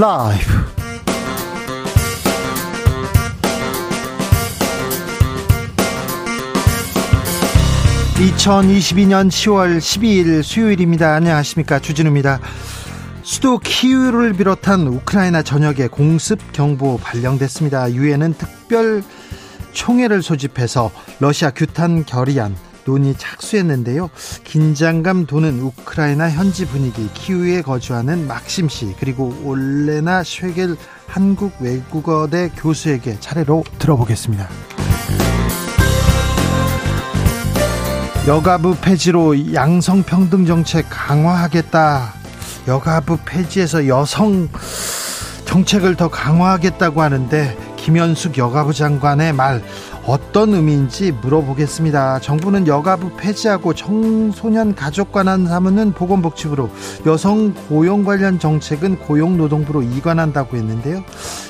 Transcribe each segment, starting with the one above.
라이브. 2022년 10월 12일 수요일입니다. 안녕하십니까. 주진우입니다. 수도 키우를 비롯한 우크라이나 전역에 공습 경보 발령됐습니다. 유엔은 특별 총회를 소집해서 러시아 규탄 결의안 논의 착수했는데요. 긴장감 도는 우크라이나 현지 분위기, 키우에 거주하는 막심 씨 그리고 올레나 쉐겔 한국 외국어대 교수에게 차례로 들어보겠습니다. 여가부 폐지로 양성평등 정책 강화하겠다. 여가부 폐지에서 여성 정책을 더 강화하겠다고 하는데 김현숙 여가부 장관의 말 어떤 의미인지 물어보겠습니다. 정부는 여가부 폐지하고 청소년 가족 관한 사무는 보건복지부로 여성 고용 관련 정책은 고용노동부로 이관한다고 했는데요.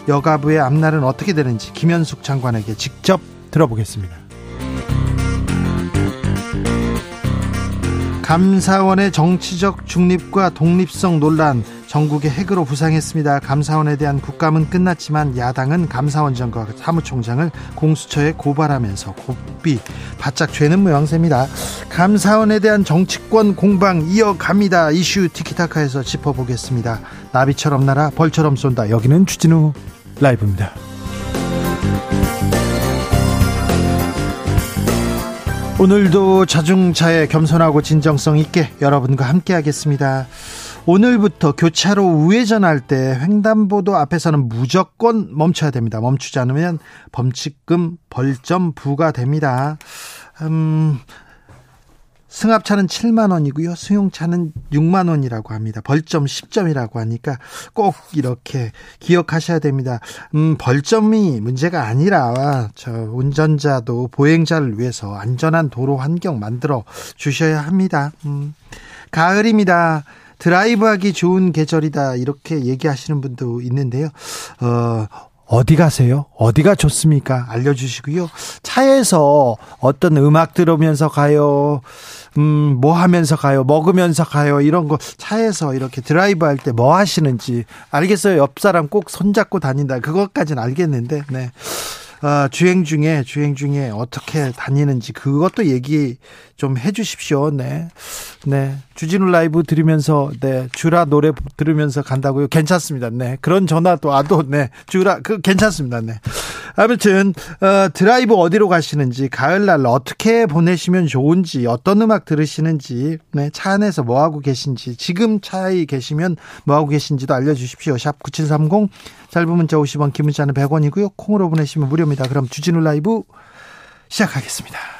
여가부의 앞날은 어떻게 되는지 김현숙 장관에게 직접 들어보겠습니다. 감사원의 정치적 중립과 독립성 논란 전국의 핵으로 부상했습니다. 감사원에 대한 국감은 끝났지만 야당은 감사원장과 사무총장을 공수처에 고발하면서 고비 바짝 죄는 모양새입니다. 감사원에 대한 정치권 공방 이어갑니다. 이슈 티키타카에서 짚어보겠습니다. 나비처럼 날아 벌처럼 쏜다. 여기는 추진우 라이브입니다. 오늘도 자중차에 겸손하고 진정성 있게 여러분과 함께 하겠습니다. 오늘부터 교차로 우회전할 때 횡단보도 앞에서는 무조건 멈춰야 됩니다. 멈추지 않으면 범칙금 벌점 부과됩니다. 음, 승합차는 7만 원이고요. 승용차는 6만 원이라고 합니다. 벌점 10점이라고 하니까 꼭 이렇게 기억하셔야 됩니다. 음, 벌점이 문제가 아니라 저 운전자도 보행자를 위해서 안전한 도로 환경 만들어 주셔야 합니다. 음, 가을입니다. 드라이브하기 좋은 계절이다 이렇게 얘기하시는 분도 있는데요. 어, 어디 가세요? 어디가 좋습니까? 알려주시고요. 차에서 어떤 음악 들으면서 가요. 음, 뭐 하면서 가요? 먹으면서 가요? 이런 거 차에서 이렇게 드라이브 할 때 뭐 하시는지 알겠어요. 옆 사람 꼭 손잡고 다닌다. 그것까지는 알겠는데, 네. 어, 주행 중에 주행 중에 어떻게 다니는지 그것도 얘기 좀 해주십시오. 네, 네. 주진우 라이브 들으면서 네 주라 노래 들으면서 간다고요. 괜찮습니다. 네 그런 전화도 와도 네 주라 그 괜찮습니다. 네. 아무튼 어, 드라이브 어디로 가시는지 가을날 어떻게 보내시면 좋은지 어떤 음악 들으시는지 네, 차 안에서 뭐 하고 계신지 지금 차에 계시면 뭐 하고 계신지도 알려주십시오. 샵 #9730 짧은 문자 50원, 긴 문자는 100원이고요. 콩으로 보내시면 무료입니다. 그럼 주진우 라이브 시작하겠습니다.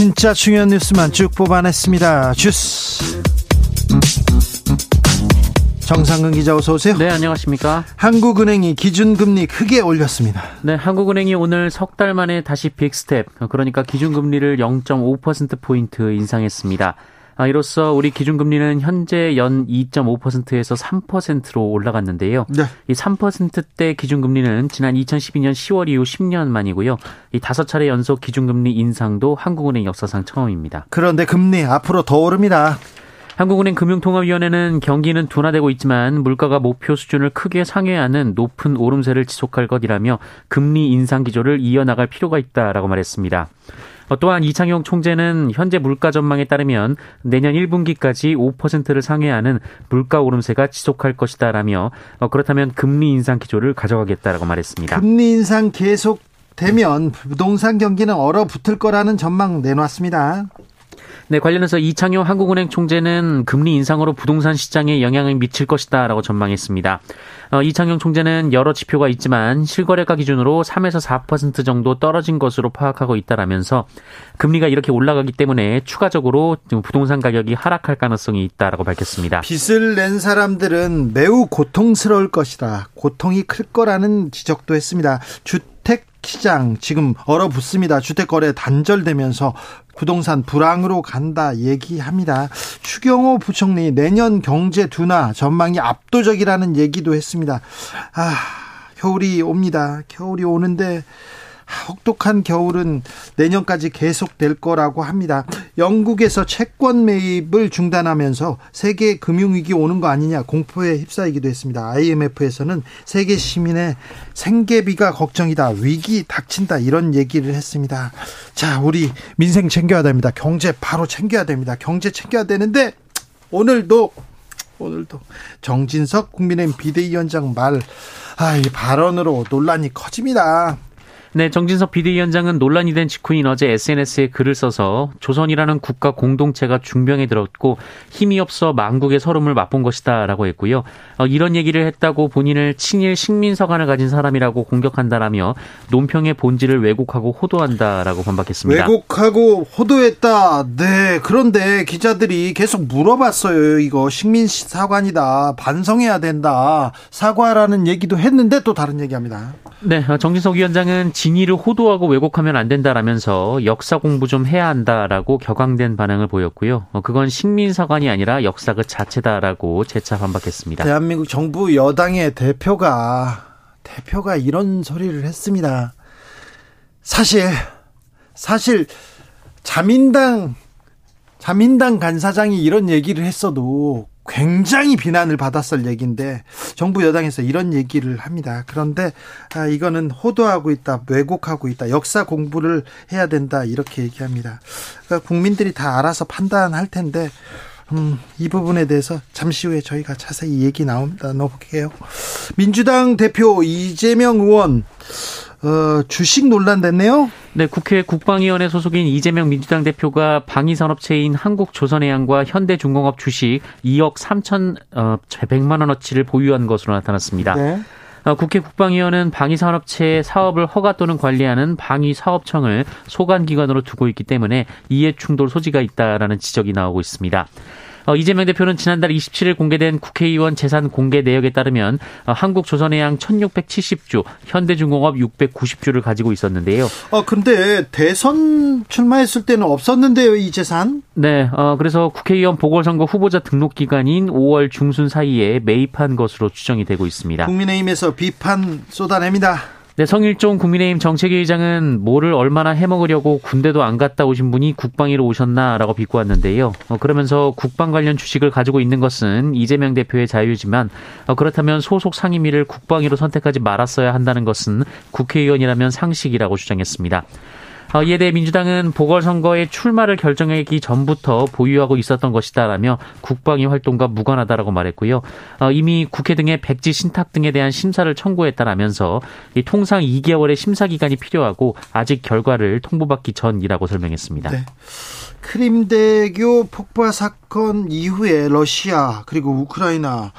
진짜 중요한 뉴스만 쭉 뽑아냈습니다. 주스. 정상근 기자 어서 오세요. 네, 안녕하십니까? 한국은행이 기준금리 크게 올렸습니다. 네, 한국은행이 오늘 석 달 만에 다시 big step, 그러니까 기준금리를 0.5% 포인트 인상했습니다. 아, 이로써 우리 기준금리는 현재 연 2.5%에서 3%로 올라갔는데요. 네. 이 3%대 기준금리는 지난 2012년 10월 이후 10년 만이고요. 이 다섯 차례 연속 기준금리 인상도 한국은행 역사상 처음입니다. 그런데 금리 앞으로 더 오릅니다. 한국은행 금융통화위원회는 경기는 둔화되고 있지만 물가가 목표 수준을 크게 상회하는 높은 오름세를 지속할 것이라며 금리 인상 기조를 이어나갈 필요가 있다라고 말했습니다. 어, 또한 이창용 총재는 현재 물가 전망에 따르면 내년 1분기까지 5%를 상회하는 물가 오름세가 지속할 것이다라며 어, 그렇다면 금리 인상 기조를 가져가겠다라고 말했습니다. 금리 인상 계속 되면 부동산 경기는 얼어붙을 거라는 전망 내놨습니다. 네, 관련해서 이창용 한국은행 총재는 금리 인상으로 부동산 시장에 영향을 미칠 것이다라고 전망했습니다. 어, 이창용 총재는 여러 지표가 있지만 실거래가 기준으로 3에서 4% 정도 떨어진 것으로 파악하고 있다라면서 금리가 이렇게 올라가기 때문에 추가적으로 부동산 가격이 하락할 가능성이 있다라고 밝혔습니다. 빚을 낸 사람들은 매우 고통스러울 것이다. 고통이 클 거라는 지적도 했습니다. 주택 시장 지금 얼어붙습니다. 주택 거래 단절되면서 부동산 불황으로 간다 얘기합니다. 추경호 부총리 내년 경제 둔화 전망이 압도적이라는 얘기도 했습니다. 아, 겨울이 옵니다. 겨울이 오는데 혹독한 겨울은 내년까지 계속될 거라고 합니다. 영국에서 채권 매입을 중단하면서 세계 금융위기 오는 거 아니냐 공포에 휩싸이기도 했습니다. IMF에서는 세계 시민의 생계비가 걱정이다. 위기 닥친다. 이런 얘기를 했습니다. 자, 우리 민생 챙겨야 됩니다. 경제 바로 챙겨야 됩니다. 경제 챙겨야 되는데 오늘도 오늘도 정진석 국민의힘 비대위원장 말, 아, 이 발언으로 논란이 커집니다. 네, 정진석 비대위원장은 논란이 된 직후인 어제 SNS에 글을 써서 조선이라는 국가 공동체가 중병에 들었고 힘이 없어 망국의 서름을 맛본 것이다라고 했고요. 어, 이런 얘기를 했다고 본인을 친일 식민 서관을 가진 사람이라고 공격한다라며 논평의 본질을 왜곡하고 호도한다라고 반박했습니다. 왜곡하고 호도했다. 네, 그런데 기자들이 계속 물어봤어요. 이거 식민 사관이다. 반성해야 된다. 사과라는 얘기도 했는데 또 다른 얘기합니다. 네, 어, 정진석 위원장은 진위를 호도하고 왜곡하면 안 된다라면서 역사 공부 좀 해야 한다라고 격앙된 반응을 보였고요. 어, 그건 식민사관이 아니라 역사 그 자체다라고 재차 반박했습니다. 대한민국 정부 여당의 대표가 대표가 이런 소리를 했습니다. 사실 사실 자민당 자민당 간사장이 이런 얘기를 했어도 굉장히 비난을 받았을 얘기인데 정부 여당에서 이런 얘기를 합니다. 그런데 아, 이거는 호도하고 있다, 왜곡하고 있다, 역사 공부를 해야 된다 이렇게 얘기합니다. 그러니까 국민들이 다 알아서 판단할 텐데 음, 이 부분에 대해서 잠시 후에 저희가 자세히 얘기 나옵니다. 넣어볼게요. 민주당 대표 이재명 의원 어, 주식 논란 됐네요. 네, 국회 국방위원회 소속인 이재명 민주당 대표가 방위산업체인 한국조선해양과 현대중공업 주식 2억 3천 어, 100만 원어치를 보유한 것으로 나타났습니다. 네. 어, 국회 국방위원회는 방위산업체의 사업을 허가 또는 관리하는 방위사업청을 소관기관으로 두고 있기 때문에 이해충돌 소지가 있다라는 지적이 나오고 있습니다. 어, 이재명 대표는 지난달 27일 공개된 국회의원 재산 공개 내역에 따르면 어, 한국조선해양 1670주, 현대중공업 690주를 가지고 있었는데요. 어, 근데 대선 출마했을 때는 없었는데요, 이 재산? 네, 어, 그래서 국회의원 보궐선거 후보자 등록 기간인 5월 중순 사이에 매입한 것으로 추정이 되고 있습니다. 국민의힘에서 비판 쏟아냅니다. 네, 성일종 국민의힘 정책위의장은 뭐를 얼마나 해먹으려고 군대도 안 갔다 오신 분이 국방위로 오셨나라고 비꼬았는데요. 어, 그러면서 국방 관련 주식을 가지고 있는 것은 이재명 대표의 자유지만 어, 그렇다면 소속 상임위를 국방위로 선택하지 말았어야 한다는 것은 국회의원이라면 상식이라고 주장했습니다. 어, 이에 대해 민주당은 보궐선거에 출마를 결정하기 전부터 보유하고 있었던 것이다라며 국방위 활동과 무관하다라고 말했고요. 어, 이미 국회 등의 백지 신탁 등에 대한 심사를 청구했다라면서 통상 2개월의 심사 기간이 필요하고 아직 결과를 통보받기 전이라고 설명했습니다. 네. 크림대교 폭발 사건 이후에 러시아 그리고 우크라이나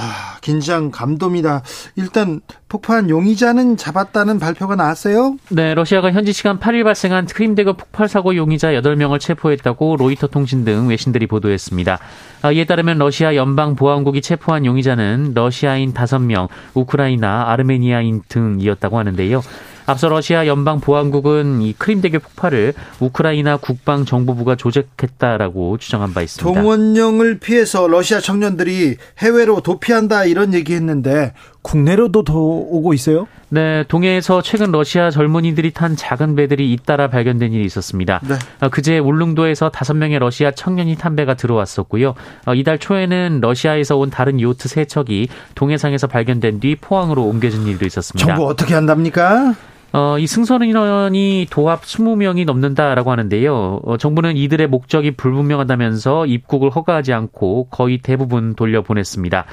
아, 긴장 감돔이다. 일단 폭파한 용의자는 잡았다는 발표가 나왔어요? 네, 러시아가 현지 시간 8일 발생한 크림대교 폭발 사고 용의자 8명을 체포했다고 로이터 통신 등 외신들이 보도했습니다. 아, 이에 따르면 러시아 연방 보안국이 체포한 용의자는 러시아인 5명, 우크라이나, 아르메니아인 등이었다고 하는데요. 앞서 러시아 연방 보안국은 이 크림대교 폭발을 우크라이나 국방 정보부가 조작했다라고 주장한 바 있습니다. 동원령을 피해서 러시아 청년들이 해외로 도피한다 이런 얘기했는데 국내로도 더 오고 있어요? 네, 동해에서 최근 러시아 젊은이들이 탄 작은 배들이 잇따라 발견된 일이 있었습니다. 네. 어, 그제 울릉도에서 다섯 명의 러시아 청년이 탄 배가 들어왔었고요. 어, 이달 초에는 러시아에서 온 다른 요트 세 척이 동해상에서 발견된 뒤 포항으로 옮겨진 일도 있었습니다. 정부 어떻게 한답니까? 어, 이 승선 인원이 도합 20명이 넘는다라고 하는데요. 어, 정부는 이들의 목적이 불분명하다면서 입국을 허가하지 않고 거의 대부분 돌려보냈습니다.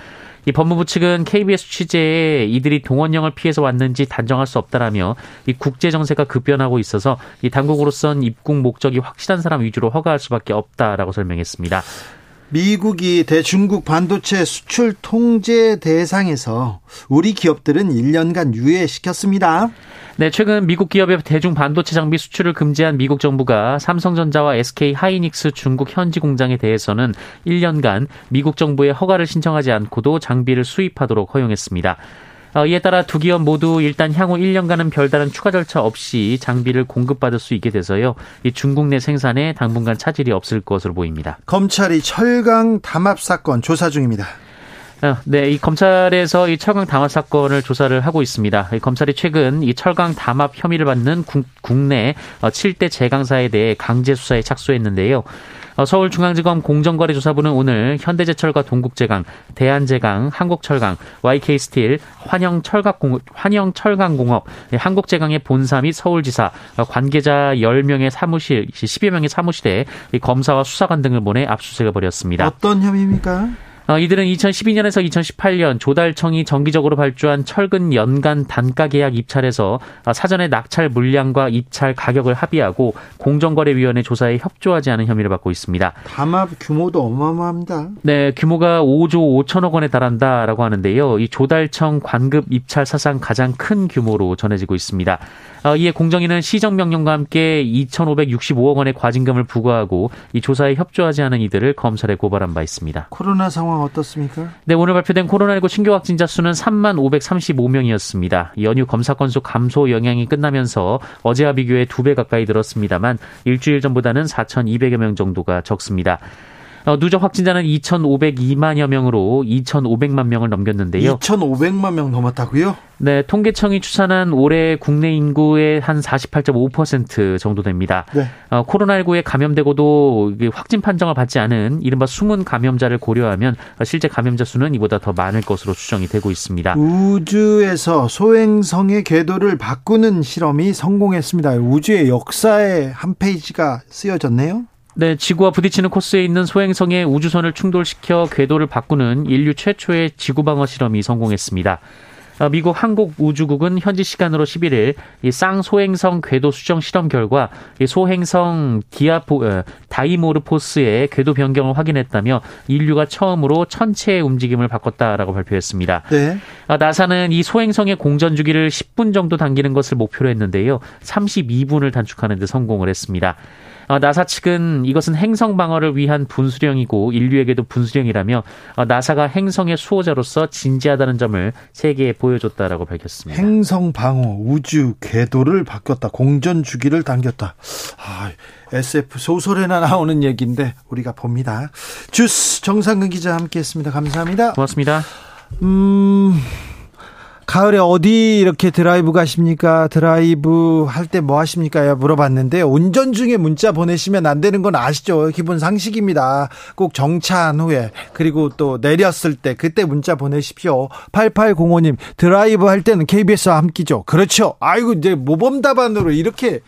이 법무부 측은 KBS 취재에 이들이 동원령을 피해서 왔는지 단정할 수 없다라며 이 국제 정세가 급변하고 있어서 이 당국으로선 입국 목적이 확실한 사람 위주로 허가할 수밖에 없다라고 설명했습니다. 미국이 대중국 반도체 수출 통제 대상에서 우리 기업들은 1년간 유예시켰습니다. 네, 최근 미국 기업의 대중 반도체 장비 수출을 금지한 미국 정부가 삼성전자와 SK 하이닉스 중국 현지 공장에 대해서는 1년간 미국 정부에 허가를 신청하지 않고도 장비를 수입하도록 허용했습니다. 어, 이에 따라 두 기업 모두 일단 향후 1년간은 별다른 추가 절차 없이 장비를 공급받을 수 있게 돼서요. 이 중국 내 생산에 당분간 차질이 없을 것으로 보입니다. 검찰이 철강 담합 사건 조사 중입니다. 어, 네, 이 검찰에서 이 철강 담합 사건을 조사를 하고 있습니다. 검찰이 최근 이 철강 담합 혐의를 받는 국내 7대 어, 제강사에 대해 강제 수사에 착수했는데요. 어, 서울중앙지검 공정거래조사부는 오늘 현대제철과 동국제강, 대한제강, 한국철강, YK스틸, 환영철강공업, 환영철강공업, 네, 한국제강의 본사 및 서울지사, 어, 관계자 10명의 사무실, 10여 명의 사무실에 검사와 수사관 등을 보내 압수수색을 벌였습니다. 어떤 혐의입니까? 어, 이들은 2012년에서 2018년 조달청이 정기적으로 발주한 철근 연간 단가 계약 입찰에서 어, 사전에 낙찰 물량과 입찰 가격을 합의하고 공정거래위원회 조사에 협조하지 않은 혐의를 받고 있습니다. 담합 규모도 어마어마합니다. 네, 규모가 5조 5천억 원에 달한다라고 하는데요. 이 조달청 관급 입찰 사상 가장 큰 규모로 전해지고 있습니다. 어, 이에 공정위는 시정명령과 함께 2,565억 원의 과징금을 부과하고 이 조사에 협조하지 않은 이들을 검찰에 고발한 바 있습니다. 코로나 상황 상황 어떻습니까? 네, 오늘 발표된 코로나19 신규 확진자 수는 3만 535명이었습니다. 연휴 검사 건수 감소 영향이 끝나면서 어제와 비교해 두 배 가까이 늘었습니다만 일주일 전보다는 4,200여 명 정도가 적습니다. 어, 누적 확진자는 2,502만여 명으로 2,500만 명을 넘겼는데요. 2,500만 명 넘었다고요? 네, 통계청이 추산한 올해 국내 인구의 한 48.5% 정도 됩니다. 네. 어, 코로나19에 감염되고도 확진 판정을 받지 않은 이른바 숨은 감염자를 고려하면 실제 감염자 수는 이보다 더 많을 것으로 추정이 되고 있습니다. 우주에서 소행성의 궤도를 바꾸는 실험이 성공했습니다. 우주의 역사의 한 페이지가 쓰여졌네요. 네, 지구와 부딪히는 코스에 있는 소행성의 우주선을 충돌시켜 궤도를 바꾸는 인류 최초의 지구 방어 실험이 성공했습니다. 어, 미국 항공우주국은 현지 시간으로 11일 이 쌍소행성 궤도 수정 실험 결과 이 소행성 디아포 어, 다이모르포스의 궤도 변경을 확인했다며 인류가 처음으로 천체의 움직임을 바꿨다라고 발표했습니다. 네. 어, 나사는 이 소행성의 공전 주기를 10분 정도 당기는 것을 목표로 했는데요. 32분을 단축하는 데 성공을 했습니다. 어, 나사 측은 이것은 행성 방어를 위한 분수령이고 인류에게도 분수령이라며 어, 나사가 행성의 수호자로서 진지하다는 점을 세계에 보여줬다라고 밝혔습니다. 행성 방어 우주 궤도를 바뀌었다. 공전 주기를 당겼다. 아, SF 소설에나 나오는 얘기인데 우리가 봅니다. 주스 정상근 기자 함께했습니다. 감사합니다. 고맙습니다. 음. 가을에 어디 이렇게 드라이브 가십니까? 드라이브 할 때 뭐 하십니까? 물어봤는데 운전 중에 문자 보내시면 안 되는 건 아시죠? 기본 상식입니다. 꼭 정차한 후에 그리고 또 내렸을 때 그때 문자 보내십시오. 8805님 드라이브 할 때는 KBS와 함께죠. 그렇죠. 아이고 이제 모범 답안으로 이렇게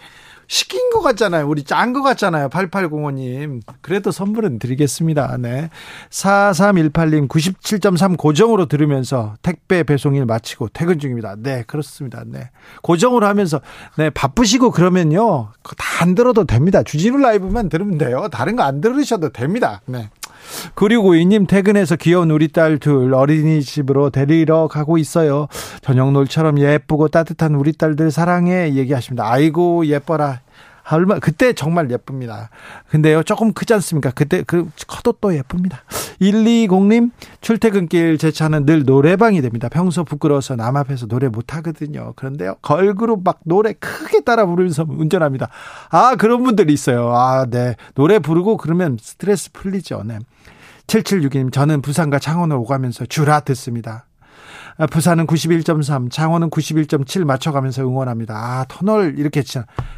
시킨 것 같잖아요. 우리 짠 것 같잖아요. 8805님. 그래도 선물은 드리겠습니다. 네. 4318님 97.3 고정으로 들으면서 택배 배송일 마치고 퇴근 중입니다. 네, 그렇습니다. 네. 고정으로 하면서 네, 바쁘시고 그러면요. 다 안 들어도 됩니다. 주진우 라이브만 들으면 돼요. 다른 거 안 들으셔도 됩니다. 네. 그리고 이님 퇴근해서 귀여운 우리 딸 둘 어린이집으로 데리러 가고 있어요. 저녁 놀처럼 예쁘고 따뜻한 우리 딸들 사랑해 얘기하십니다. 아이고 예뻐라. 얼마 그때 정말 예쁩니다. 근데요 조금 크지 않습니까? 그때 그 커도 또 예쁩니다. 120님 출퇴근길 제 차는 늘 노래방이 됩니다. 평소 부끄러워서 남 앞에서 노래 못 하거든요. 그런데요 걸그룹 막 노래 크게 따라 부르면서 운전합니다. 아 그런 분들이 있어요. 아 네 노래 부르고 그러면 스트레스 풀리죠. 네. 7762님 저는 부산과 창원을 오가면서 주라 듣습니다. 아, 부산은 91.3, 창원은 91.7 맞춰가면서 응원합니다. 아, 터널 이렇게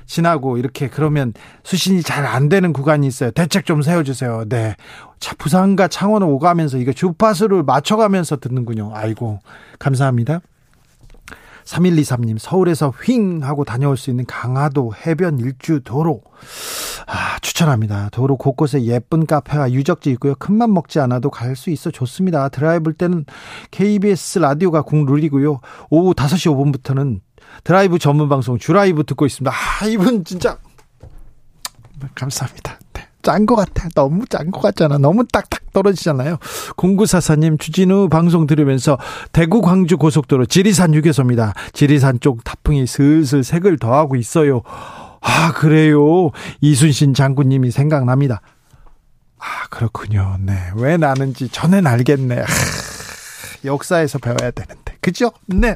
지나고 이렇게 그러면 수신이 잘 안 되는 구간이 있어요. 대책 좀 세워주세요. 네. 자, 부산과 창원을 오가면서 이거 주파수를 맞춰가면서 듣는군요. 아이고, 감사합니다. 3123님, 서울에서 휙 하고 다녀올 수 있는 강화도 해변 일주 도로. 아, 추천합니다. 도로 곳곳에 예쁜 카페와 유적지 있고요. 큰맘 먹지 않아도 갈 수 있어 좋습니다. 드라이브할 때는 KBS 라디오가 국룰이고요. 오후 5시 5분부터는 드라이브 전문 방송 주라이브 듣고 있습니다. 아, 이분 진짜 감사합니다. 네. 짠것 같아. 너무 짠 것 같잖아. 너무 딱딱 떨어지잖아요. 공구사사님 주진우 방송 들으면서 대구 광주 고속도로 지리산 휴게소입니다. 지리산 쪽 타풍이 슬슬 색을 더하고 있어요. 아, 그래요. 이순신 장군님이 생각납니다. 아, 그렇군요. 네. 왜 나는지 전엔 알겠네. 아, 역사에서 배워야 되는데. 그죠? 네.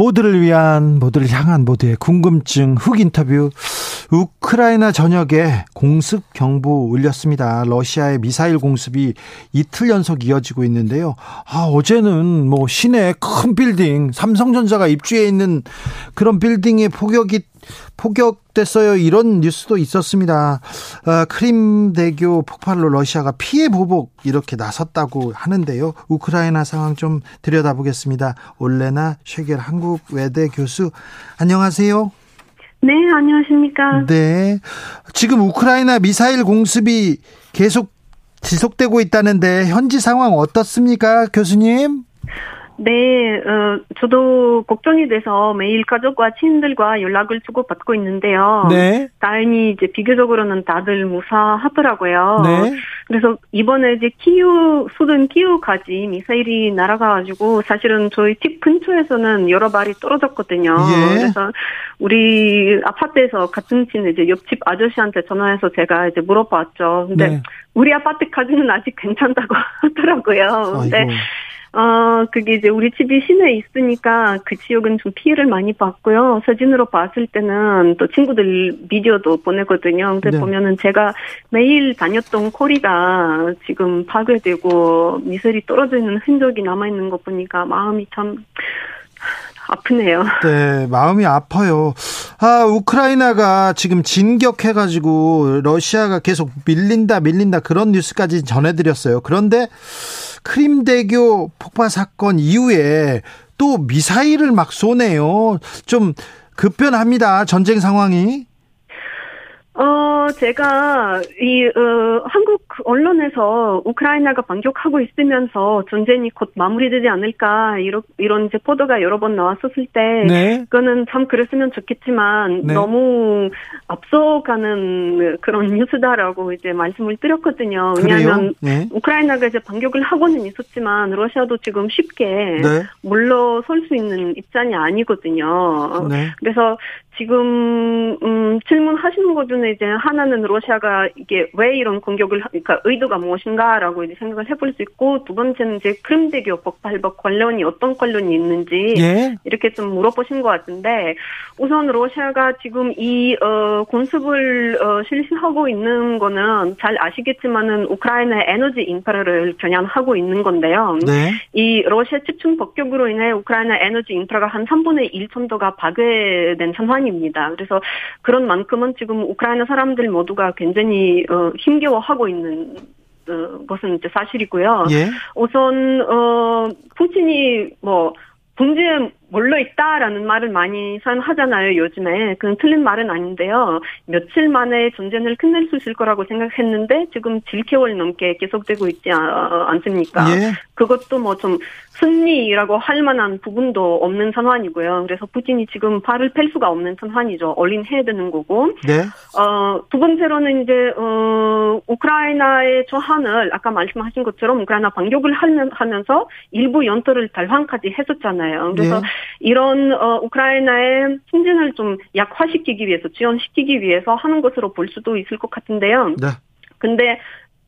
모두를 위한 모두를 향한 모두의 궁금증 훅 인터뷰 우크라이나 전역에 공습 경보 울렸습니다. 러시아의 미사일 공습이 이틀 연속 이어지고 있는데요. 아, 어제는 뭐 시내 큰 빌딩, 삼성전자가 입주해 있는 그런 빌딩에 폭격이 폭격됐어요. 이런 뉴스도 있었습니다. 아, 크림대교 폭발로 러시아가 피해 보복 이렇게 나섰다고 하는데요. 우크라이나 상황 좀 들여다보겠습니다. 올레나 쉐겔 한국 외대 교수 안녕하세요. 네, 안녕하십니까. 네. 지금 우크라이나 미사일 공습이 계속 지속되고 있다는데 현지 상황 어떻습니까, 교수님? 네, 어, 저도 걱정이 돼서 매일 가족과 친인들과 연락을 주고받고 있는데요. 네. 다행히 이제 비교적으로는 다들 무사하더라고요. 네. 그래서 이번에 이제 키우, 수든 키우까지 미사일이 날아가가지고 사실은 저희 집 근처에서는 여러 발이 떨어졌거든요. 예. 그래서 우리 아파트에서 같은 친 이제 옆집 아저씨한테 전화해서 제가 이제 물어봤죠. 근데 네. 우리 아파트까지는 아직 괜찮다고 하더라고요. 근데 아이고. 어, 그게 이제 우리 집이 시내에 있으니까 그 지역은 좀 피해를 많이 봤고요. 사진으로 봤을 때는 또 친구들 비디오도 보내거든요. 근데 네. 보면은 제가 매일 다녔던 코리가 지금 파괴되고 미셀이 떨어져 있는 흔적이 남아있는 거 보니까 마음이 참 아프네요. 네, 마음이 아파요. 아, 우크라이나가 지금 진격해가지고 러시아가 계속 밀린다, 밀린다 그런 뉴스까지 전해드렸어요. 그런데 크림대교 폭발 사건 이후에 또 미사일을 막 쏘네요. 좀 급변합니다. 전쟁 상황이. 어, 제가, 이, 어, 한국 언론에서 우크라이나가 반격하고 있으면서 전쟁이 곧 마무리되지 않을까, 이런, 이런 이제 보도가 여러 번 나왔었을 때, 네. 그거는 참 그랬으면 좋겠지만, 네. 너무 앞서가는 그런 뉴스다라고 이제 말씀을 드렸거든요. 왜냐하면, 네. 우크라이나가 이제 반격을 하고는 있었지만, 러시아도 지금 쉽게 네. 물러설 수 있는 입장이 아니거든요. 네. 그래서 지금 음, 질문하시는 것 중에 이제 하나는 러시아가 이게 왜 이런 공격을 하- 그러니까 의도가 무엇인가라고 이제 생각을 해볼 수 있고 두 번째는 이제 크림 대교 폭발과 관련이 어떤 관련이 있는지 예. 이렇게 좀 물어보신 것 같은데 우선 러시아가 지금 이 어, 공습을 어, 실시하고 있는 거는 잘 아시겠지만은 우크라이나의 에너지 인프라를 겨냥하고 있는 건데요. 네. 이 러시아 집중 폭격으로 인해 우크라이나 에너지 인프라가 한 3분의 1 정도가 파괴된 상황입니다. 그래서 그런 만큼은 지금 우크라이나 사람들 모두가 굉장히 어, 힘겨워하고 있는 어, 것은 이제 사실이고요. 예. 우선 어 푸틴이 뭐 궁지에 몰려 있다라는 말을 많이 사용하잖아요, 요즘에. 그건 틀린 말은 아닌데요. 며칠 만에 전쟁을 끝낼 수 있을 거라고 생각했는데, 지금 7개월 넘게 계속되고 있지 아- 않습니까? 예. 그것도 뭐 좀 승리라고 할 만한 부분도 없는 상황이고요. 그래서 푸틴이 지금 발을 펼 수가 없는 상황이죠. 얼린 해야 되는 거고. 네. 어, 두 번째로는 이제, 어, 우크라이나의 저항을, 아까 말씀하신 것처럼 우크라이나 반격을 하면, 하면서 일부 연토를 달환까지 했었잖아요. 그래서 예. 이런, 어, 우크라이나의 승진을 좀 약화시키기 위해서, 지원시키기 위해서 하는 것으로 볼 수도 있을 것 같은데요. 네. 근데,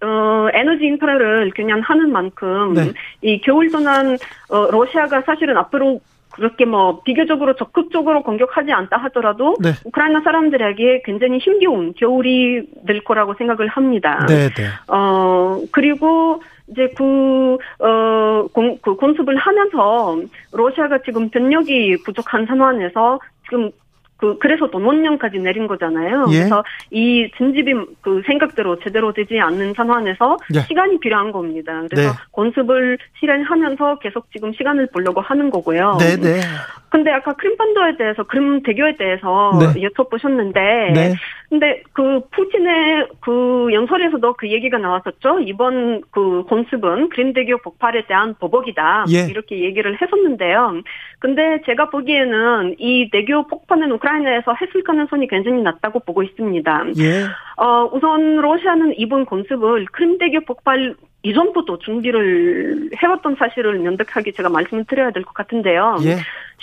어, 에너지 인프라를 그냥 하는 만큼, 네. 이 겨울 동안, 어, 러시아가 사실은 앞으로 그렇게 뭐 비교적으로 적극적으로 공격하지 않다 하더라도 네. 우크라이나 사람들에게 굉장히 힘겨운 겨울이 될 거라고 생각을 합니다. 네, 네. 어 그리고 이제 그, 어, 공, 그 공습을 하면서 러시아가 지금 병력이 부족한 상황에서 지금 그 그래서 돈원령까지 내린 거잖아요. 예. 그래서 이 진집이 그 생각대로 제대로 되지 않는 상황에서 네. 시간이 필요한 겁니다. 그래서 네. 건습을 실행하면서 계속 지금 시간을 보려고 하는 거고요. 네, 네. 근데 아까 크림반도에 대해서 크림 대교에 대해서 네. 여쭤보셨는데 네. 근데 그 푸틴의 그 연설에서도 그 얘기가 나왔었죠. 이번 그 건습은 크림 대교 폭발에 대한 보복이다. 예. 이렇게 얘기를 했었는데요. 근데 제가 보기에는 이 대교 폭발은 우크라 이나에서 했을 가능성이 굉장히 낮다고 보고 있습니다. 예. 어, 우선 러시아는 이번 건습을 크림 대교 폭발 이전부터 준비를 해왔던 사실을 명백하게 제가 말씀을 드려야 될 것 같은데요. 예.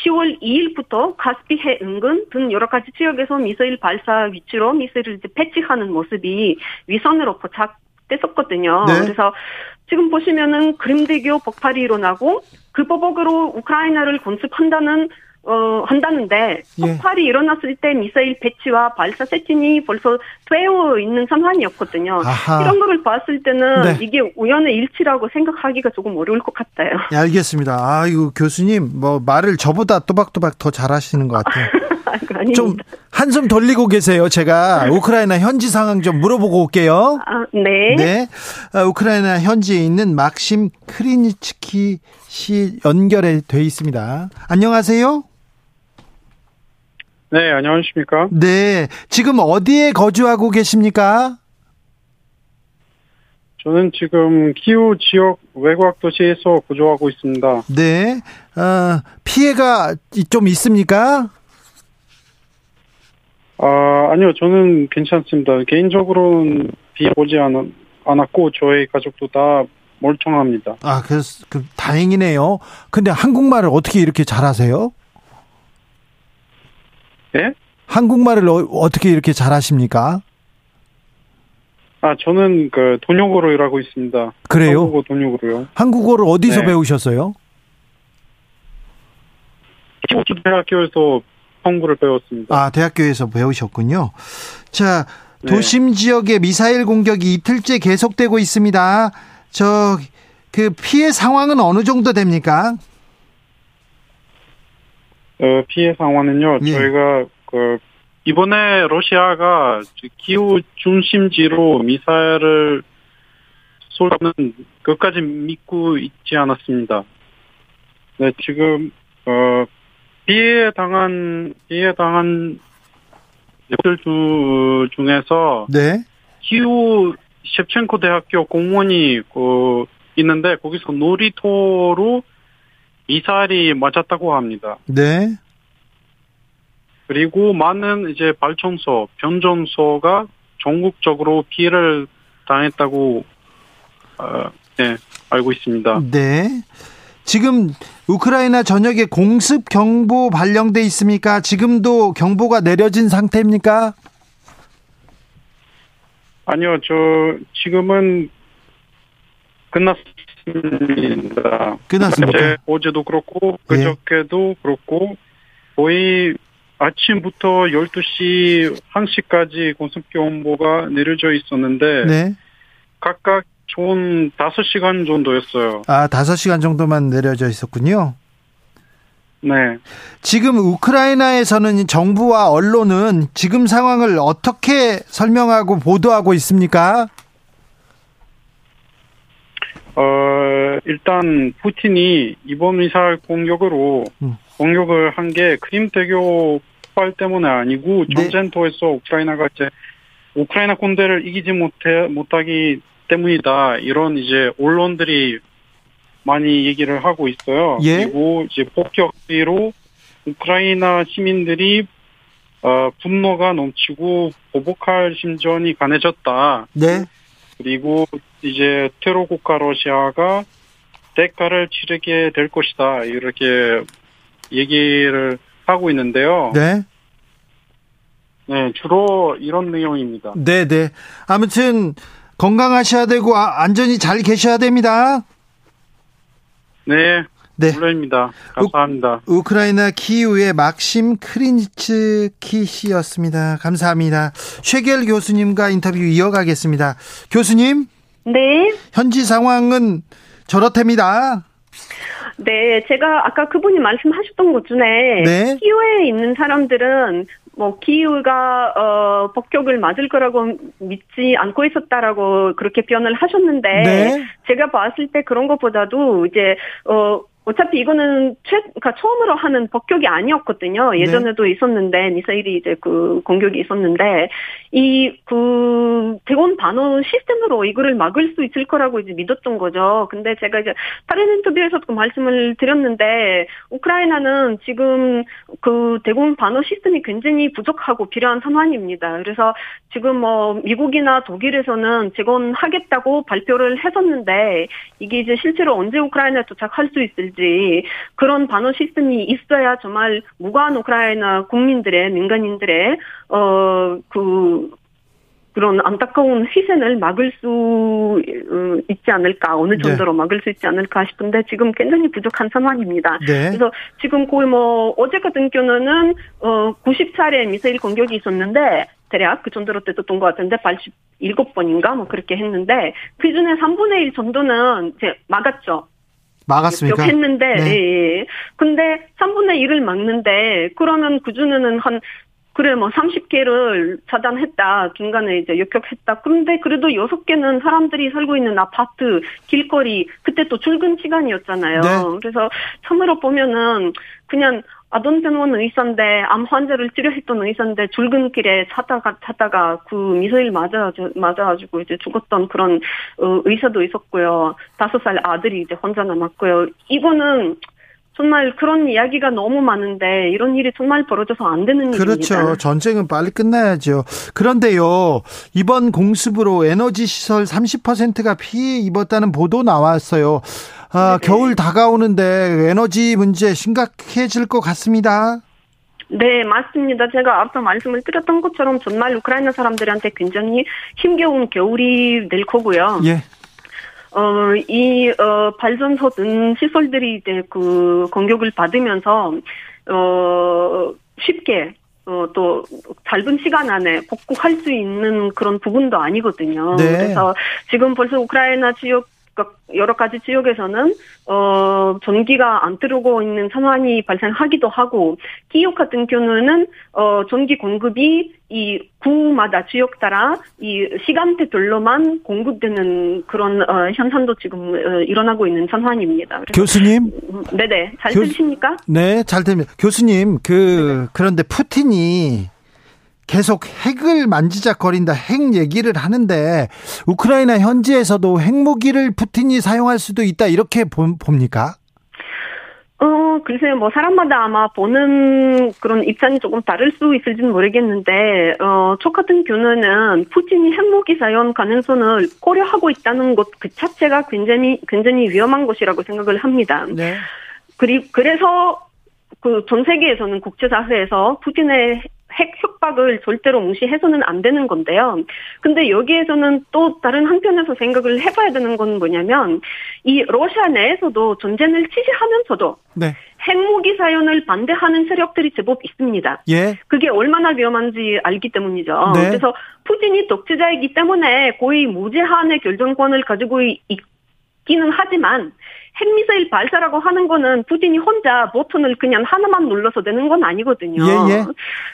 10월 2일부터 카스피해 은근 등 여러 가지 지역에서 미사일 발사 위치로 미사일을 이제 배치하는 모습이 위선으로 포착됐었거든요. 네. 그래서 지금 보시면은 그림대교 폭발이 일어나고 그 보복으로 우크라이나를 건습한다는 어 한다는데 예. 폭발이 일어났을 때 미사일 배치와 발사 세팅이 벌써 되어 있는 상황이었거든요. 아하. 이런 거를 봤을 때는 네. 이게 우연의 일치라고 생각하기가 조금 어려울 것 같아요. 예, 알겠습니다. 아이고 교수님 뭐 말을 저보다 또박또박 더 잘하시는 것 같아요. 좀 한숨 돌리고 계세요. 제가 우크라이나 현지 상황 좀 물어보고 올게요. 아, 네. 네. 아, 우크라이나 현지에 있는 막심 크리니츠키 씨 연결해 돼 있습니다. 안녕하세요. 네, 안녕하십니까? 네. 지금 어디에 거주하고 계십니까? 저는 지금 키우 지역 외곽 도시에서 거주하고 있습니다. 네. 어, 피해가 좀 있습니까? 아, 아니요, 저는 괜찮습니다. 개인적으로는 비 오지 않, 않았고, 저희 가족도 다 멀쩡합니다. 아, 그, 그 다행이네요. 근데 한국말을 어떻게 이렇게 잘하세요? 예? 한국말을 어, 떻게 이렇게 잘하십니까? 아, 저는 그 돈역으로 일하고 있습니다. 그래요? 한국어 돈역으로요. 한국어를 어디서 네. 배우셨어요? 대학교에서 한국어를 배웠습니다. 아, 대학교에서 배우셨군요. 자, 네. 도심 지역에 미사일 공격이 이틀째 계속되고 있습니다. 저, 그 피해 상황은 어느 정도 됩니까? 어, 피해 상황은요, 예. 저희가, 그, 이번에 러시아가 기후 중심지로 미사일을 쏘는 끝까지 믿고 있지 않았습니다. 네, 지금, 어, 피해 당한, 피해 당한 들 중에서 네. 키우 셰프첸코 대학교 공무원이 그 있는데 거기서 놀이터로 미사일이 맞았다고 합니다. 네. 그리고 많은 이제 발전소, 변전소가 전국적으로 피해를 당했다고 어, 네, 알고 있습니다. 네. 지금 우크라이나 전역에 공습 경보 발령돼 있습니까? 지금도 경보가 내려진 상태입니까? 아니요, 저 지금은 끝났습니다. 끝났습니까? 어제, 어제도 그렇고 예. 그저께도 그렇고 거의 아침부터 12시 1시까지 공습 경보가 내려져 있었는데 네. 각각 총 5시간 정도였어요. 아, 다섯 시간 정도만 내려져 있었군요. 네. 지금 우크라이나에서는 정부와 언론은 지금 상황을 어떻게 설명하고 보도하고 있습니까? 어, 일단 푸틴이 이번 미사일 공격으로 음. 공격을 한 게 크림 대교 폭발 때문에 아니고 네. 전쟁터에서 우크라이나가 이제 우크라이나 군대를 이기지 못해 못하기 때문이다 이런 이제 언론들이 많이 얘기를 하고 있어요. 예. 그리고 이제 폭격비로 우크라이나 시민들이 어, 분노가 넘치고 보복할 심정이 강해졌다. 네. 그리고 이제 테러 국가 러시아가 대가를 치르게 될 것이다 이렇게 얘기를 하고 있는데요. 네. 네, 주로 이런 내용입니다. 네, 네. 아무튼 건강하셔야 되고 아, 안전히 잘 계셔야 됩니다. 네, 네. 물론입니다. 감사합니다. 우, 우크라이나 키이우의 막심 크린츠키 씨였습니다. 감사합니다. 쉐겔 교수님과 인터뷰 이어가겠습니다. 교수님, 네. 현지 상황은 저렇답니다. 네, 제가 아까 그분이 말씀하셨던 것 중에 네. 키우에 있는 사람들은 뭐 키우가 어 폭격을 맞을 거라고 믿지 않고 있었다라고 그렇게 표현을 하셨는데 네. 제가 봤을 때 그런 것보다도 이제 어 어차피 이거는 최, 그러니까 처음으로 하는 폭격이 아니었거든요. 예전에도 있었는데 미사일이 이제 그 공격이 있었는데 이 그 대원 반어 시스템으로 이거를 막을 수 있을 거라고 이제 믿었던 거죠. 근데 제가 이제 다른 인터뷰에서도 그 말씀을 드렸는데 우크라이나는 지금 그 대공 반어 시스템이 굉장히 부족하고 필요한 상황입니다. 그래서 지금 뭐 미국이나 독일에서는 재건하겠다고 발표를 했었는데 이게 이제 실제로 언제 우크라이나에 도착할 수 있을지 그런 반어 시스템이 있어야 정말 무관 우크라이나 국민들의 민간인들의 어그 그런 안타까운 희생을 막을 수 어, 있지 않을까 어느 네. 정도로 막을 수 있지 않을까 싶은데 지금 굉장히 부족한 상황입니다. 네. 그래서 지금 거의 뭐 어제 같은 경우는 어 90차례 미사일 공격이 있었는데 대략 그 정도로 됐었던 것 같은데 87번인가 뭐 그렇게 했는데 그 중에 3분의 1 정도는 이제 막았죠. 막았습니까? 했는데 네. 예, 예. 근데 3분의 1을 막는데 그러면 그 중에는 한 그래 뭐 30개를 차단했다 중간에 이제 역격했다 그런데 그래도 6개는 사람들이 살고 있는 아파트 길거리 그때 또 출근 시간이었잖아요 네. 그래서 참으로 보면은 그냥 아동병원 의사인데 암 환자를 치료했던 의사인데 출근길에 찾다가 찾다가 그 미사일 맞아 맞아가지고 이제 죽었던 그런 어, 의사도 있었고요 다섯 살 아들이 이제 혼자 남았고요 이거는 정말 그런 이야기가 너무 많은데 이런 일이 정말 벌어져서 안 되는 그렇죠. 일입니다. 전쟁은 빨리 끝나야죠. 그런데요, 이번 공습으로 에너지 시설 30%가 피해 입었다는 보도 나왔어요. 아, 네네. 겨울 다가오는데 에너지 문제 심각해질 것 같습니다. 네, 맞습니다. 제가 앞서 말씀을 드렸던 것처럼 정말 우크라이나 사람들한테 굉장히 힘겨운 겨울이 될 거고요. 예. 어, 이, 어, 발전소 등 시설들이 이제 그 공격을 받으면서, 어, 쉽게, 어, 또, 짧은 시간 안에 복구할 수 있는 그런 부분도 아니거든요. 네. 그래서 지금 벌써 우크라이나 지역, 여러 가지 지역에서는, 어, 전기가 안 들어오고 있는 상황이 발생하기도 하고, 기업 같은 경우는, 어, 전기 공급이 이 구마다 지역 따라 이 시간대별로만 공급되는 그런 어, 현상도 지금 어, 일어나고 있는 상황입니다. 교수님, 음, 네네 잘 교- 들리십니까? 네, 잘 됩니다. 교수님, 그, 그런데 푸틴이 계속 핵을 만지작거린다, 핵 얘기를 하는데, 우크라이나 현지에서도 핵무기를 푸틴이 사용할 수도 있다, 이렇게 보- 봅니까? 어 글쎄요 뭐 사람마다 아마 보는 그런 입장이 조금 다를 수 있을지는 모르겠는데 어 저 같은 경우는 푸틴이 핵무기 사용 가능성을 고려하고 있다는 것 그 자체가 굉장히 굉장히 위험한 것이라고 생각을 합니다. 네. 그리 그래서 그 전 세계에서는 국제 사회에서 푸틴의 핵 협박을 절대로 무시해서는 안 되는 건데요. 근데 여기에서는 또 다른 한편에서 생각을 해봐야 되는 건 뭐냐면 이 러시아 내에서도 전쟁을 지지하면서도 네. 핵무기 사용을 반대하는 세력들이 제법 있습니다. 예. 그게 얼마나 위험한지 알기 때문이죠. 네. 그래서 푸틴이 독재자이기 때문에 거의 무제한의 결정권을 가지고 있- 있기는 하지만 핵미사일 발사라고 하는 거는 푸틴이 혼자 버튼을 그냥 하나만 눌러서 되는 건 아니거든요. 예, 예.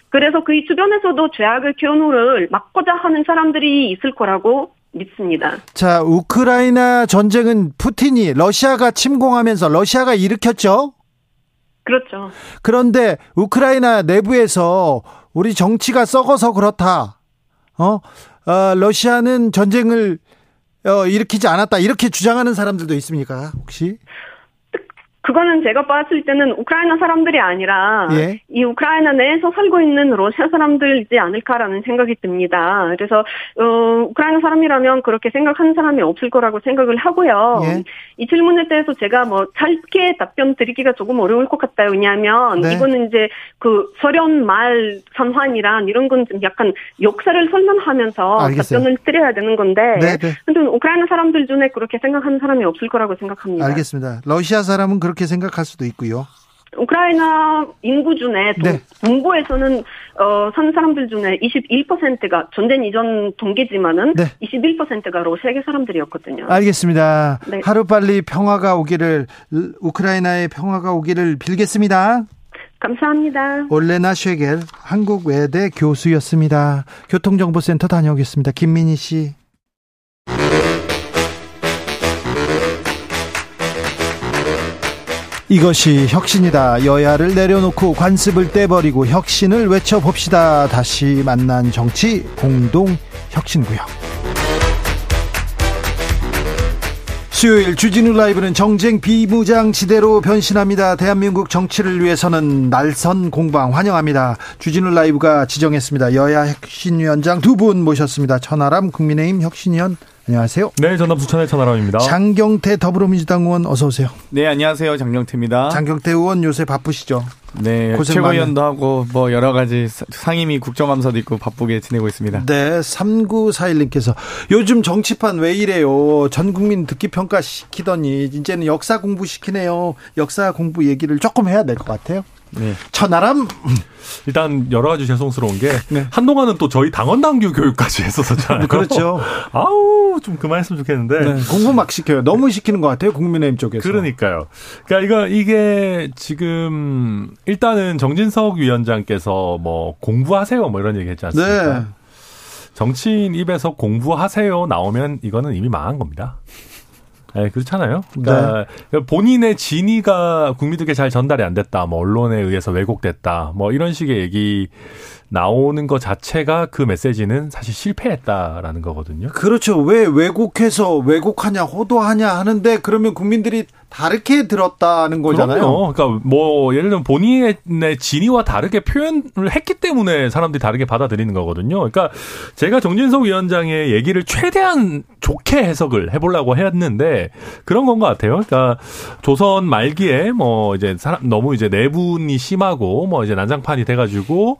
그래서 그 주변에서도 죄악의 경우를 막고자 하는 사람들이 있을 거라고 믿습니다. 자, 우크라이나 전쟁은 푸틴이 러시아가 침공하면서 러시아가 일으켰죠? 그렇죠. 그런데 우크라이나 내부에서 우리 정치가 썩어서 그렇다. 어? 어, 러시아는 전쟁을 어, 일으키지 않았다. 이렇게 주장하는 사람들도 있습니까? 혹시? 그거는 제가 봤을 때는 우크라이나 사람들이 아니라 예. 이 우크라이나 내에서 살고 있는 러시아 사람들이지 않을까라는 생각이 듭니다. 그래서 어, 우크라이나 사람이라면 그렇게 생각하는 사람이 없을 거라고 생각을 하고요. 예. 이 질문에 대해서 제가 뭐 짧게 답변 드리기가 조금 어려울 것 같아요. 왜냐하면 네. 이거는 이제 그 소련 말 선환이란 이런 건 좀 약간 역사를 설명하면서 알겠어요. 답변을 드려야 되는 건데 네, 네. 근데 우크라이나 사람들 중에 그렇게 생각하는 사람이 없을 거라고 생각합니다. 알겠습니다. 러시아 사람은 그렇게 그렇게 생각할 수도 있고요. 우크라이나 인구 중에 네. 동부에서는 어, 산 사람들 중에 21%가 전쟁 이전 동기지만은 네. 21%가 러시아계 사람들이었거든요. 알겠습니다. 네. 하루 빨리 평화가 오기를 우크라이나의 평화가 오기를 빌겠습니다. 감사합니다. 올레나 쉐겔 한국외대 교수였습니다. 교통정보센터 다녀오겠습니다. 김민희 씨. 이것이 혁신이다. 여야를 내려놓고 관습을 떼버리고 혁신을 외쳐봅시다. 다시 만난 정치 공동 혁신구역. 수요일 주진우 라이브는 정쟁 비무장지대로 변신합니다. 대한민국 정치를 위해서는 날선 공방 환영합니다. 주진우 라이브가 지정했습니다. 여야 혁신위원장 두 분 모셨습니다. 천하람 국민의힘 혁신위원 안녕하세요. 네, 전남 부천의 천하람입니다. 장경태 더불어민주당 의원 어서 오세요. 네, 안녕하세요. 장경태입니다. 장경태 의원 요새 바쁘시죠? 네, 최고위원도 하고 뭐 여러 가지 상임위 국정감사도 있고 바쁘게 지내고 있습니다. 네, 3941님께서 요즘 정치판 왜 이래요? 전 국민 듣기 평가 시키더니 이제는 역사 공부 시키네요. 역사 공부 얘기를 조금 해야 될 것 같아요. 네. 천하람 일단 여러 가지 죄송스러운 게 네. 한동안은 또 저희 당원 당규 교육까지 했었잖아요. 그렇죠. 아우 좀 그만했으면 좋겠는데 네. 공부 막 시켜요. 너무 시키는 것 같아요. 국민의힘 쪽에서. 그러니까요. 그러니까 이거 이게 지금 일단은 정진석 위원장께서 뭐 공부하세요 뭐 이런 얘기 했지 않습니까? 네. 정치인 입에서 공부하세요 나오면 이거는 이미 망한 겁니다. 네, 그렇잖아요. 그러니까 네. 본인의 진위가 국민들께 잘 전달이 안 됐다. 뭐 언론에 의해서 왜곡됐다. 뭐 이런 식의 얘기 나오는 것 자체가 그 메시지는 사실 실패했다라는 거거든요. 그렇죠. 왜 왜곡해서 왜곡하냐, 호도하냐 하는데 그러면 국민들이 다르게 들었다는 거잖아요. 그럼요. 그러니까 뭐 예를 들면 본인의 진위와 다르게 표현을 했기 때문에 사람들이 다르게 받아들이는 거거든요. 그러니까 제가 정진석 위원장의 얘기를 최대한 좋게 해석을 해보려고 했는데 그런 건 것 같아요. 그러니까 조선 말기에 뭐 이제 사람 너무 이제 내분이 심하고 뭐 이제 난장판이 돼가지고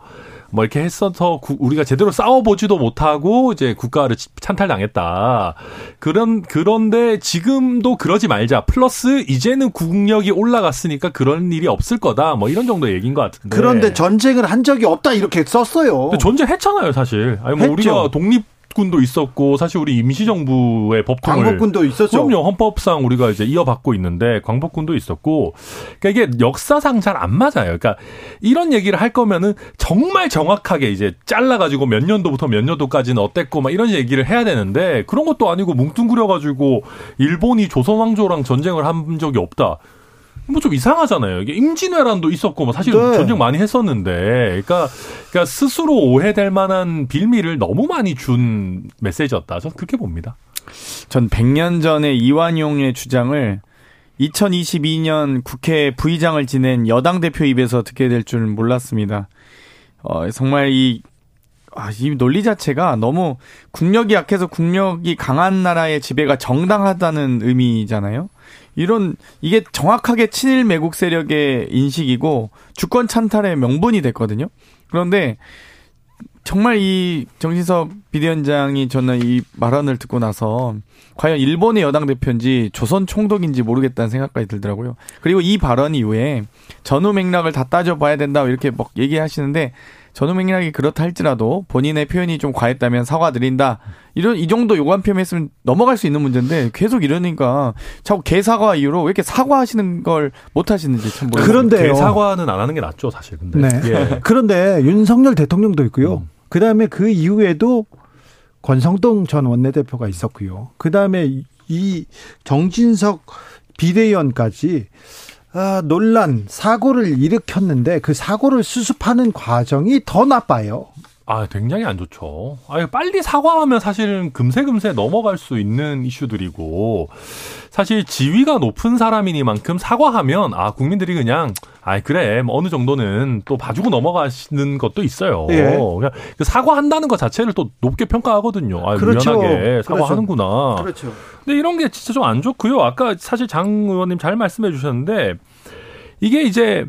뭐 이렇게 했어서 우리가 제대로 싸워보지도 못하고 이제 국가를 찬탈당했다. 그런 그런데 지금도 그러지 말자. 플러스 이제는 국력이 올라갔으니까 그런 일이 없을 거다. 뭐 이런 정도 얘기인 것 같은데. 그런데 전쟁을 한 적이 없다 이렇게 썼어요. 전쟁 했잖아요, 사실. 아니 뭐 했죠. 우리가 독립 광복군도 있었고 사실 우리 임시정부의 법통을 광복군도 있었죠. 그럼요. 헌법상 우리가 이제 이어받고 있는데 광복군도 있었고 그러니까 이게 역사상 잘 안 맞아요. 그러니까 이런 얘기를 할 거면은 정말 정확하게 이제 잘라 가지고 몇 년도부터 몇 년도까지는 어땠고 막 이런 얘기를 해야 되는데 그런 것도 아니고 뭉뚱그려 가지고 일본이 조선 왕조랑 전쟁을 한 적이 없다. 뭐 좀 이상하잖아요. 이게 임진왜란도 있었고 뭐 사실 네. 전쟁 많이 했었는데, 그러니까, 그러니까 스스로 오해될 만한 빌미를 너무 많이 준 메시지였다. 저는 그렇게 봅니다. 전 100년 전에 이완용의 주장을 2022년 국회 부의장을 지낸 여당 대표 입에서 듣게 될 줄 몰랐습니다. 어, 정말 이, 아, 이 논리 자체가 너무 국력이 약해서 국력이 강한 나라의 지배가 정당하다는 의미잖아요. 이런 이게 정확하게 친일 매국 세력의 인식이고 주권 찬탈의 명분이 됐거든요. 그런데 정말 이 정진석 비대위원장이 저는 이 말안을 듣고 나서 과연 일본의 여당 대표인지 조선 총독인지 모르겠다는 생각까지 들더라고요. 그리고 이 발언 이후에 전후 맥락을 다 따져봐야 된다 이렇게 막 얘기하시는데 전후 맥락이 그렇다 할지라도 본인의 표현이 좀 과했다면 사과드린다. 이런 이 정도 요구한 표현했으면 넘어갈 수 있는 문제인데 계속 이러니까 자꾸 개사과 이후로 왜 이렇게 사과하시는 걸 못 하시는지 참 모르겠어요. 그런데 개사과는 안 하는 게 낫죠, 사실. 근데. 네. 예. 그런데 윤석열 대통령도 있고요. 음. 그다음에 그 이후에도 권성동 전 원내대표가 있었고요. 그다음에 이 정진석 비대위원까지 아, 논란, 사고를 일으켰는데 그 사고를 수습하는 과정이 더 나빠요. 아, 굉장히 안 좋죠. 아, 빨리 사과하면 사실은 금세금세 넘어갈 수 있는 이슈들이고, 사실 지위가 높은 사람이니만큼 사과하면, 아, 국민들이 그냥, 아, 그래, 뭐 어느 정도는 또 봐주고 넘어가시는 것도 있어요. 예. 그냥 그 사과한다는 것 자체를 또 높게 평가하거든요. 아, 그렇죠. 미안하게 사과하는구나. 그렇죠. 근데 이런 게 진짜 좀 안 좋고요. 아까 사실 장 의원님 잘 말씀해 주셨는데, 이게 이제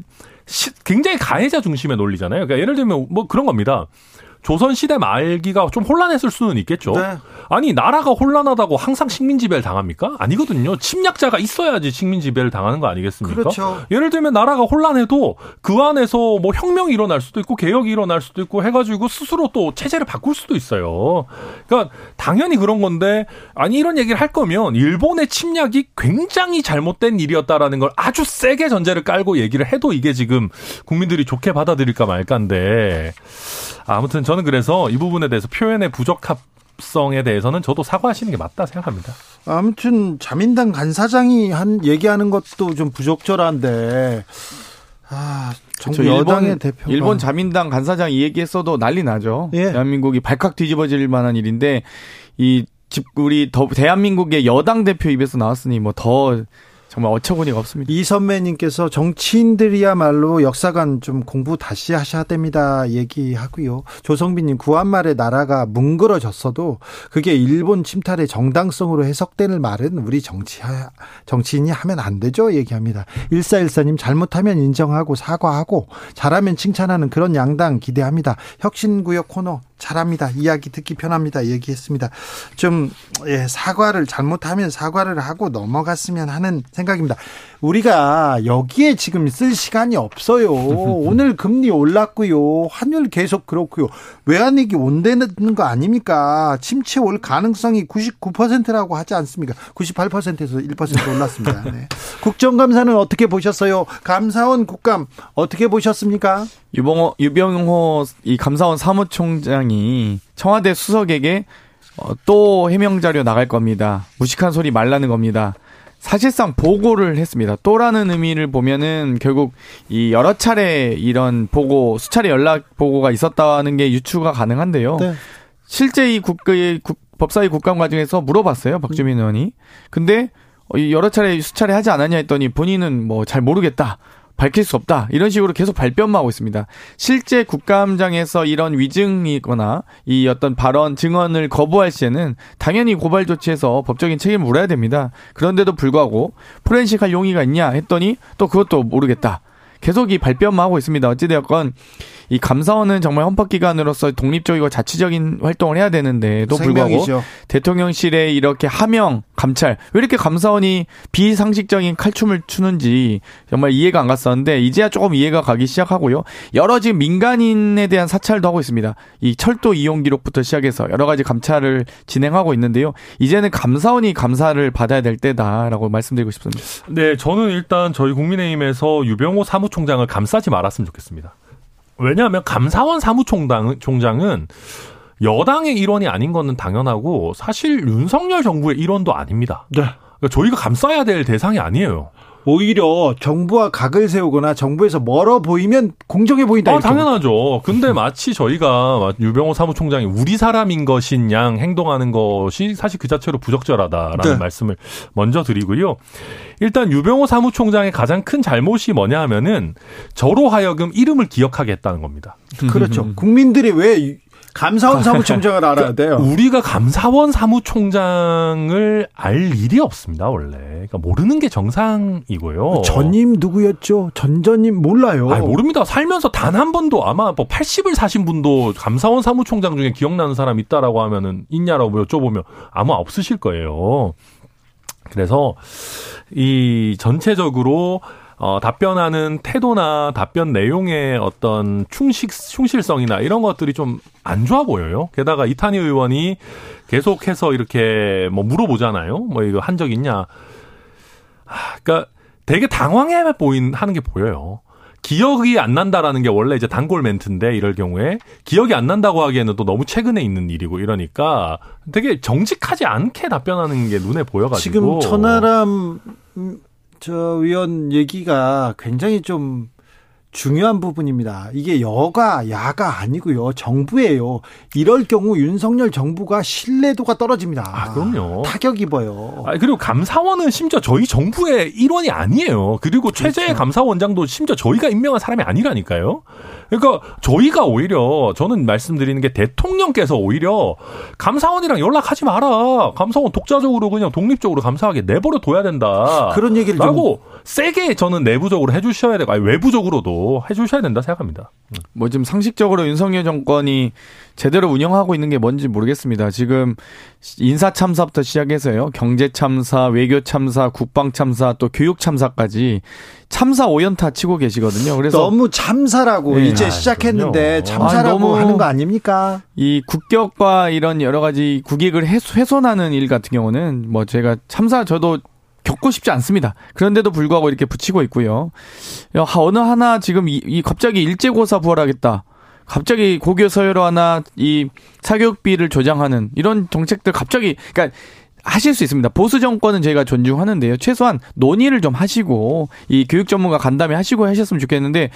굉장히 가해자 중심의 논리잖아요. 그러니까 예를 들면 뭐 그런 겁니다. 조선 시대 말기가 좀 혼란했을 수는 있겠죠. 네. 아니 나라가 혼란하다고 항상 식민 지배를 당합니까? 아니거든요. 침략자가 있어야지 식민 지배를 당하는 거 아니겠습니까? 그렇죠. 예를 들면 나라가 혼란해도 그 안에서 뭐 혁명이 일어날 수도 있고 개혁이 일어날 수도 있고 해가지고 스스로 또 체제를 바꿀 수도 있어요. 그러니까 당연히 그런 건데 아니 이런 얘기를 할 거면 일본의 침략이 굉장히 잘못된 일이었다라는 걸 아주 세게 전제를 깔고 얘기를 해도 이게 지금 국민들이 좋게 받아들일까 말까인데 아무튼 저는 그래서 이 부분에 대해서 표현의 부적합 성에 대해서는 저도 사과하시는 게 맞다 생각합니다. 아무튼 자민당 간사장이 한 얘기하는 것도 좀 부적절한데 아 정부 그렇죠. 여당의 일본, 대표가 일본 자민당 간사장 이 얘기했어도 난리 나죠. 예. 대한민국이 발칵 뒤집어질 만한 일인데 이 집 우리 더 대한민국의 여당 대표 입에서 나왔으니 뭐더 정말 어처구니가 없습니다. 이 선배님께서 정치인들이야말로 역사관 좀 공부 다시 하셔야 됩니다. 얘기하고요. 조성빈님 구한말에 나라가 뭉그러졌어도 그게 일본 침탈의 정당성으로 해석되는 말은 우리 정치 정치인이 하면 안 되죠. 얘기합니다. 1414님 잘못하면 인정하고 사과하고 잘하면 칭찬하는 그런 양당 기대합니다. 혁신구역 코너 잘합니다. 이야기 듣기 편합니다. 얘기했습니다. 좀 예, 사과를 잘못하면 사과를 하고 넘어갔으면 하는 생각입니다. 우리가 여기에 지금 쓸 시간이 없어요. 오늘 금리 올랐고요. 환율 계속 그렇고요. 외환위기 온다는 거 아닙니까? 침체 올 가능성이 99%라고 하지 않습니까? 98%에서 1% 올랐습니다. 네. 국정감사는 어떻게 보셨어요? 감사원 국감 어떻게 보셨습니까? 유병호 유병호 이 감사원 사무총장이 청와대 수석에게 어, 또 해명 자료 나갈 겁니다. 무식한 소리 말라는 겁니다. 사실상 보고를 했습니다. 또라는 의미를 보면은 결국 이 여러 차례 이런 보고 수차례 연락 보고가 있었다는 게 유추가 가능한데요. 네. 실제 이 국의 국, 법사위 국감 과정에서 물어봤어요. 박주민 의원이. 근데 어, 이 여러 차례 수차례 하지 않았냐 했더니 본인은 뭐 잘 모르겠다. 밝힐 수 없다. 이런 식으로 계속 발뺌만 하고 있습니다. 실제 국감장에서 이런 위증이거나 이 어떤 발언 증언을 거부할 시에는 당연히 고발 조치해서 법적인 책임을 물어야 됩니다. 그런데도 불구하고 포렌식 할 용의가 있냐 했더니 또 그것도 모르겠다. 계속 이 발뺌만 하고 있습니다. 어찌되었건 이 감사원은 정말 헌법기관으로서 독립적이고 자치적인 활동을 해야 되는데도 불구하고 생명이죠. 대통령실에 이렇게 하명 감찰 왜 이렇게 감사원이 비상식적인 칼춤을 추는지 정말 이해가 안 갔었는데 이제야 조금 이해가 가기 시작하고요. 여러 지금 민간인에 대한 사찰도 하고 있습니다. 이 철도 이용 기록부터 시작해서 여러 가지 감찰을 진행하고 있는데요. 이제는 감사원이 감사를 받아야 될 때다라고 말씀드리고 싶습니다. 네, 저는 일단 저희 국민의힘에서 유병호 사무총장을 감싸지 말았으면 좋겠습니다. 왜냐하면 감사원 사무총장은 총장은 여당의 일원이 아닌 거는 당연하고 사실 윤석열 정부의 일원도 아닙니다. 네. 그러니까 저희가 감싸야 될 대상이 아니에요. 오히려 정부와 각을 세우거나 정부에서 멀어 보이면 공정해 보인다. 아, 당연하죠. 근데 마치 저희가 유병호 사무총장이 우리 사람인 것인 양 행동하는 것이 사실 그 자체로 부적절하다라는 네. 말씀을 먼저 드리고요. 일단 유병호 사무총장의 가장 큰 잘못이 뭐냐 하면은 저로 하여금 이름을 기억하게 했다는 겁니다. 그렇죠. 국민들이 왜 감사원 사무총장을 알아야 돼요? 우리가 감사원 사무총장을 알 일이 없습니다, 원래. 그러니까 모르는 게 정상이고요. 전임 누구였죠? 전전임 몰라요. 아 모릅니다. 살면서 단 한 번도 아마 뭐 80을 사신 분도 감사원 사무총장 중에 기억나는 사람 있다라고 하면은 있냐라고 여쭤보면 아마 없으실 거예요. 그래서 이 전체적으로 어, 답변하는 태도나 답변 내용의 어떤 충식, 충실성이나 이런 것들이 좀 안 좋아 보여요. 게다가 이탄희 의원이 계속해서 이렇게 뭐 물어보잖아요. 뭐 이거 한 적 있냐. 아, 그러니까 되게 당황해 보인, 하는 게 보여요. 기억이 안 난다라는 게 원래 이제 단골 멘트인데 이럴 경우에 기억이 안 난다고 하기에는 또 너무 최근에 있는 일이고 이러니까 되게 정직하지 않게 답변하는 게 눈에 보여가지고 지금 천하람 음, 저 의원 얘기가 굉장히 좀 중요한 부분입니다. 이게 여가 야가 아니고요. 정부예요. 이럴 경우 윤석열 정부가 신뢰도가 떨어집니다. 아, 그럼요. 타격 입어요. 아, 그리고 감사원은 심지어 저희 정부의 일원이 아니에요. 그리고 최재 그렇죠. 감사원장도 심지어 저희가 임명한 사람이 아니라니까요. 그러니까 저희가 오히려 저는 말씀드리는 게 대통령께서 오히려 감사원이랑 연락하지 마라. 감사원 독자적으로 그냥 독립적으로 감사하게 내버려 둬야 된다. 그런 얘기를 좀 라고 세게 저는 내부적으로 해주셔야 되고 아니 외부적으로도 해주셔야 된다 생각합니다. 뭐 지금 상식적으로 윤석열 정권이 제대로 운영하고 있는 게 뭔지 모르겠습니다. 지금 인사 참사부터 시작해서요. 경제 참사, 외교 참사, 국방 참사, 또 교육 참사까지 참사 오연타 치고 계시거든요. 그래서 너무 참사라고 네. 이제 아, 시작했는데 그럼요. 참사라고 아, 너무- 하는 거 아닙니까? 이 국격과 이런 여러 가지 국익을 훼- 훼손하는 일 같은 경우는 뭐 제가 참사 저도 겪고 싶지 않습니다. 그런데도 불구하고 이렇게 붙이고 있고요. 야, 어느 하나 지금 이, 이 갑자기 일제고사 부활하겠다. 갑자기 고교 서열화 하나 이 사교육비를 조장하는 이런 정책들 갑자기 그러니까 하실 수 있습니다. 보수 정권은 저희가 존중하는데요. 최소한 논의를 좀 하시고 이 교육 전문가 간담회 하시고 하셨으면 좋겠는데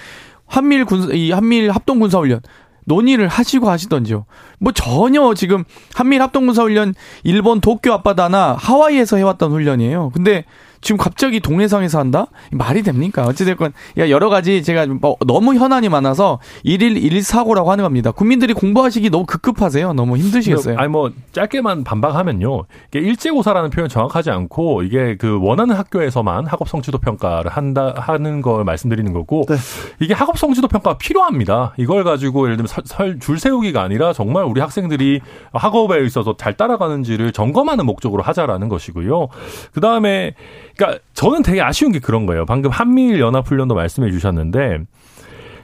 한미일 군, 이 한미일 합동 군사 훈련 논의를 하시고 하시던지요. 뭐 전혀 지금 한미일 합동군사 훈련 일본 도쿄 앞바다나 하와이에서 해왔던 훈련이에요. 근데 지금 갑자기 동해상에서 한다? 말이 됩니까? 어찌됐건, 야, 여러 가지 제가 뭐 너무 현안이 많아서 일일 일 사고라고 하는 겁니다. 국민들이 공부하시기 너무 급급하세요. 너무 힘드시겠어요. 아니 뭐 짧게만 반박하면요. 이게 일제고사라는 표현 정확하지 않고 이게 그 원하는 학교에서만 학업 성취도 평가를 한다 하는 걸 말씀드리는 거고 네. 이게 학업 성취도 평가가 필요합니다. 이걸 가지고 예를 들면 설, 설- 줄 세우기가 아니라 정말 우리 학생들이 학업에 있어서 잘 따라가는지를 점검하는 목적으로 하자라는 것이고요. 그 다음에 그러니까 저는 되게 아쉬운 게 그런 거예요. 방금 한미일 연합훈련도 말씀해 주셨는데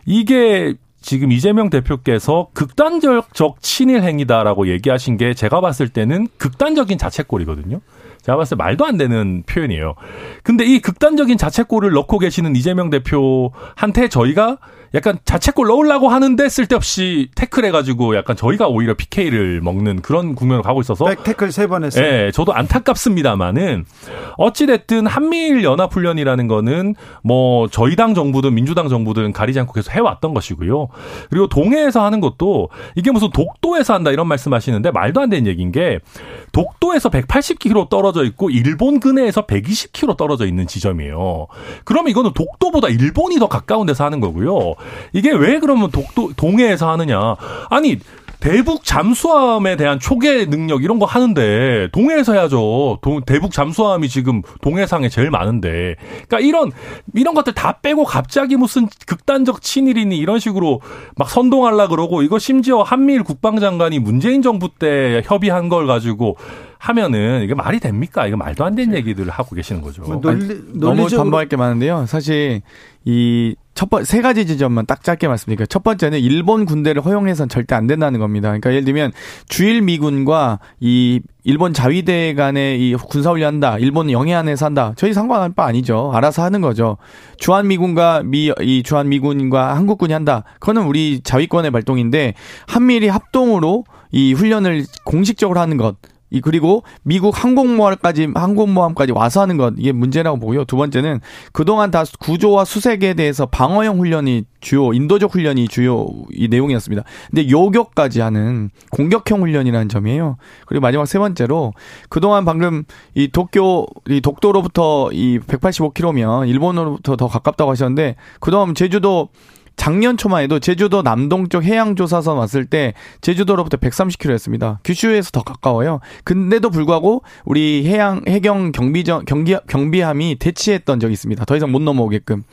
이게 지금 이재명 대표께서 극단적 친일 행위다라고 얘기하신 게 제가 봤을 때는 극단적인 자책골이거든요. 제가 봤을 때 말도 안 되는 표현이에요. 근데 이 극단적인 자책골을 넣고 계시는 이재명 대표한테 저희가 약간 자책골 넣으려고 하는데 쓸데없이 태클해가지고 약간 저희가 오히려 PK를 먹는 그런 국면으로 가고 있어서 백 태클 세 번 했어요. 예, 저도 안타깝습니다만은 어찌 됐든 한미일 연합 훈련이라는 거는 뭐 저희 당 정부든 민주당 정부든 가리지 않고 계속 해왔던 것이고요. 그리고 동해에서 하는 것도 이게 무슨 독도에서 한다 이런 말씀 하시는데 말도 안 되는 얘기인 게 독도에서 180km 떨어져 있고 일본 근해에서 120km 떨어져 있는 지점이에요. 그럼 이거는 독도보다 일본이 더 가까운 데서 하는 거고요. 이게 왜 그러면 독도 동해에서 하느냐? 아니 대북 잠수함에 대한 초계 능력 이런 거 하는데 동해에서 해야죠. 동- 대북 잠수함이 지금 동해상에 제일 많은데. 그러니까 이런 이런 것들 다 빼고 갑자기 무슨 극단적 친일이니 이런 식으로 막 선동하려 그러고 이거 심지어 한미일 국방장관이 문재인 정부 때 협의한 걸 가지고 하면은 이게 말이 됩니까? 이거 말도 안 되는 얘기들을 하고 계시는 거죠. 뭐 논리, 너무 논리적으로 반박할 게 많은데요. 사실 이 첫 번, 세 가지 지점만 딱 짧게 말씀드릴게요. 첫 번째는 일본 군대를 허용해서는 절대 안 된다는 겁니다. 그러니까 예를 들면 주일 미군과 이 일본 자위대 간의 이 군사훈련 한다. 일본 영해안에서 한다. 저희 상관할 바 아니죠. 알아서 하는 거죠. 주한 미군과 미, 이 주한 미군과 한국군이 한다. 그거는 우리 자위권의 발동인데 한미일이 합동으로 이 훈련을 공식적으로 하는 것. 이 그리고 미국 항공모함까지 항공모함까지 와서 하는 것 이게 문제라고 보고요. 두 번째는 그동안 다 구조와 수색에 대해서 방어형 훈련이 주요 인도적 훈련이 주요 이 내용이었습니다. 근데 요격까지 하는 공격형 훈련이라는 점이에요. 그리고 마지막 세 번째로 그동안 방금 이 도쿄 이 독도로부터 이 185km면 일본으로부터 더 가깝다고 하셨는데 그동안 제주도 작년 초만 해도 제주도 남동쪽 해양조사선 왔을 때 제주도로부터 130km였습니다. 규슈에서 더 가까워요. 근데도 불구하고 우리 해양 해경 경비정 경기 경비함이 대치했던 적이 있습니다. 더 이상 못 넘어오게끔.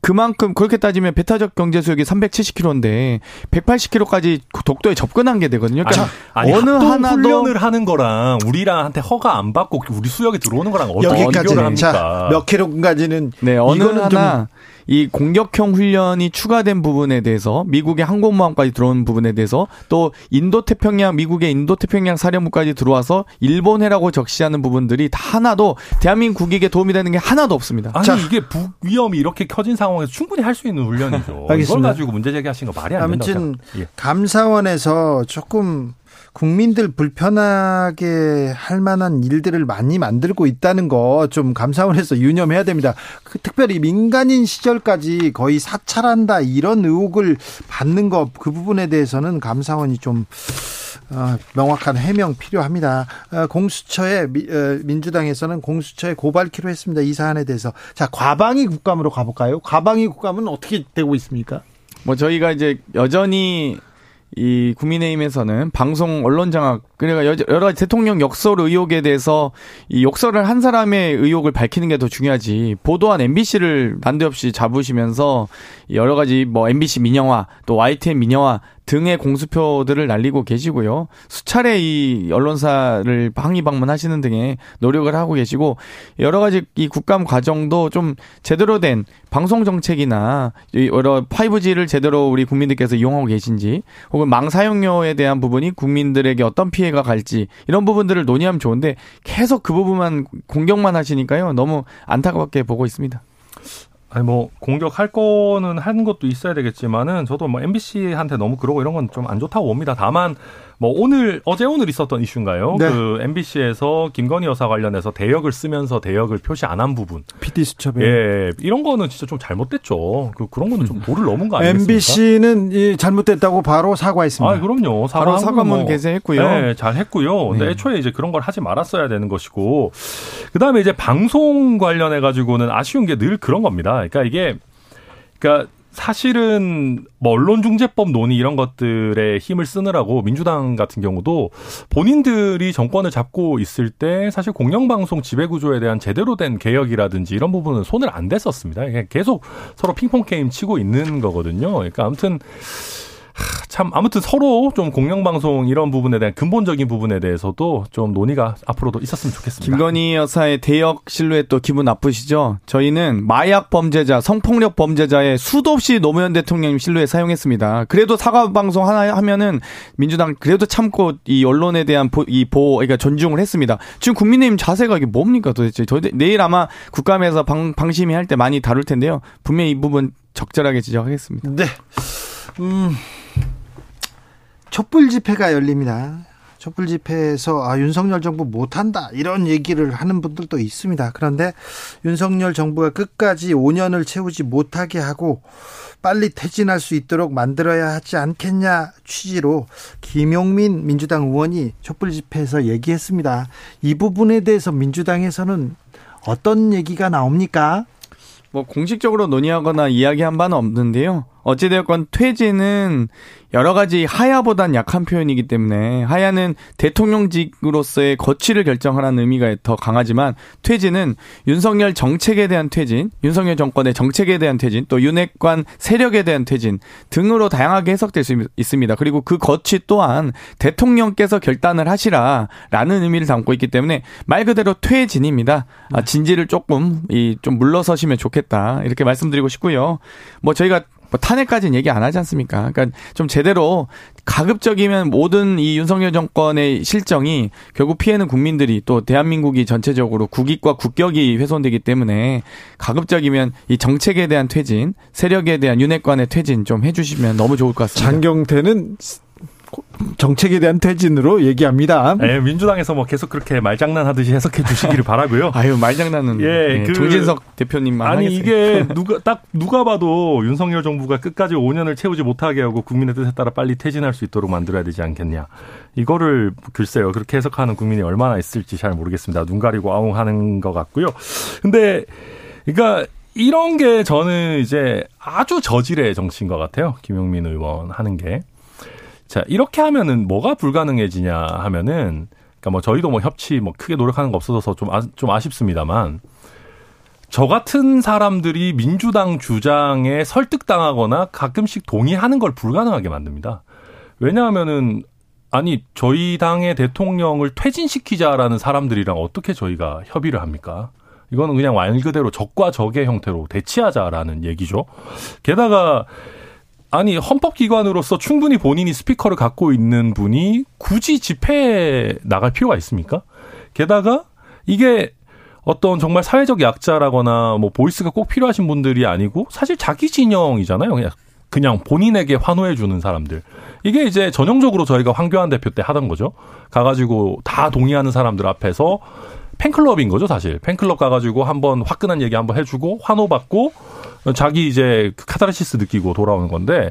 그만큼 그렇게 따지면 배타적 경제 수역이 370km인데 180km까지 독도에 접근한 게 되거든요. 그러니까 아니, 어느 합동 하나도 훈련을 하는 거랑 우리랑한테 허가 안 받고 우리 수역에 들어오는 거랑 어떻게 여기까지 비교를 합니까? 자, 몇 킬로까지는 네, 어느 이거는 좀 하나 이 공격형 훈련이 추가된 부분에 대해서 미국의 항공모함까지 들어온 부분에 대해서 또 인도 태평양 미국의 인도 태평양 사령부까지 들어와서 일본해라고 적시하는 부분들이 다 하나도 대한민국 국익에 도움이 되는 게 하나도 없습니다. 아니 자. 이게 북 위험이 이렇게 커진 상황에서 충분히 할 수 있는 훈련이죠. 이걸 알겠습니다. 가지고 문제 제기하신 거 말이 안 된다고 아무튼 예. 감사원에서 조금 국민들 불편하게 할 만한 일들을 많이 만들고 있다는 거 좀 감사원에서 유념해야 됩니다. 그 특별히 민간인 시절까지 거의 사찰한다 이런 의혹을 받는 거그 부분에 대해서는 감사원이 좀 어, 명확한 해명 필요합니다. 어, 공수처에 미- 어, 민주당에서는 공수처에 고발키로 했습니다. 이 사안에 대해서 자 과방위 국감으로 가볼까요? 과방위 국감은 어떻게 되고 있습니까? 뭐 저희가 이제 여전히 이 국민의힘에서는 방송 언론 장악 그러니까 여러 가지 대통령 역설 의혹에 대해서 이 역설을 한 사람의 의혹을 밝히는 게 더 중요하지. 보도한 MBC를 난데없이 잡으시면서 여러 가지 뭐 MBC 민영화 또 YTN 민영화 등의 공수표들을 날리고 계시고요. 수차례 이 언론사를 항의 방문하시는 등의 노력을 하고 계시고 여러 가지 이 국감 과정도 좀 제대로 된 방송 정책이나 여러 5G를 제대로 우리 국민들께서 이용하고 계신지 혹은 망 사용료에 대한 부분이 국민들에게 어떤 피해가 갈지 이런 부분들을 논의하면 좋은데 계속 그 부분만 공격만 하시니까요. 너무 안타깝게 보고 있습니다. 아니 뭐 공격할 거는 하는 것도 있어야 되겠지만은 저도 뭐 MBC한테 너무 그러고 이런 건 좀 안 좋다고 봅니다. 다만 뭐 오늘 어제 오늘 있었던 이슈인가요? 네. 그 MBC에서 김건희 여사 관련해서 대역을 쓰면서 대역을 표시 안 한 부분. PD 수첩에. 예. 이런 거는 진짜 좀 잘못됐죠. 그 그런 거는 좀 도를 넘은 거 아니겠습니까? MBC는 이 잘못됐다고 바로 사과했습니다. 아, 그럼요. 바로 사과문 뭐, 게재했고요. 네, 잘 했고요. 근데 네. 애초에 이제 그런 걸 하지 말았어야 되는 것이고 그다음에 이제 방송 관련해 가지고는 아쉬운 게 늘 그런 겁니다. 그러니까 이게 그러니까 사실은 뭐 언론중재법 논의 이런 것들에 힘을 쓰느라고 민주당 같은 경우도 본인들이 정권을 잡고 있을 때 사실 공영방송 지배구조에 대한 제대로 된 개혁이라든지 이런 부분은 손을 안 댔었습니다. 계속 서로 핑퐁 게임 치고 있는 거거든요. 그러니까 아무튼 참 아무튼 서로 좀 공영방송 이런 부분에 대한 근본적인 부분에 대해서도 좀 논의가 앞으로도 있었으면 좋겠습니다. 김건희 여사의 대역 실루엣도 기분 나쁘시죠? 저희는 마약 범죄자, 성폭력 범죄자의 수도 없이 노무현 대통령 실루엣 사용했습니다. 그래도 사과 방송 하나 하면은 민주당 그래도 참고 이 언론에 대한 보, 이 보, 그러니까 존중을 했습니다. 지금 국민의힘 자세가 이게 뭡니까 도대체? 저 내일 아마 국감에서 방, 방심이 할 때 많이 다룰 텐데요. 분명히 이 부분 적절하게 지적하겠습니다. 네. 음. 촛불 집회가 열립니다. 촛불 집회에서 아, 윤석열 정부 못한다 이런 얘기를 하는 분들도 있습니다. 그런데 윤석열 정부가 끝까지 5년을 채우지 못하게 하고 빨리 퇴진할 수 있도록 만들어야 하지 않겠냐 취지로 김용민 민주당 의원이 촛불 집회에서 얘기했습니다. 이 부분에 대해서 민주당에서는 어떤 얘기가 나옵니까? 뭐 공식적으로 논의하거나 이야기한 바는 없는데요. 어찌되었건 퇴진은 여러 가지 하야보단 약한 표현이기 때문에 하야는 대통령직으로서의 거취를 결정하라는 의미가 더 강하지만 퇴진은 윤석열 정책에 대한 퇴진, 윤석열 정권의 정책에 대한 퇴진, 또 윤핵관 세력에 대한 퇴진 등으로 다양하게 해석될 수 있습니다. 그리고 그 거취 또한 대통령께서 결단을 하시라라는 의미를 담고 있기 때문에 말 그대로 퇴진입니다. 아, 진지를 조금 이 좀 물러서시면 좋겠다 이렇게 말씀드리고 싶고요. 뭐 저희가 뭐 탄핵까지는 얘기 안 하지 않습니까? 그러니까 좀 제대로 가급적이면 모든 이 윤석열 정권의 실정이 결국 피해는 국민들이 또 대한민국이 전체적으로 국익과 국격이 훼손되기 때문에 가급적이면 이 정책에 대한 퇴진, 세력에 대한 윤핵관의 퇴진 좀 해주시면 너무 좋을 것 같습니다. 장경태는 정책에 대한 퇴진으로 얘기합니다. 네, 민주당에서 뭐 계속 그렇게 말장난하듯이 해석해 주시기를 바라고요. 아유 말장난은 예, 네, 그, 정진석 대표님만 아니 하겠어요. 이게 누가 딱 누가 봐도 윤석열 정부가 끝까지 5년을 채우지 못하게 하고 국민의 뜻에 따라 빨리 퇴진할 수 있도록 만들어야 되지 않겠냐. 이거를 글쎄요 그렇게 해석하는 국민이 얼마나 있을지 잘 모르겠습니다. 눈 가리고 아웅 하는 것 같고요. 근데 그러니까 이런 게 저는 이제 아주 저질의 정치인 것 같아요. 김용민 의원 하는 게. 자, 이렇게 하면은 뭐가 불가능해지냐 하면은, 그러니까 뭐 저희도 뭐 협치 뭐 크게 노력하는 거 없어서 좀, 아, 좀 아쉽습니다만, 저 같은 사람들이 민주당 주장에 설득당하거나 가끔씩 동의하는 걸 불가능하게 만듭니다. 왜냐하면은, 아니, 저희 당의 대통령을 퇴진시키자라는 사람들이랑 어떻게 저희가 협의를 합니까? 이거는 그냥 말 그대로 적과 적의 형태로 대치하자라는 얘기죠. 게다가, 아니 헌법기관으로서 충분히 본인이 스피커를 갖고 있는 분이 굳이 집회에 나갈 필요가 있습니까? 게다가 이게 어떤 정말 사회적 약자라거나 뭐 보이스가 꼭 필요하신 분들이 아니고 사실 자기 진영이잖아요. 그냥 그냥 본인에게 환호해 주는 사람들. 이게 이제 전형적으로 저희가 황교안 대표 때 하던 거죠. 가가지고 다 동의하는 사람들 앞에서 팬클럽인 거죠, 사실. 팬클럽 가가지고 한번 화끈한 얘기 한번 해주고 환호받고 자기 이제 그 카타르시스 느끼고 돌아오는 건데,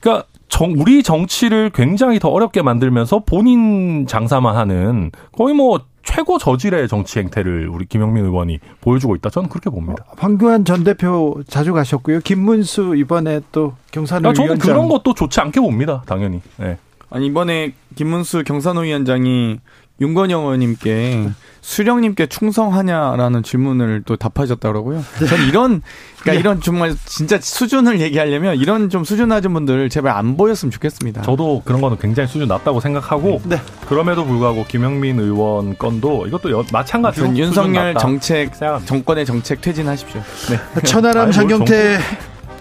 그러니까 정, 우리 정치를 굉장히 더 어렵게 만들면서 본인 장사만 하는 거의 뭐 최고 저질의 정치 행태를 우리 김영민 의원이 보여주고 있다. 저는 그렇게 봅니다. 황교안 전 대표 자주 가셨고요. 김문수 이번에 또 경산을 아, 저는 위원장. 그런 것도 좋지 않게 봅니다. 당연히. 네. 아니 이번에 김문수 경산호 위원장이 윤건영 의원님께 수령님께 충성하냐라는 질문을 또 답하셨더라고요. 저는 이런 그러니까 이런 정말 진짜 수준을 얘기하려면 이런 좀 수준 낮은 분들 제발 안 보였으면 좋겠습니다. 저도 그런 거는 굉장히 수준 낮다고 생각하고 네. 그럼에도 불구하고 김영민 의원 건도 이것도 여- 마찬가지로 윤석열 낮다 정책 생각합니다. 정권의 정책 퇴진하십시오. 네. 천하람 장경태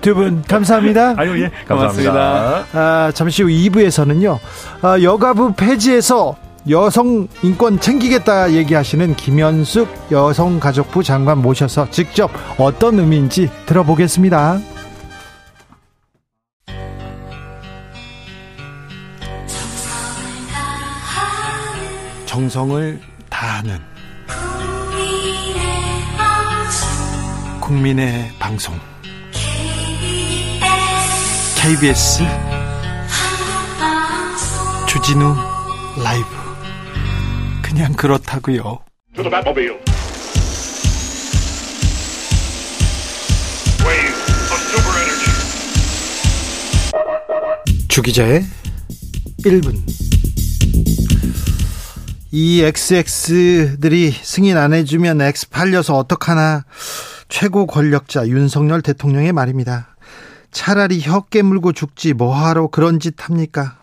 두분 감사합니다. 아유 예 감사합니다. 고맙습니다. 아, 잠시 후 2부에서는요. 아, 여가부 폐지해서 여성 인권 챙기겠다 얘기하시는 김현숙 여성가족부 장관 모셔서 직접 어떤 의미인지 들어보겠습니다. 정성을 다하는 국민의 방송. KBS 주진우 라이브 그냥 그렇다고요. 주기자의 1분 이 XX들이 승인 안 해주면 X 팔려서 어떡하나 최고 권력자 윤석열 대통령의 말입니다. 차라리 혀 깨물고 죽지 뭐하러 그런 짓 합니까?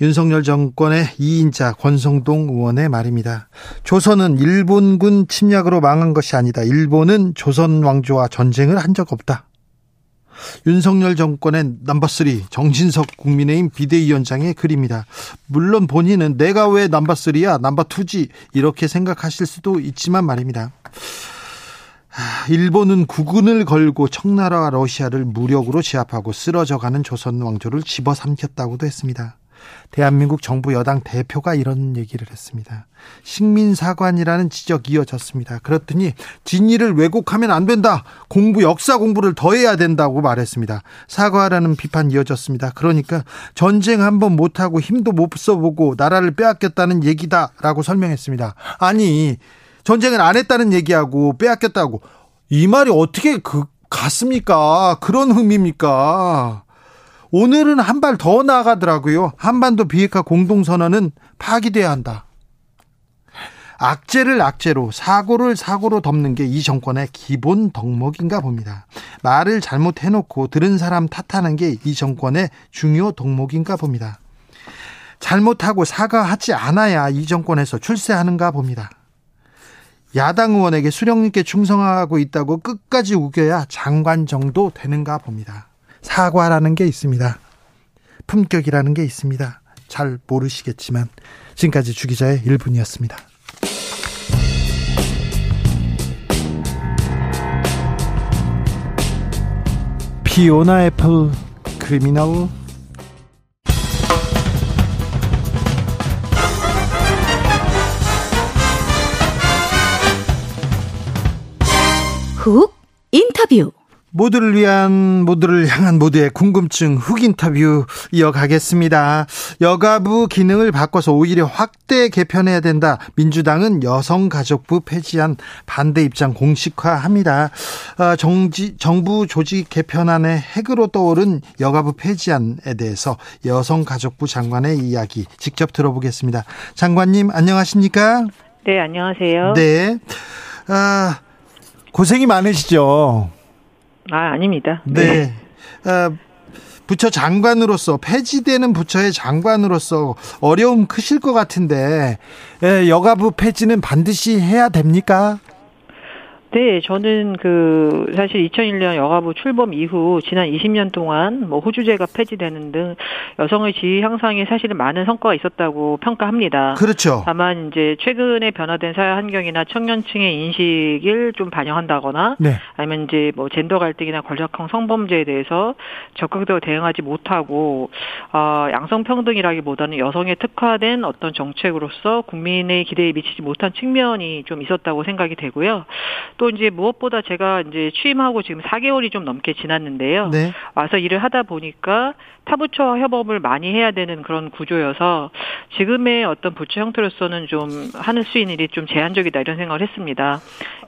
윤석열 정권의 2인자 권성동 의원의 말입니다. 조선은 일본군 침략으로 망한 것이 아니다. 일본은 조선 왕조와 전쟁을 한 적 없다. 윤석열 정권의 넘버3 정진석 국민의힘 비대위원장의 글입니다. 물론 본인은 내가 왜 넘버3야 넘버2지 이렇게 생각하실 수도 있지만 말입니다. 아, 일본은 국군을 걸고 청나라와 러시아를 무력으로 제압하고 쓰러져가는 조선 왕조를 집어삼켰다고도 했습니다. 대한민국 정부 여당 대표가 이런 얘기를 했습니다. 식민사관이라는 지적이 이어졌습니다. 그렇더니 진위를 왜곡하면 안 된다. 공부 역사 공부를 더 해야 된다고 말했습니다. 사과라는 비판 이어졌습니다. 그러니까 전쟁 한번 못 하고 힘도 못 써보고 나라를 빼앗겼다는 얘기다라고 설명했습니다. 아니 전쟁을 안 했다는 얘기하고 빼앗겼다고 이 말이 어떻게 그 같습니까? 그런 의미입니까? 오늘은 한 발 더 나가더라고요. 한반도 비핵화 공동선언은 파기돼야 한다. 악재를 악재로 사고를 사고로 덮는 게 이 정권의 기본 덕목인가 봅니다. 말을 잘못해놓고 들은 사람 탓하는 게 이 정권의 중요 덕목인가 봅니다. 잘못하고 사과하지 않아야 이 정권에서 출세하는가 봅니다. 야당 의원에게 수령님께 충성하고 있다고 끝까지 우겨야 장관 정도 되는가 봅니다. 사과라는 게 있습니다. 품격이라는 게 있습니다. 잘 모르시겠지만 지금까지 주기자의 1분이었습니다. 피오나 애플 Criminal 훅 인터뷰 모두를 위한 모두를 향한 모두의 궁금증 훅 인터뷰 이어가겠습니다. 여가부 기능을 바꿔서 오히려 확대 개편해야 된다. 민주당은 여성가족부 폐지안 반대 입장 공식화합니다. 어, 정지, 정부 조직 개편안의 핵으로 떠오른 여가부 폐지안에 대해서 여성가족부 장관의 이야기 직접 들어보겠습니다. 장관님 안녕하십니까? 네, 안녕하세요. 네. 아, 고생이 많으시죠? 아, 아닙니다. 네. 어, 부처 장관으로서 폐지되는 부처의 장관으로서 어려움 크실 것 같은데 예, 여가부 폐지는 반드시 해야 됩니까? 네, 저는 그 사실 2001년 여가부 출범 이후 지난 20년 동안 뭐 호주제가 폐지되는 등 여성의 지위 향상에 사실은 많은 성과가 있었다고 평가합니다. 그렇죠. 다만 이제 최근에 변화된 사회 환경이나 청년층의 인식을 좀 반영한다거나 네. 아니면 이제 뭐 젠더 갈등이나 권력형 성범죄에 대해서 적극적으로 대응하지 못하고 어, 양성 평등이라기보다는 여성에 특화된 어떤 정책으로서 국민의 기대에 미치지 못한 측면이 좀 있었다고 생각이 되고요. 또 그리고 이제 무엇보다 제가 이제 취임하고 지금 4개월이 좀 넘게 지났는데요. 네. 와서 일을 하다 보니까 타부처 협업을 많이 해야 되는 그런 구조여서 지금의 어떤 부처 형태로서는 좀 하는 수 있는 일이 좀 제한적이다 이런 생각을 했습니다.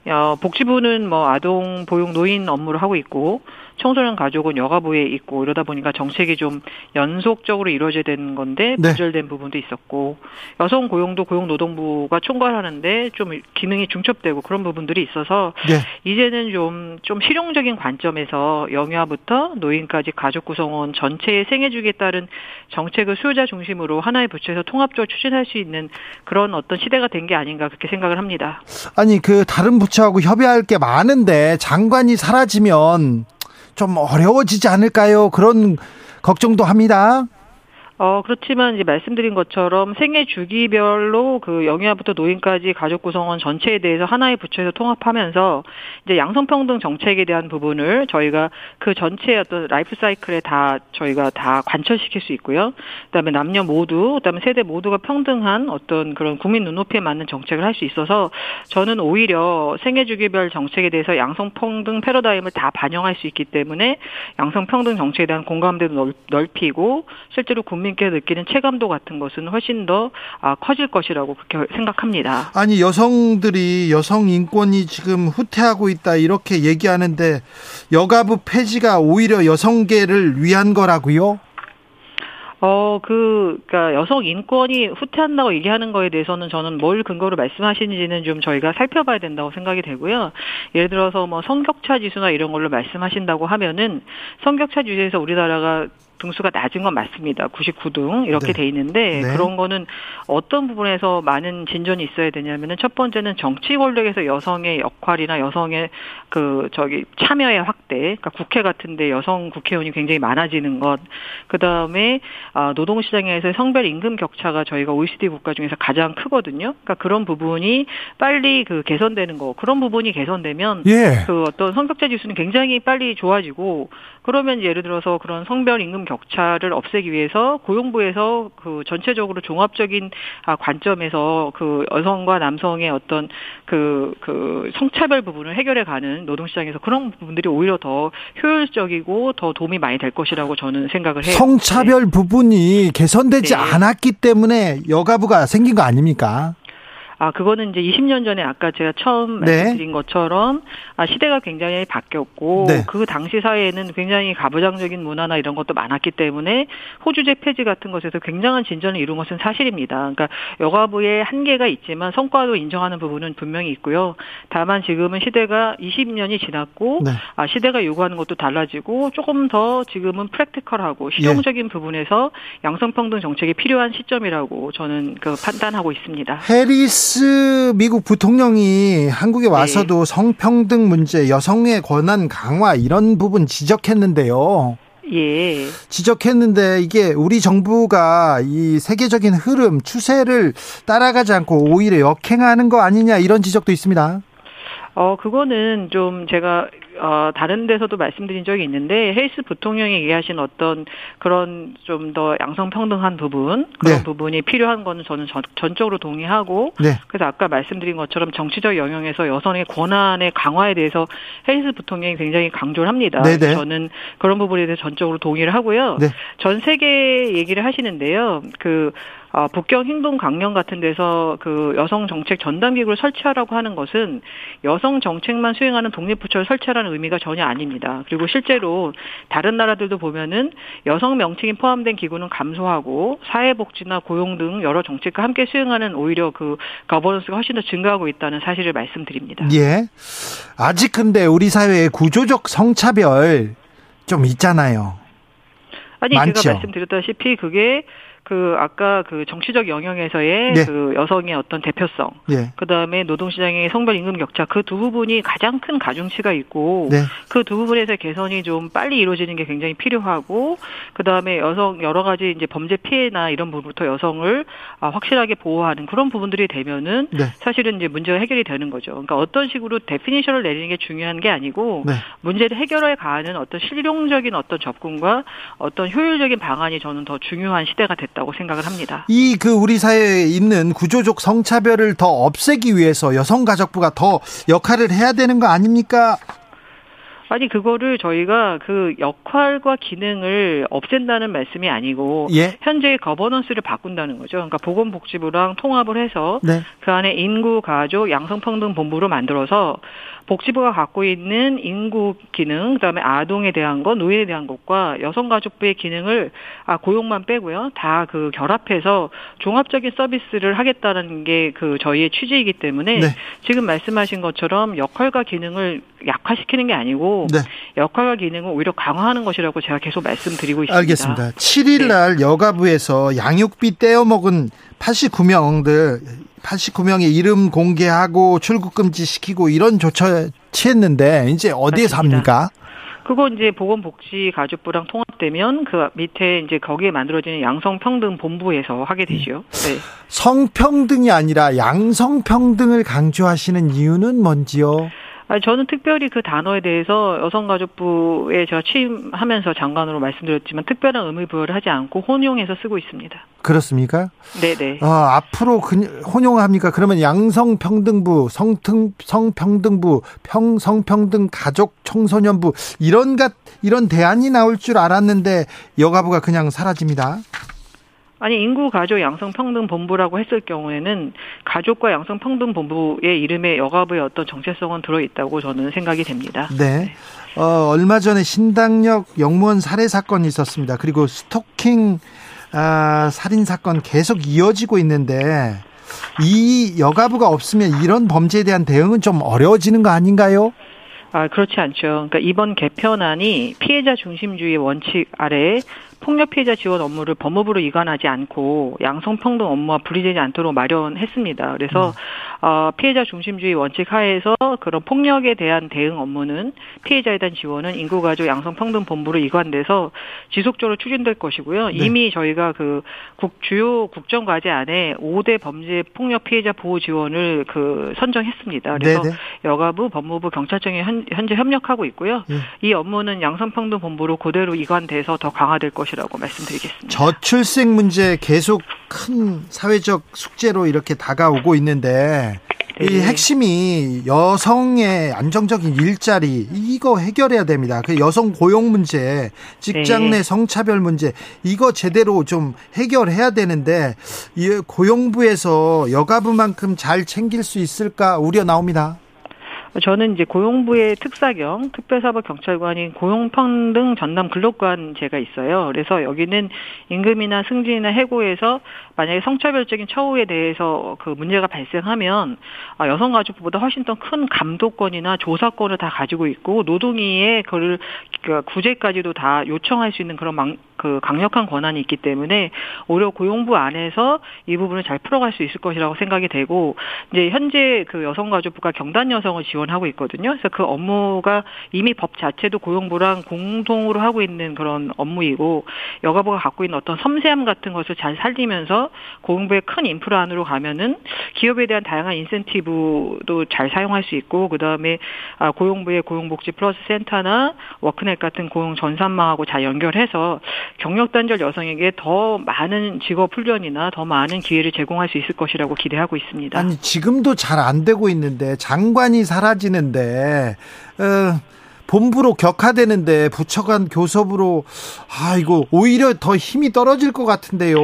어, 복지부는 뭐 아동 보육 노인 업무를 하고 있고 청소년 가족은 여가부에 있고 이러다 보니까 정책이 좀 연속적으로 이루어져야 되는 건데 네. 분절된 부분도 있었고 여성 고용도 고용노동부가 총괄하는데 좀 기능이 중첩되고 그런 부분들이 있어서 네. 이제는 좀, 좀 실용적인 관점에서 영유아부터 노인까지 가족 구성원 전체의 생애주기에 따른 정책을 수요자 중심으로 하나의 부처에서 통합적으로 추진할 수 있는 그런 어떤 시대가 된 게 아닌가 그렇게 생각을 합니다. 아니 그 다른 부처하고 협의할 게 많은데 장관이 사라지면 좀 어려워지지 않을까요? 그런 걱정도 합니다. 어, 그렇지만 이제 말씀드린 것처럼 생애 주기별로 그 영유아부터 노인까지 가족 구성원 전체에 대해서 하나의 부처에서 통합하면서 이제 양성평등 정책에 대한 부분을 저희가 그 전체의 어떤 라이프 사이클에 다 저희가 다 관철시킬 수 있고요. 그다음에 남녀 모두, 그다음에 세대 모두가 평등한 어떤 그런 국민 눈높이에 맞는 정책을 할 수 있어서 저는 오히려 생애 주기별 정책에 대해서 양성평등 패러다임을 다 반영할 수 있기 때문에 양성평등 정책에 대한 공감대도 넓, 넓히고 실제로 국민 께 느끼는 체감도 같은 것은 훨씬 더 아, 커질 것이라고 그렇게 생각합니다. 아니 여성들이 여성 인권이 지금 후퇴하고 있다 이렇게 얘기하는데 여가부 폐지가 오히려 여성계를 위한 거라고요? 어, 그, 그니까 여성 인권이 후퇴한다고 얘기하는 거에 대해서는 저는 뭘 근거로 말씀하시는지는 좀 저희가 살펴봐야 된다고 생각이 되고요. 예를 들어서 뭐 성격차 지수나 이런 걸로 말씀하신다고 하면은 성격차 지수에서 우리나라가 등수가 낮은 건 맞습니다. 99등 이렇게 네. 돼 있는데 네. 그런 거는 어떤 부분에서 많은 진전이 있어야 되냐면은 첫 번째는 정치 권력에서 여성의 역할이나 여성의 그 저기 참여의 확대, 그러니까 국회 같은데 여성 국회의원이 굉장히 많아지는 것, 그 다음에 아, 노동 시장에서 성별 임금 격차가 저희가 OECD 국가 중에서 가장 크거든요. 그러니까 그런 부분이 빨리 그 개선되는 거, 그런 부분이 개선되면 예. 그 어떤 성격자 지수는 굉장히 빨리 좋아지고 그러면 예를 들어서 그런 성별 임금 격차를 없애기 위해서 고용부에서 그 전체적으로 종합적인 아, 관점에서 그 여성과 남성의 어떤 그, 그 성차별 부분을 해결해 가는 노동시장에서 그런 부분들이 오히려 더 효율적이고 더 도움이 많이 될 것이라고 저는 생각을 해요. 성차별 부분이 개선되지 네. 않았기 때문에 여가부가 생긴 거 아닙니까? 아, 그거는 이제 20년 전에 아까 제가 처음 네. 말씀드린 것처럼 아, 시대가 굉장히 바뀌었고 네. 그 당시 사회에는 굉장히 가부장적인 문화나 이런 것도 많았기 때문에 호주제 폐지 같은 것에서 굉장한 진전을 이룬 것은 사실입니다. 그러니까 여가부의 한계가 있지만 성과도 인정하는 부분은 분명히 있고요. 다만 지금은 시대가 20년이 지났고 네. 아, 시대가 요구하는 것도 달라지고 조금 더 지금은 프랙티컬하고 실용적인 예. 부분에서 양성평등 정책이 필요한 시점이라고 저는 그 판단하고 있습니다. 해리스 미국 부통령이 한국에 네. 와서도 성평등 문제, 여성의 권한 강화 이런 부분 지적했는데요. 예. 지적했는데 이게 우리 정부가 이 세계적인 흐름, 추세를 따라가지 않고 오히려 역행하는 거 아니냐 이런 지적도 있습니다. 어, 그거는 좀 제가, 어, 다른 데서도 말씀드린 적이 있는데, 헬스 부통령이 얘기하신 어떤 그런 좀 더 양성평등한 부분, 그런 네. 부분이 필요한 거는 저는 전, 전적으로 동의하고, 네. 그래서 아까 말씀드린 것처럼 정치적 영역에서 여성의 권한의 강화에 대해서 헬스 부통령이 굉장히 강조를 합니다. 네네. 저는 그런 부분에 대해서 전적으로 동의를 하고요. 네. 전 세계 얘기를 하시는데요. 그 어, 북경 행동 강령 같은 데서 그 여성 정책 전담 기구를 설치하라고 하는 것은 여성 정책만 수행하는 독립 부처를 설치하라는 의미가 전혀 아닙니다. 그리고 실제로 다른 나라들도 보면은 여성 명칭이 포함된 기구는 감소하고 사회복지나 고용 등 여러 정책과 함께 수행하는 오히려 그 거버넌스가 훨씬 더 증가하고 있다는 사실을 말씀드립니다. 예. 아직 근데 우리 사회에 구조적 성차별 좀 있잖아요. 아니 많죠. 제가 말씀드렸다시피 그게 그 아까 그 정치적 영역에서의 네. 그 여성의 어떤 대표성 예. 그다음에 노동시장의 성별 임금 격차 그 두 부분이 가장 큰 가중치가 있고 네. 그두 부분에서 개선이 좀 빨리 이루어지는 게 굉장히 필요하고 그 다음에 여성 여러 가지 이제 범죄 피해나 이런 부분부터 여성을 아, 확실하게 보호하는 그런 부분들이 되면은 네. 사실은 이제 문제가 해결이 되는 거죠. 그러니까 어떤 식으로 definition을 내리는 게 중요한 게 아니고 네. 문제를 해결해 가는 어떤 실용적인 어떤 접근과 어떤 효율적인 방안이 저는 더 중요한 시대가 됐다. 있다고 생각을 합니다. 이 그 우리 사회에 있는 구조적 성차별을 더 없애기 위해서 여성가족부가 더 역할을 해야 되는 거 아닙니까? 아니 그거를 저희가 그 역할과 기능을 없앤다는 말씀이 아니고 예. 현재의 거버넌스를 바꾼다는 거죠. 그러니까 보건복지부랑 통합을 해서 네. 그 안에 인구, 가족, 양성평등 본부로 만들어서 복지부가 갖고 있는 인구 기능, 그다음에 아동에 대한 것, 노인에 대한 것과 여성가족부의 기능을 아 고용만 빼고요, 다 그 결합해서 종합적인 서비스를 하겠다는 게 그 저희의 취지이기 때문에 네. 지금 말씀하신 것처럼 역할과 기능을 약화시키는 게 아니고 네. 역할과 기능을 오히려 강화하는 것이라고 제가 계속 말씀드리고 있습니다. 알겠습니다. 7일 날 여가부에서 양육비 떼어먹은 89명들 89명의 이름 공개하고 출국 금지 시키고 이런 조처 취했는데 이제 어디에서. 합니까? 그거 이제 보건복지가족부랑 통합되면 그 밑에 이제 거기에 만들어지는 양성평등본부에서 하게 되죠. 네. 성평등이 아니라 양성평등을 강조하시는 이유는 뭔지요? 아, 저는 특별히 그 단어에 대해서 여성가족부에 제가 취임하면서 장관으로 말씀드렸지만 특별한 의미 부여를 하지 않고 혼용해서 쓰고 있습니다. 그렇습니까? 네네. 어, 앞으로 그, 혼용합니까? 그러면 양성평등부, 성등, 성평등부, 평, 성평등 가족 청소년부, 이런 것, 이런 대안이 나올 줄 알았는데 여가부가 그냥 사라집니다. 아니 인구 가족 양성평등 본부라고 했을 경우에는 가족과 양성평등 본부의 이름에 여가부의 어떤 정체성은 들어 있다고 저는 생각이 됩니다. 네. 어, 얼마 전에 신당역 영무원 살해 사건이 있었습니다. 그리고 스토킹 아, 살인 사건 계속 이어지고 있는데 이 여가부가 없으면 이런 범죄에 대한 대응은 좀 어려워지는 거 아닌가요? 아, 그렇지 않죠. 그러니까 이번 개편안이 피해자 중심주의 원칙 아래 폭력 피해자 지원 업무를 법무부로 이관하지 않고 양성평등 업무와 분리되지 않도록 마련했습니다. 그래서 어, 피해자 중심주의 원칙 하에서 그런 폭력에 대한 대응 업무는 피해자에 대한 지원은 인구가족 양성평등본부로 이관돼서 지속적으로 추진될 것이고요. 이미 저희가 그 국, 주요 국정과제 안에 5대 범죄 폭력 피해자 보호 지원을 그 선정했습니다. 그래서 네네. 여가부, 법무부, 경찰청이 현, 현재 협력하고 있고요. 예. 이 업무는 양성평등본부로 그대로 이관돼서 더 강화될 것 이라고 말씀드리겠습니다. 저출생 문제 계속 큰 사회적 숙제로 이렇게 다가오고 있는데 이 네. 핵심이 여성의 안정적인 일자리 이거 해결해야 됩니다. 그 여성 고용 문제, 직장 네. 내 성차별 문제 이거 제대로 좀 해결해야 되는데 이 고용부에서 여가부만큼 잘 챙길 수 있을까 우려 나옵니다. 저는 이제 고용부의 특사경 특별사법 경찰관인 고용평등 전담 근로관 제가 있어요. 그래서 여기는 임금이나 승진이나 해고에서 만약에 성차별적인 처우에 대해서 그 문제가 발생하면 아, 여성가족부보다 훨씬 더 큰 감독권이나 조사권을 다 가지고 있고 노동위에 그를 그 구제까지도 다 요청할 수 있는 그런 망, 그 강력한 권한이 있기 때문에 오히려 고용부 안에서 이 부분을 잘 풀어갈 수 있을 것이라고 생각이 되고 이제 현재 그 여성가족부가 경단 여성을 지원하고 있거든요. 그래서 그 업무가 이미 법 자체도 고용부랑 공동으로 하고 있는 그런 업무이고 여가부가 갖고 있는 어떤 섬세함 같은 것을 잘 살리면서 고용부의 큰 인프라 안으로 가면은 기업에 대한 다양한 인센티브도 잘 사용할 수 있고 그 다음에 아, 고용부의 고용복지 플러스 센터나 워크넷 같은 고용 전산망하고 잘 연결해서 경력 단절 여성에게 더 많은 직업 훈련이나 더 많은 기회를 제공할 수 있을 것이라고 기대하고 있습니다. 아니 지금도 잘 안 되고 있는데 장관이 사라지는데 어, 본부로 격화되는데 부처 간 교섭으로 아 이거 오히려 더 힘이 떨어질 것 같은데요.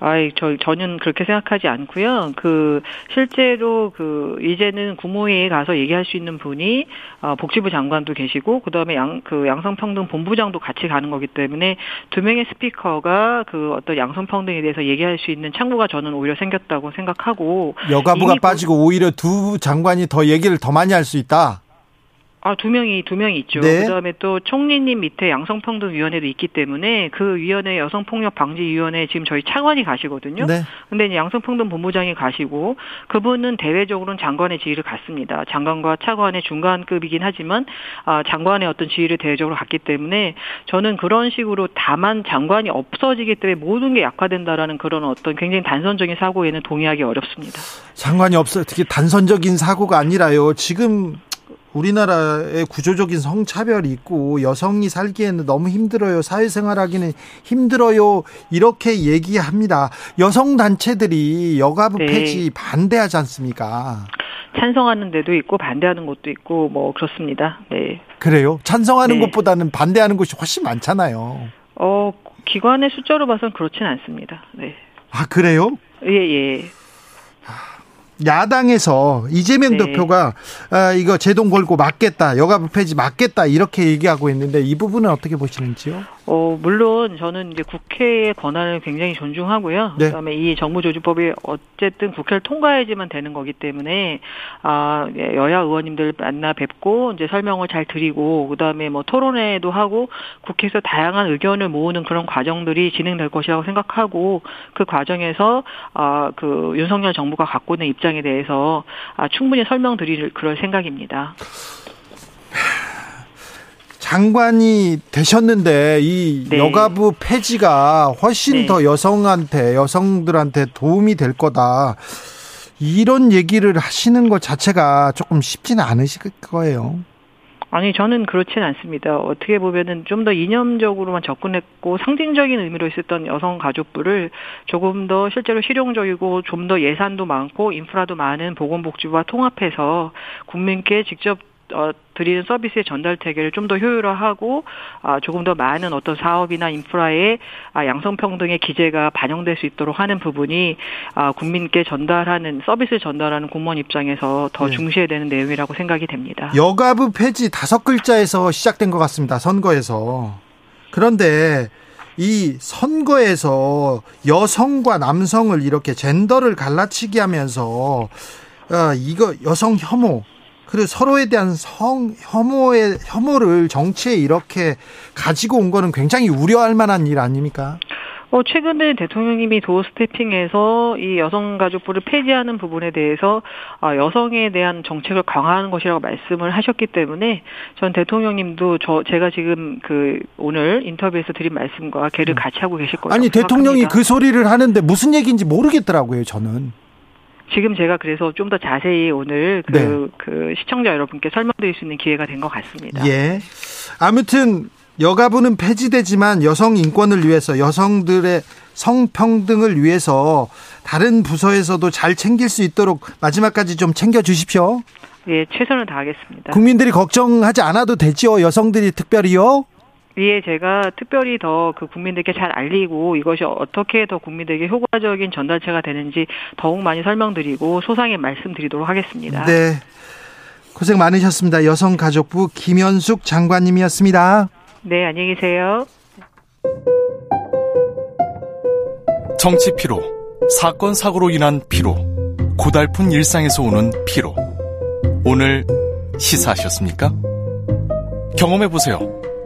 아이, 저, 저는 그렇게 생각하지 않고요. 그, 실제로 그, 이제는 국무회의에 가서 얘기할 수 있는 분이, 어, 복지부 장관도 계시고, 그 다음에 양, 그 양성평등 본부장도 같이 가는 거기 때문에, 두 명의 스피커가 그 어떤 양성평등에 대해서 얘기할 수 있는 창구가 저는 오히려 생겼다고 생각하고, 여가부가 이미 빠지고 오히려 두 장관이 더 얘기를 더 많이 할 수 있다. 아, 두 명이, 두 명이 있죠. 네. 그 다음에 또 총리님 밑에 양성평등위원회도 있기 때문에 그 위원회 여성폭력방지위원회 지금 저희 차관이 가시거든요. 네. 근데 이제 양성평등 본부장이 가시고 그분은 대외적으로는 장관의 지위를 갖습니다. 장관과 차관의 중간급이긴 하지만 아, 장관의 어떤 지위를 대외적으로 갖기 때문에 저는 그런 식으로 다만 장관이 없어지기 때문에 모든 게 약화된다라는 그런 어떤 굉장히 단선적인 사고에는 동의하기 어렵습니다. 장관이 없어 특히 단선적인 사고가 아니라요. 지금 우리나라의 구조적인 성차별이 있고 여성이 살기에는 너무 힘들어요. 사회생활하기는 힘들어요. 이렇게 얘기합니다. 여성 단체들이 여가부 네. 폐지 반대하지 않습니까? 찬성하는 데도 있고 반대하는 곳도 있고 뭐 그렇습니다. 네. 그래요? 찬성하는 네. 것보다는 반대하는 곳이 훨씬 많잖아요. 어, 기관의 숫자로 봐서는 그렇진 않습니다. 네. 아, 그래요? 예, 예. 야당에서 이재명 네. 대표가 아, 이거 제동 걸고 맞겠다, 여가부 폐지 맞겠다 이렇게 얘기하고 있는데 이 부분은 어떻게 보시는지요? 어, 물론 저는 이제 국회의 권한을 굉장히 존중하고요. 네. 그다음에 이 정부조직법이 어쨌든 국회를 통과해야지만 되는 거기 때문에 아, 예, 여야 의원님들 만나 뵙고 이제 설명을 잘 드리고 그다음에 뭐 토론회도 하고 국회에서 다양한 의견을 모으는 그런 과정들이 진행될 것이라고 생각하고 그 과정에서 아, 그 윤석열 정부가 갖고 있는 입장에 대해서 아, 충분히 설명드릴 그럴 생각입니다. 장관이 되셨는데 이 네. 여가부 폐지가 훨씬 네. 더 여성한테 여성들한테 도움이 될 거다. 이런 얘기를 하시는 것 자체가 조금 쉽지는 않으실 거예요. 아니 저는 그렇진 않습니다. 어떻게 보면은 좀 더 이념적으로만 접근했고 상징적인 의미로 있었던 여성 가족부를 조금 더 실제로 실용적이고 좀 더 예산도 많고 인프라도 많은 보건복지부와 통합해서 국민께 직접 어, 드리는 서비스의 전달 체계를 좀 더 효율화하고 아, 조금 더 많은 어떤 사업이나 인프라에 아, 양성평등의 기재가 반영될 수 있도록 하는 부분이 아, 국민께 전달하는 서비스를 전달하는 공무원 입장에서 더 네. 중시해야 되는 내용이라고 생각이 됩니다. 여가부 폐지 다섯 글자에서 시작된 것 같습니다. 선거에서. 그런데 이 선거에서 여성과 남성을 이렇게 젠더를 갈라치기 하면서 아, 이거 여성 혐오 그리고 서로에 대한 성 혐오의 혐오를 정치에 이렇게 가지고 온 거는 굉장히 우려할 만한 일 아닙니까? 어, 최근에 대통령님이 도어 스태핑에서 이 여성가족부를 폐지하는 부분에 대해서 아, 여성에 대한 정책을 강화하는 것이라고 말씀을 하셨기 때문에 전 대통령님도 저 제가 지금 그 오늘 인터뷰에서 드린 말씀과 개를 같이 하고 계실 거라고 아니 대통령이 생각합니다. 그 소리를 하는데 무슨 얘기인지 모르겠더라고요. 저는. 지금 제가 그래서 좀 더 자세히 오늘 그, 네. 그 시청자 여러분께 설명드릴 수 있는 기회가 된 것 같습니다. 예. 아무튼 여가부는 폐지되지만 여성 인권을 위해서 여성들의 성평등을 위해서 다른 부서에서도 잘 챙길 수 있도록 마지막까지 좀 챙겨 주십시오. 예, 최선을 다하겠습니다. 국민들이 걱정하지 않아도 되지요. 여성들이 특별히요. 위에 제가 특별히 더 그 국민들께 잘 알리고 이것이 어떻게 더 국민들에게 효과적인 전달체가 되는지 더욱 많이 설명드리고 소상히 말씀드리도록 하겠습니다. 네. 고생 많으셨습니다. 여성가족부 김현숙 장관님이었습니다. 네, 안녕히 계세요. 정치 피로, 사건 사고로 인한 피로, 고달픈 일상에서 오는 피로. 오늘 시사하셨습니까? 경험해 보세요.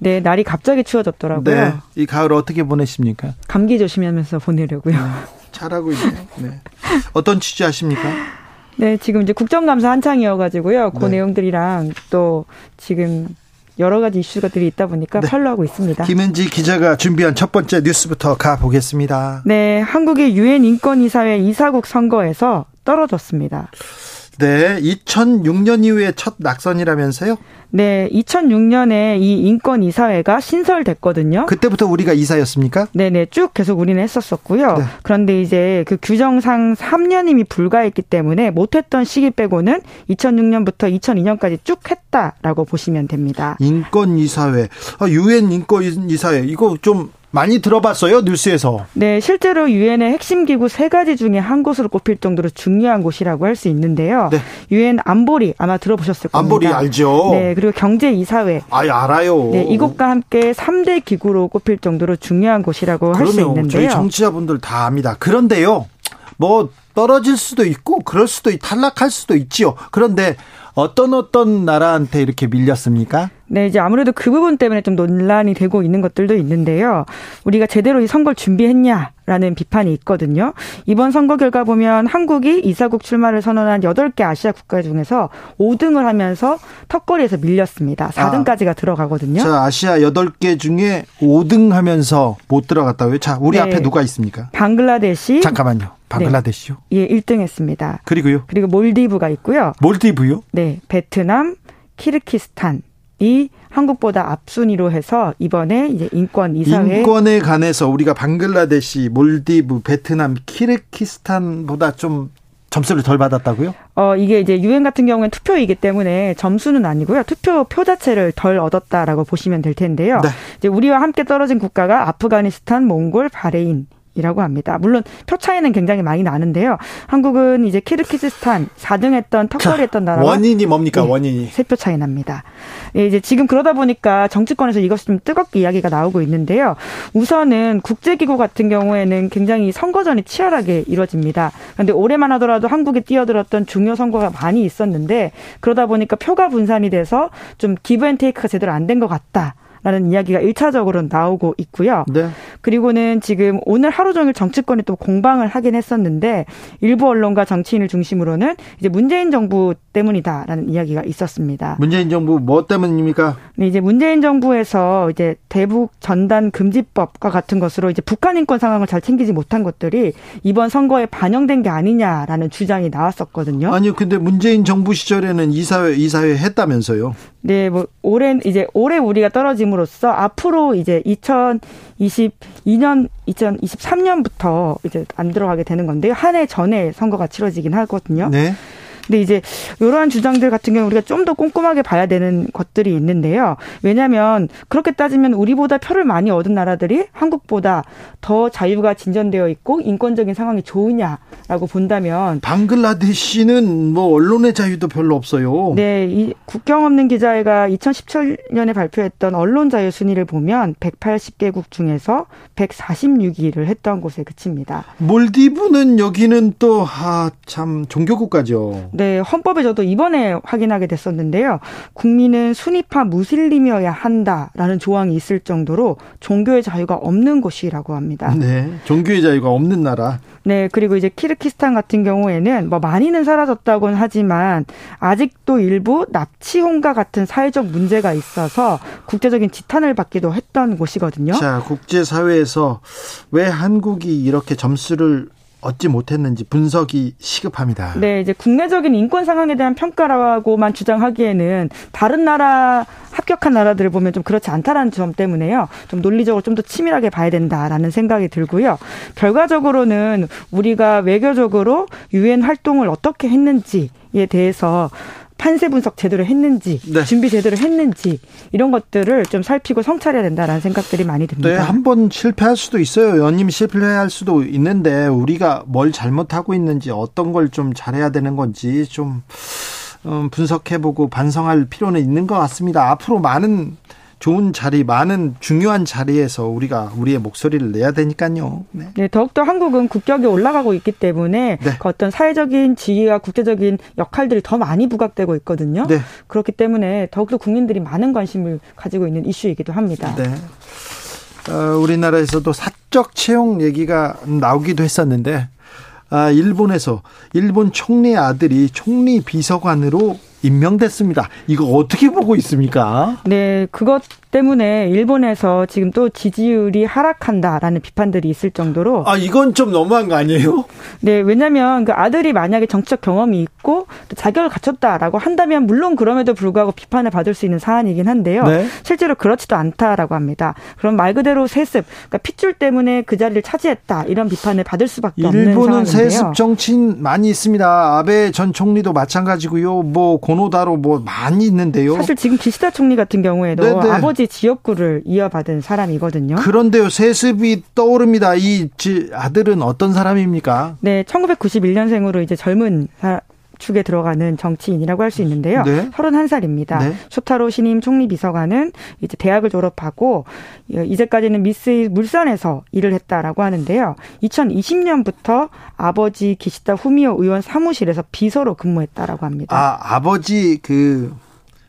네, 날이 갑자기 추워졌더라고요. 네, 이 가을 어떻게 보내십니까? 감기 조심하면서 보내려고요. 잘하고 있네요 네. 어떤 취재하십니까? 네, 지금 이제 국정감사 한창이어가지고요. 그 네. 내용들이랑 또 지금 여러 가지 이슈가들이 있다 보니까 네. 팔로우하고 있습니다. 김은지 기자가 준비한 첫 번째 뉴스부터 가보겠습니다 네, 한국의 유엔 인권이사회 이사국 선거에서 떨어졌습니다. 네 2006년 이후에 첫 낙선이라면서요? 네, 2006년에 이 인권 이사회가 신설됐거든요. 그때부터 우리가 이사였습니까? 네 네, 쭉 계속 우리는 했었었고요. 네. 그런데 이제 그 규정상 3년임이 불가했기 때문에 못했던 시기 빼고는 2006년부터 2002년까지 쭉 했다라고 보시면 됩니다. 인권 이사회 아, 유엔 인권 이사회 이거 좀 많이 들어봤어요 뉴스에서 네, 실제로 유엔의 핵심 기구 세 가지 중에 한 곳으로 꼽힐 정도로 중요한 곳이라고 할 수 있는데요. 네. 유엔 안보리 아마 들어보셨을 겁니다. 안보리 알죠? 네, 그리고 경제 이사회. 아 알아요. 네, 이곳과 함께 3대 기구로 꼽힐 정도로 중요한 곳이라고 할 수 있는데요. 저희 정치자분들 다 압니다. 그런데요, 뭐 떨어질 수도 있고 그럴 수도 있, 탈락할 수도 있지요. 그런데 어떤 어떤 나라한테 이렇게 밀렸습니까? 네, 이제 아무래도 그 부분 때문에 좀 논란이 되고 있는 것들도 있는데요. 우리가 제대로 이 선거를 준비했냐? 라는 비판이 있거든요. 이번 선거 결과 보면 한국이 이사국 출마를 선언한 8개 아시아 국가 중에서 5등을 하면서 턱걸이에서 밀렸습니다. 4등까지가 아, 들어가거든요. 자, 아시아 8개 중에 5등 하면서 못 들어갔다고요? 자, 우리 네. 앞에 누가 있습니까? 방글라데시. 잠깐만요. 방글라데시요? 네. 예, 1등 했습니다. 그리고요? 그리고 몰디브가 있고요. 몰디브요? 네, 베트남, 키르키스탄, 이 한국보다 앞순위로 해서 이번에 이제 인권 이사회 인권에 관해서 우리가 방글라데시, 몰디브, 베트남, 키르키스탄보다 좀 점수를 덜 받았다고요? 어, 이게 이제 유엔 같은 경우엔 투표이기 때문에 점수는 아니고요. 투표 표 자체를 덜 얻었다라고 보시면 될 텐데요. 네. 이제 우리와 함께 떨어진 국가가 아프가니스탄, 몽골, 바레인, 이라고 합니다. 물론 표 차이는 굉장히 많이 나는데요. 한국은 이제 키르키스탄 4등 했던 턱걸이 했던 나라 원인이 뭡니까? 네, 원인이 세표 차이 납니다. 예, 이제 지금 그러다 보니까 정치권에서 이것이 좀 뜨겁게 이야기가 나오고 있는데요. 우선은 국제기구 같은 경우에는 굉장히 선거전이 치열하게 이루어집니다. 그런데 올해만 하더라도 한국에 뛰어들었던 중요 선거가 많이 있었는데 그러다 보니까 표가 분산이 돼서 좀 기브앤테이크가 제대로 안 된 것 같다. 라는 이야기가 일차적으로 나오고 있고요. 네. 그리고는 지금 오늘 하루 종일 정치권이 또 공방을 하긴 했었는데 일부 언론과 정치인을 중심으로는 이제 문재인 정부 때문이다라는 이야기가 있었습니다. 문재인 정부 뭐 때문입니까? 네, 이제 문재인 정부에서 이제 대북 전단 금지법과 같은 것으로 이제 북한 인권 상황을 잘 챙기지 못한 것들이 이번 선거에 반영된 게 아니냐라는 주장이 나왔었거든요. 아니요, 근데 문재인 정부 시절에는 이사회 이사회 했다면서요? 네, 뭐 올해 이제 올해 우리가 떨어짐으로써 앞으로 이제 2022년 2023년부터 이제 안 들어가게 되는 건데요. 한 해 전에 선거가 치러지긴 하거든요. 네. 근데 이제 이러한 주장들 같은 경우 우리가 좀 더 꼼꼼하게 봐야 되는 것들이 있는데요. 왜냐하면 그렇게 따지면 우리보다 표를 많이 얻은 나라들이 한국보다 더 자유가 진전되어 있고 인권적인 상황이 좋으냐라고 본다면 방글라데시는 뭐 언론의 자유도 별로 없어요. 네, 이 국경 없는 기자회가 2017년에 발표했던 언론 자유 순위를 보면 180개국 중에서 146위를 했던 곳에 그칩니다. 몰디브는 여기는 또 아 참 종교 국가죠. 네, 헌법에 저도 이번에 확인하게 됐었는데요. 국민은 순위파 무슬림이어야 한다라는 조항이 있을 정도로 종교의 자유가 없는 곳이라고 합니다. 네, 종교의 자유가 없는 나라. 네, 그리고 이제 키르키스탄 같은 경우에는 뭐 많이는 사라졌다고는 하지만 아직도 일부 납치 홍가 같은 사회적 문제가 있어서 국제적인 지탄을 받기도 했던 곳이거든요. 자, 국제 사회에서 왜 한국이 이렇게 점수를 얻지 못했는지 분석이 시급합니다. 네, 이제 국내적인 인권 상황에 대한 평가라고만 주장하기에는 다른 나라 합격한 나라들을 보면 좀 그렇지 않다라는 점 때문에요. 좀 논리적으로 좀 더 치밀하게 봐야 된다라는 생각이 들고요. 결과적으로는 우리가 외교적으로 유엔 활동을 어떻게 했는지에 대해서 판세 분석 제대로 했는지 네. 준비 제대로 했는지 이런 것들을 좀 살피고 성찰해야 된다라는 생각들이 많이 듭니다. 네, 한 번 실패할 수도 있어요. 연임 실패할 수도 있는데 우리가 뭘 잘못하고 있는지 어떤 걸 좀 잘해야 되는 건지 좀 음, 분석해보고 반성할 필요는 있는 것 같습니다. 앞으로 많은 좋은 자리, 많은 중요한 자리에서 우리가 우리의 목소리를 내야 되니까요. 네. 네 더욱더 한국은 국격이 올라가고 있기 때문에 네. 그 어떤 사회적인 지위와 국제적인 역할들이 더 많이 부각되고 있거든요. 네. 그렇기 때문에 더욱더 국민들이 많은 관심을 가지고 있는 이슈이기도 합니다. 네. 어, 우리나라에서도 사적 채용 얘기가 나오기도 했었는데 아, 일본에서 일본 총리 아들이 총리 비서관으로 임명됐습니다. 이거 어떻게 보고 있습니까? 네, 그것 때문에 일본에서 지금 또 지지율이 하락한다라는 비판들이 있을 정도로 아 이건 좀 너무한 거 아니에요? 네, 왜냐하면 그 아들이 만약에 정치적 경험이 있고 또 자격을 갖췄다라고 한다면 물론 그럼에도 불구하고 비판을 받을 수 있는 사안이긴 한데요. 네? 실제로 그렇지도 않다라고 합니다. 그럼 말 그대로 세습, 그러니까 핏줄 때문에 그 자리를 차지했다 이런 비판을 받을 수밖에 없는 상황인데요. 일본은 세습 정치인 많이 있습니다. 아베 전 총리도 마찬가지고요. 뭐 고노다로 뭐 많이 있는데요. 사실 지금 기시다 총리 같은 경우에도 네네. 아버지 아버지 지역구를 이어받은 사람이거든요. 그런데요, 세습이 떠오릅니다. 이 아들은 어떤 사람입니까? 네, 1991년생으로 이제 젊은 축에 들어가는 정치인이라고 할 수 있는데요. 네. 31살입니다. 네. 쇼타로 신임 총리 비서관은 이제 대학을 졸업하고 이제까지는 미스 물산에서 일을 했다라고 하는데요. 2020년부터 아버지 기시다 후미오 의원 사무실에서 비서로 근무했다라고 합니다. 아, 아버지 그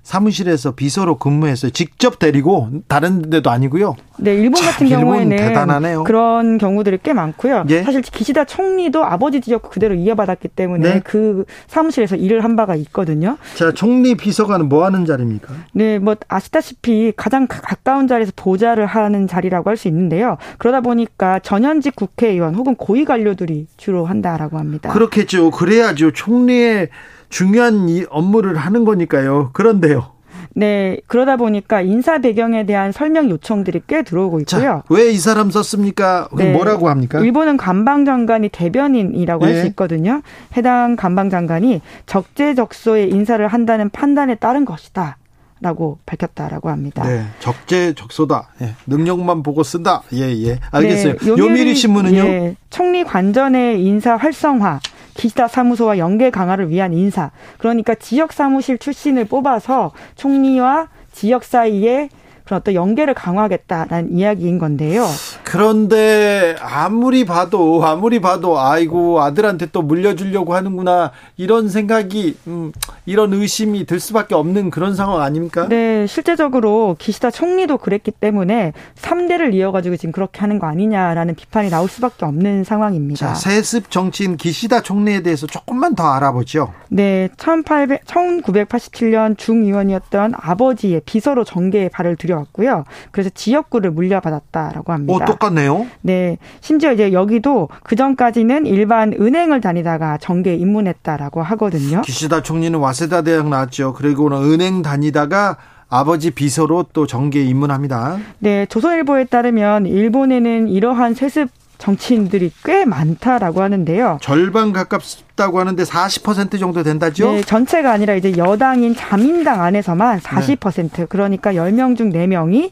사무실에서 비서로 근무했어요. 직접 데리고 다른 데도 아니고요. 네, 일본 같은 일본 경우에는 대단하네요. 그런 경우들이 꽤 많고요. 예? 사실 기시다 총리도 아버지 지역 그대로 이어받았기 때문에 네. 그 사무실에서 일을 한 바가 있거든요. 자, 총리 비서관은 뭐 하는 자리입니까? 네, 뭐 아시다시피 가장 가- 가까운 자리에서 보좌를 하는 자리라고 할 수 있는데요. 그러다 보니까 전현직 국회의원 혹은 고위 관료들이 주로 한다라고 합니다. 그렇겠죠. 그래야죠. 총리의 중요한 이 업무를 하는 거니까요. 그런데요. 네, 그러다 보니까 인사 배경에 대한 설명 요청들이 꽤 들어오고 있고요. 왜 이 사람 썼습니까? 네. 뭐라고 합니까? 일본은 관방장관이 대변인이라고 할 예. 수 있거든요. 해당 관방장관이 적재적소에 인사를 한다는 판단에 따른 것이다. 라고 밝혔다라고 합니다. 네, 적재적소다. 예, 능력만 보고 쓴다. 예, 예. 알겠어요. 네, 요미리 신문은요? 예, 총리 관전의 인사 활성화, 기시다 사무소와 연계 강화를 위한 인사. 그러니까 지역 사무실 출신을 뽑아서 총리와 지역 사이에 그런 어떤 연계를 강화하겠다라는 이야기인 건데요. 그런데 아무리 봐도 아무리 봐도 아이고 아들한테 또 물려주려고 하는구나 이런 생각이 음, 이런 의심이 들 수밖에 없는 그런 상황 아닙니까? 네, 실제적으로 기시다 총리도 그랬기 때문에 3대를 이어가지고 지금 그렇게 하는 거 아니냐라는 비판이 나올 수밖에 없는 상황입니다. 자, 세습 정치인 기시다 총리에 대해서 조금만 더 알아보죠. 네, 1800, 1987년 중의원이었던 아버지의 비서로 정계에 발을 들여왔고요. 그래서 지역구를 물려받았다라고 합니다. 어, 똑같네요. 네, 심지어 이제 여기도 그 전까지는 일반 은행을 다니다가 정계에 입문했다라고 하거든요. 기시다 총리는 와세다 대학 나왔죠. 그리고는 은행 다니다가 아버지 비서로 또 정계에 입문합니다. 네, 조선일보에 따르면 일본에는 이러한 세습 정치인들이 꽤 많다라고 하는데요. 절반 가깝다고 하는데 40% 정도 된다죠? 네, 전체가 아니라 이제 여당인 자민당 안에서만 40% 그러니까 10명 중 4명이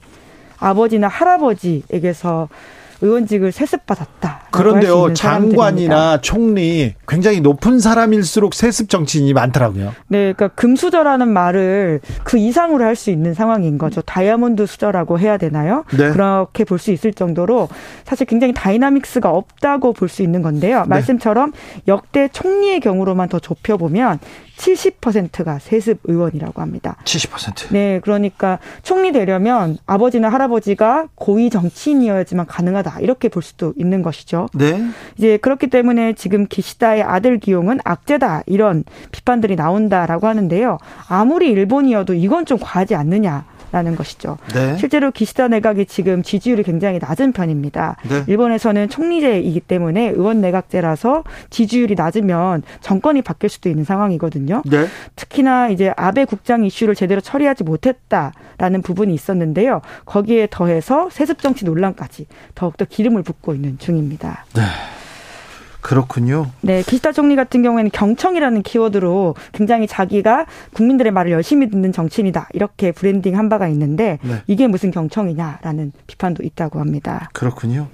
아버지나 할아버지에게서 의원직을 세습받았다. 그런데요, 장관이나 총리 굉장히 높은 사람일수록 세습 정치인이 많더라고요. 네, 그러니까 금수저라는 말을 그 이상으로 할 수 있는 상황인 거죠. 다이아몬드 수저라고 해야 되나요? 네. 그렇게 볼 수 있을 정도로 사실 굉장히 dynamics가 없다고 볼 수 있는 건데요. 네. 말씀처럼 역대 총리의 경우로만 더 좁혀보면 70%가 세습 의원이라고 합니다. 70%. 네, 그러니까 총리 되려면 아버지나 할아버지가 고위 정치인이어야지만 가능하다 이렇게 볼 수도 있는 것이죠. 네. 이제 그렇기 때문에 지금 기시다의 아들 기용은 악재다 이런 비판들이 나온다라고 하는데요. 아무리 일본이어도 이건 좀 과하지 않느냐. 라는 것이죠. 네. 실제로 기시다 내각이 지금 지지율이 굉장히 낮은 편입니다. 네. 일본에서는 총리제이기 때문에 의원 내각제라서 지지율이 낮으면 정권이 바뀔 수도 있는 상황이거든요. 네. 특히나 이제 아베 국장 이슈를 제대로 처리하지 못했다라는 부분이 있었는데요. 거기에 더해서 세습 정치 논란까지 더욱더 기름을 붓고 있는 중입니다. 네. 그렇군요. 네, 기시다 총리 같은 경우에는 경청이라는 키워드로 굉장히 자기가 국민들의 말을 열심히 듣는 정치인이다 이렇게 브랜딩 한 바가 있는데 네. 이게 무슨 경청이냐라는 비판도 있다고 합니다. 그렇군요.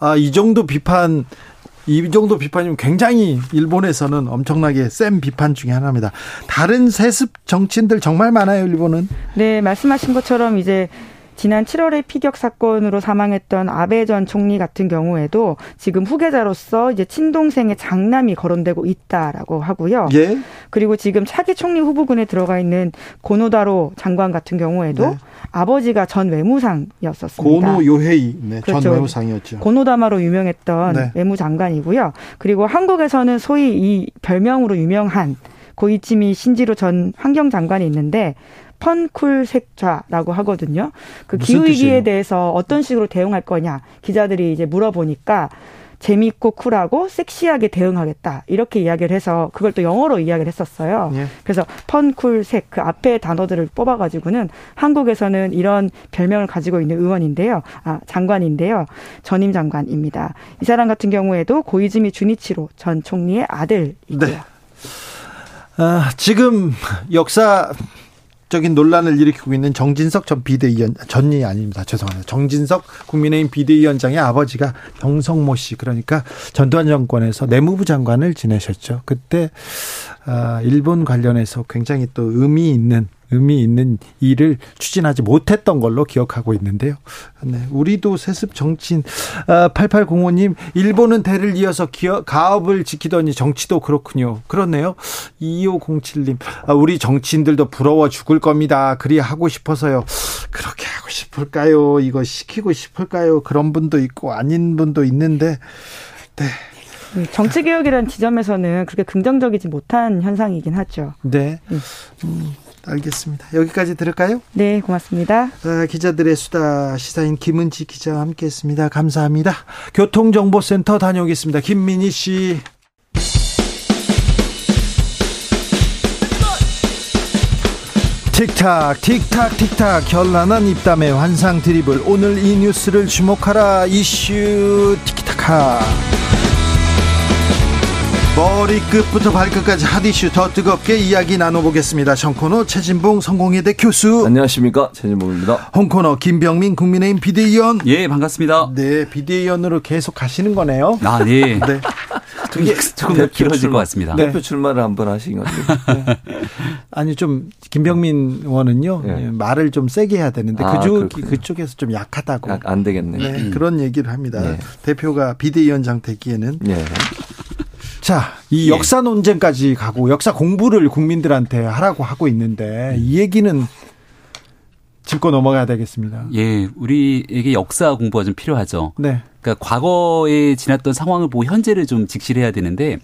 아, 이 정도 비판 이 정도 비판이면 굉장히 일본에서는 엄청나게 센 비판 중에 하나입니다. 다른 세습 정치인들 정말 많아요, 일본은. 네, 말씀하신 것처럼 이제 지난 7월에 피격 사건으로 사망했던 아베 전 총리 같은 경우에도 지금 후계자로서 이제 친동생의 장남이 거론되고 있다라고 하고요. 예. 그리고 지금 차기 총리 후보군에 들어가 있는 고노다로 장관 같은 경우에도 네. 아버지가 전 외무상이었었습니다. 고노 요헤이 네, 전 그렇죠. 외무상이었죠. 고노다마로 유명했던 네. 외무장관이고요. 그리고 한국에서는 소위 이 별명으로 유명한 고이치미 신지로 전 환경장관이 있는데 펀쿨 색좌라고 하거든요. 그 기후 위기에? 대해서 어떤 식으로 대응할 거냐 기자들이 이제 물어보니까 재미있고 쿨하고 섹시하게 대응하겠다 이렇게 이야기를 해서 그걸 또 영어로 이야기를 했었어요. 예. 그래서 펀쿨색 그 앞에 단어들을 뽑아가지고는 한국에서는 이런 별명을 가지고 있는 의원인데요, 아 장관인데요, 전임 장관입니다. 이 사람 같은 경우에도 고이즈미 주니치로 전 총리의 아들이고요. 네. 아, 지금 역사 적인 논란을 일으키고 있는 정진석 전 비대위원 전이 아닙니다. 죄송합니다. 정진석 국민의힘 비대위원장의 아버지가 정성모 씨 그러니까 전두환 정권에서 내무부 장관을 지내셨죠. 그때 아, 일본 관련해서 굉장히 또 의미 있는 의미 있는 일을 추진하지 못했던 걸로 기억하고 있는데요. 네, 우리도 세습 정치인 8805님 일본은 대를 이어서 기업, 가업을 지키더니 정치도 그렇군요. 그렇네요. 2507님 아, 우리 정치인들도 부러워 죽을 겁니다. 그리 하고 싶어서요. 그렇게 하고 싶을까요? 이거 시키고 싶을까요? 그런 분도 있고 아닌 분도 있는데 네. 정치 개혁이라는 지점에서는 그렇게 긍정적이지 못한 현상이긴 하죠. 네. 음, 알겠습니다. 여기까지 들을까요? 네, 고맙습니다. 아, 기자들의 수다 시사인 김은지 기자와 함께했습니다. 감사합니다. 교통정보센터 다녀오겠습니다. 김민희 씨. 틱탁 틱탁 틱탁 결란한 입담의 환상 드리블 오늘 이 뉴스를 주목하라 이슈 티키타카 머리끝부터 발끝까지 핫이슈 더 뜨겁게 이야기 나눠보겠습니다. 정코너 최진봉 성공회대 교수. 안녕하십니까 최진봉입니다. 홍코너 김병민 국민의힘 비대위원. 예 반갑습니다. 네 비대위원으로 계속 가시는 거네요. 아 네. 네. 그게 조금 더 길어질 것 같습니다. 네. 대표 출마를 한번 하신 거죠. 네. 아니 좀 김병민 의원은요 네. 말을 좀 세게 해야 되는데 아, 그쪽 그쪽에서 좀 약하다고. 아, 안 되겠네. 네, 음. 그런 얘기를 합니다. 대표가 비대위원장 되기에는. 자, 이 역사 논쟁까지 가고 역사 공부를 국민들한테 하라고 하고 있는데 이 얘기는 짚고 넘어가야 되겠습니다. 예, 우리에게 역사 공부가 좀 필요하죠. 네. 그러니까 과거에 지났던 상황을 보고 현재를 좀 직시해야 되는데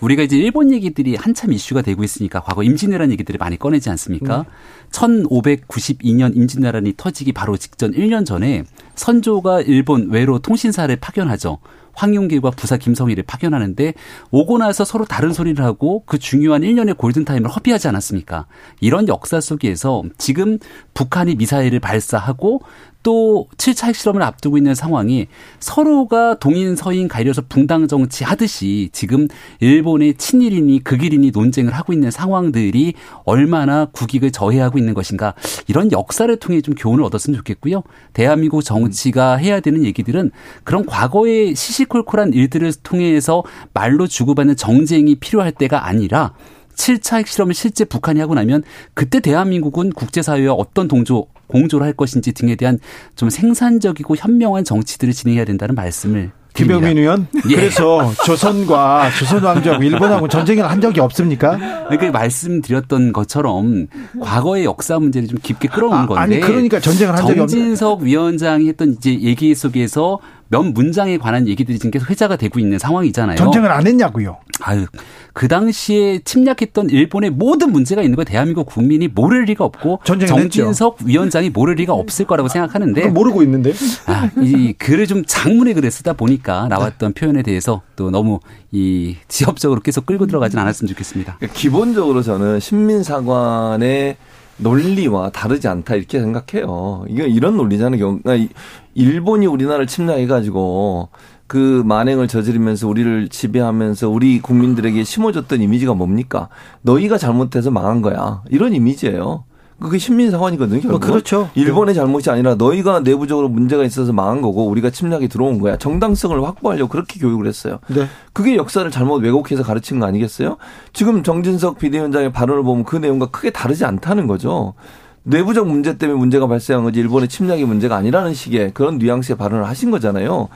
우리가 이제 일본 얘기들이 한참 이슈가 되고 있으니까 과거 임진왜란 얘기들을 많이 꺼내지 않습니까? 네. 1592년 임진왜란이 터지기 바로 직전 1년 전에 선조가 일본 외로 통신사를 파견하죠. 황용길과 부사 김성희를 파견하는데 오고 나서 서로 다른 소리를 하고 그 중요한 1년의 골든타임을 허비하지 않았습니까? 이런 역사 속에서 지금 북한이 미사일을 발사하고 또 7차 핵실험을 앞두고 있는 상황이 서로가 동인 서인 가려서 붕당 정치 하듯이 지금 일본의 친일이니 극일이니 논쟁을 하고 있는 상황들이 얼마나 국익을 저해하고 있는 것인가 이런 역사를 통해 좀 교훈을 얻었으면 좋겠고요. 대한민국 정치가 해야 되는 얘기들은 그런 과거의 시시콜콜한 일들을 통해서 말로 주고받는 정쟁이 필요할 때가 아니라 7차 핵실험을 실제 북한이 하고 나면 그때 대한민국은 국제사회와 어떤 동조 공조를 할 것인지 등에 대한 좀 생산적이고 현명한 정치들을 진행해야 된다는 말씀을 김병민 의원 예. 그래서 조선과 조선 왕조하고 일본하고 전쟁을 한 적이 없습니까? 그러니까 말씀드렸던 것처럼 과거의 역사 문제를 좀 깊게 건데 아, 아니 그러니까 전쟁을 한 적이 없 정진석 위원장이 했던 이제 얘기 속에서 몇 문장에 관한 얘기들이 지금 계속 회자가 되고 있는 상황이잖아요. 전쟁을 안 했냐고요. 아유, 그 당시에 침략했던 일본의 모든 문제가 있는 거 대한민국 국민이 모를 리가 없고 정진석 했죠. 위원장이 모를 리가 없을 거라고 생각하는데 모르고 있는데. 아, 이 글을 좀 장문의 글을 쓰다 보니까 나왔던 네. 표현에 대해서 또 너무 이 지엽적으로 계속 끌고 들어가진 않았으면 좋겠습니다. 그러니까 기본적으로 저는 신민사관의 논리와 다르지 않다 이렇게 생각해요. 이게 이런 논리잖아요. 그러니까 일본이 우리나라를 침략해가지고 그 만행을 저지르면서 우리를 지배하면서 우리 국민들에게 심어줬던 이미지가 뭡니까? 너희가 잘못해서 망한 거야. 이런 이미지예요. 그게 신민사관이거든요. 결국. 그렇죠. 일본의 잘못이 아니라 너희가 내부적으로 문제가 있어서 망한 거고 우리가 침략이 들어온 거야. 정당성을 확보하려고 그렇게 교육을 했어요. 네. 그게 역사를 잘못 왜곡해서 가르친 거 아니겠어요? 지금 정진석 비대위원장의 발언을 보면 그 내용과 크게 다르지 않다는 거죠. 내부적 문제 때문에 문제가 발생한 거지 일본의 침략이 문제가 아니라는 식의 그런 뉘앙스의 발언을 하신 거잖아요.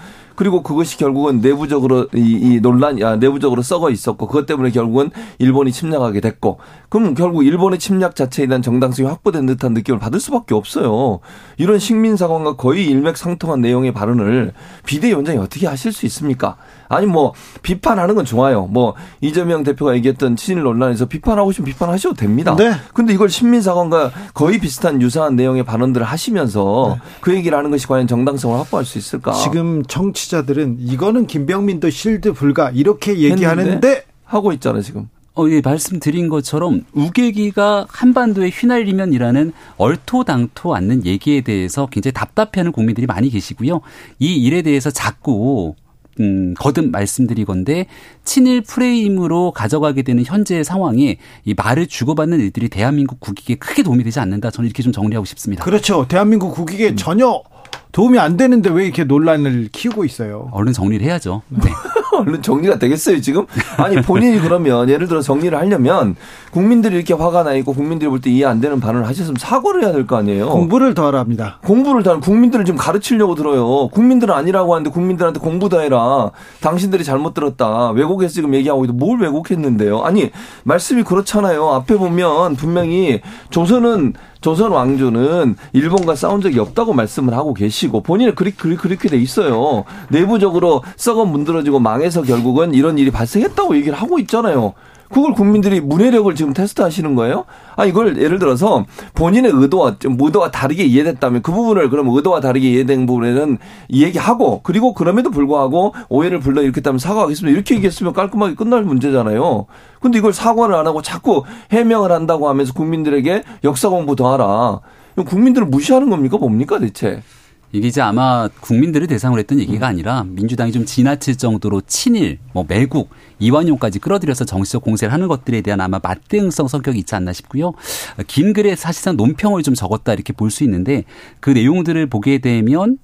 그리고 그것이 결국은 내부적으로 이, 이 논란, 아, 내부적으로 썩어 있었고 그것 때문에 결국은 일본이 침략하게 됐고 그럼 결국 일본의 침략 자체에 대한 정당성이 확보된 듯한 느낌을 받을 수밖에 없어요. 이런 식민 사관과 거의 일맥상통한 내용의 발언을 비대위원장이 어떻게 하실 수 있습니까? 아니 뭐 비판하는 건 좋아요. 뭐 이재명 대표가 얘기했던 친일 논란에서 비판하고 싶으면 비판하셔도 됩니다. 네. 근데 이걸 신민사관과 거의 비슷한 유사한 내용의 발언들을 하시면서 네. 그 얘기를 하는 것이 과연 정당성을 확보할 수 있을까? 지금 정치 자들은 이거는 김병민도 실드 불가 이렇게 얘기하는데 하고 있잖아요, 지금. 어, 예, 말씀드린 것처럼 우계기가 한반도에 휘날리면이라는 얼토당토 않는 얘기에 대해서 굉장히 답답해하는 국민들이 많이 계시고요. 이 일에 대해서 자꾸 음, 거듭 말씀드리건데 친일 프레임으로 가져가게 되는 현재의 상황에 이 말을 주고받는 일들이 대한민국 국익에 크게 도움이 되지 않는다. 저는 이렇게 좀 정리하고 싶습니다. 그렇죠. 대한민국 국익에 음. 전혀 도움이 안 되는데 왜 이렇게 논란을 키우고 있어요? 얼른 정리를 해야죠. 네. 얼른 정리가 되겠어요, 지금? 아니, 본인이 그러면 예를 들어 정리를 하려면 국민들이 이렇게 화가 나 있고 국민들이 볼 때 이해 안 되는 발언을 하셨으면 사과를 해야 될 거 아니에요. 공부를 더 하랍니다. 공부를 더 국민들을 지금 가르치려고 들어요. 국민들은 아니라고 하는데 국민들한테 공부 더 해라. 당신들이 잘못 들었다. 왜곡해서 지금 얘기하고 있는데 뭘 왜곡했는데요? 아니, 말씀이 그렇잖아요. 앞에 보면 분명히 조선은 조선 왕조는 일본과 싸운 적이 없다고 말씀을 하고 계시 고 본인은 그리, 그리, 그렇게 돼 있어요. 내부적으로 썩어 문드러지고 망해서 결국은 이런 일이 발생했다고 얘기를 하고 있잖아요. 그걸 국민들이 문해력을 지금 테스트하시는 거예요? 아 이걸 예를 들어서 본인의 의도와 좀 의도와 다르게 이해됐다면 그 부분을 그럼 의도와 다르게 이해된 부분에는 얘기하고 그리고 그럼에도 불구하고 오해를 불러 일으켰다면 사과하겠습니다. 이렇게 얘기했으면 깔끔하게 끝날 문제잖아요. 근데 이걸 사과를 안 하고 자꾸 해명을 한다고 하면서 국민들에게 역사 공부 더 하라. 국민들을 무시하는 겁니까 뭡니까 대체? 이게 이제 아마 국민들을 대상으로 했던 얘기가 아니라 민주당이 좀 지나칠 정도로 친일, 뭐 매국, 이완용까지 끌어들여서 정치적 공세를 하는 것들에 대한 아마 맞대응성 성격이 있지 않나 싶고요. 긴 글에 사실상 논평을 좀 적었다 이렇게 볼 수 있는데 그 내용들을 보게 되면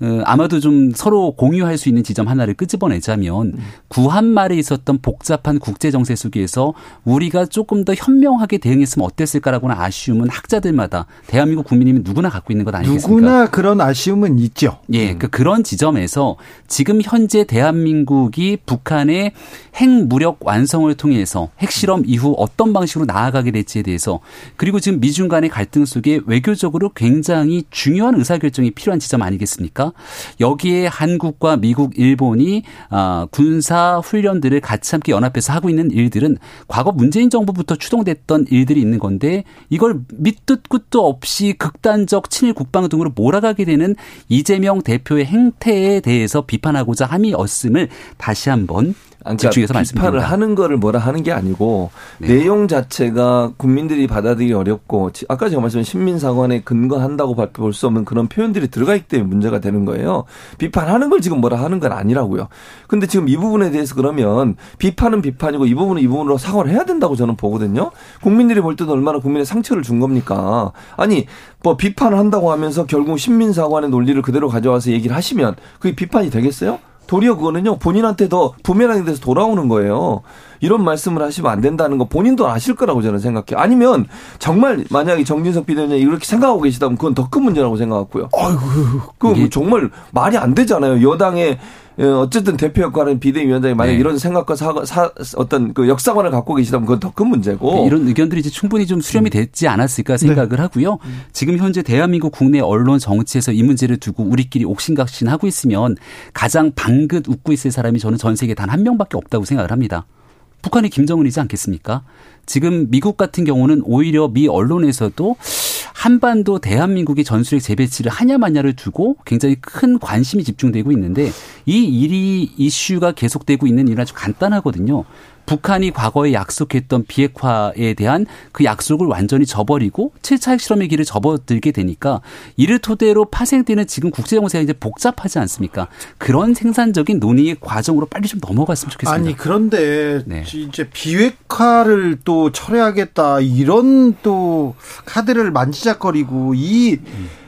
어, 아마도 좀 서로 공유할 수 있는 지점 하나를 끄집어내자면 구한말에 있었던 복잡한 국제 정세 속에서 우리가 조금 더 현명하게 대응했으면 어땠을까라고는 아쉬움은 학자들마다 대한민국 국민이면 누구나 갖고 있는 것 아니겠습니까? 누구나 그런 아쉬움 은 있죠. 예, 그 그런 지점에서 지금 현재 대한민국이 북한의 핵무력 완성을 통해서 핵실험 이후 어떤 방식으로 나아가게 될지에 대해서 그리고 지금 미중 간의 갈등 속에 외교적으로 굉장히 중요한 의사결정이 필요한 지점 아니겠습니까? 여기에 한국과 미국, 일본이 아, 군사 훈련들을 같이 함께 연합해서 하고 있는 일들은 과거 문재인 정부부터 추동됐던 일들이 있는 건데 이걸 밑도 끝도 없이 극단적 친일 국방 등으로 몰아가게 되는 이재명 대표의 행태에 대해서 비판하고자 함이었음을 다시 한번 그러니까 집중해서 비판을 말씀드립니다. 하는 거를 뭐라 하는 게 아니고 내용 자체가 국민들이 받아들이기 어렵고 지- 아까 제가 말씀드린 신민사관에 근거한다고 볼 수 없는 그런 표현들이 들어가 있기 때문에 문제가 되는 거예요. 비판하는 걸 지금 뭐라 하는 건 아니라고요. 근데 지금 이 부분에 대해서 그러면 비판은 비판이고 이 부분은 이 부분으로 사과를 해야 된다고 저는 보거든요. 국민들이 볼 때도 얼마나 국민의 상처를 준 겁니까? 아니 뭐 비판을 한다고 하면서 결국 신민사관의 논리를 그대로 가져와서 얘기를 하시면 그게 비판이 되겠어요? 도리어 그거는요 본인한테 더 부메랑이 돼서 돌아오는 거예요. 이런 말씀을 하시면 안 된다는 거 본인도 아실 거라고 저는 생각해요. 아니면 정말 만약에 정진석 비대위원장이 이렇게 생각하고 계시다면 그건 더 큰 문제라고 생각하고요. 그 정말 말이 안 되잖아요. 여당의 어, 어쨌든 대표 역할은 비대위원장이 만약 네. 이런 생각과 사, 사, 어떤 그 역사관을 갖고 계시다면 그건 더 큰 문제고. 네, 이런 의견들이 이제 충분히 좀 수렴이 됐지 않았을까 생각을 하고요. 지금 현재 대한민국 국내 언론 정치에서 이 문제를 두고 우리끼리 옥신각신하고 있으면 가장 방긋 웃고 있을 사람이 저는 전 세계 단 한 명밖에 없다고 생각을 합니다. 북한이 김정은이지 않겠습니까? 지금 미국 같은 경우는 오히려 미 언론에서도 한반도 대한민국의 전술핵 재배치를 하냐 마냐를 두고 굉장히 큰 관심이 집중되고 있는데 이 일이 이슈가 계속되고 있는 일은 아주 간단하거든요. 북한이 과거에 약속했던 비핵화에 대한 그 약속을 완전히 저버리고 7차 핵실험의 길을 접어들게 되니까 이를 토대로 파생되는 지금 국제 정세가 이제 복잡하지 않습니까? 그런 생산적인 논의의 과정으로 빨리 좀 넘어갔으면 좋겠습니다. 아니 그런데 네. 이제 비핵화를 또 철회하겠다 이런 또 카드를 만지작거리고 이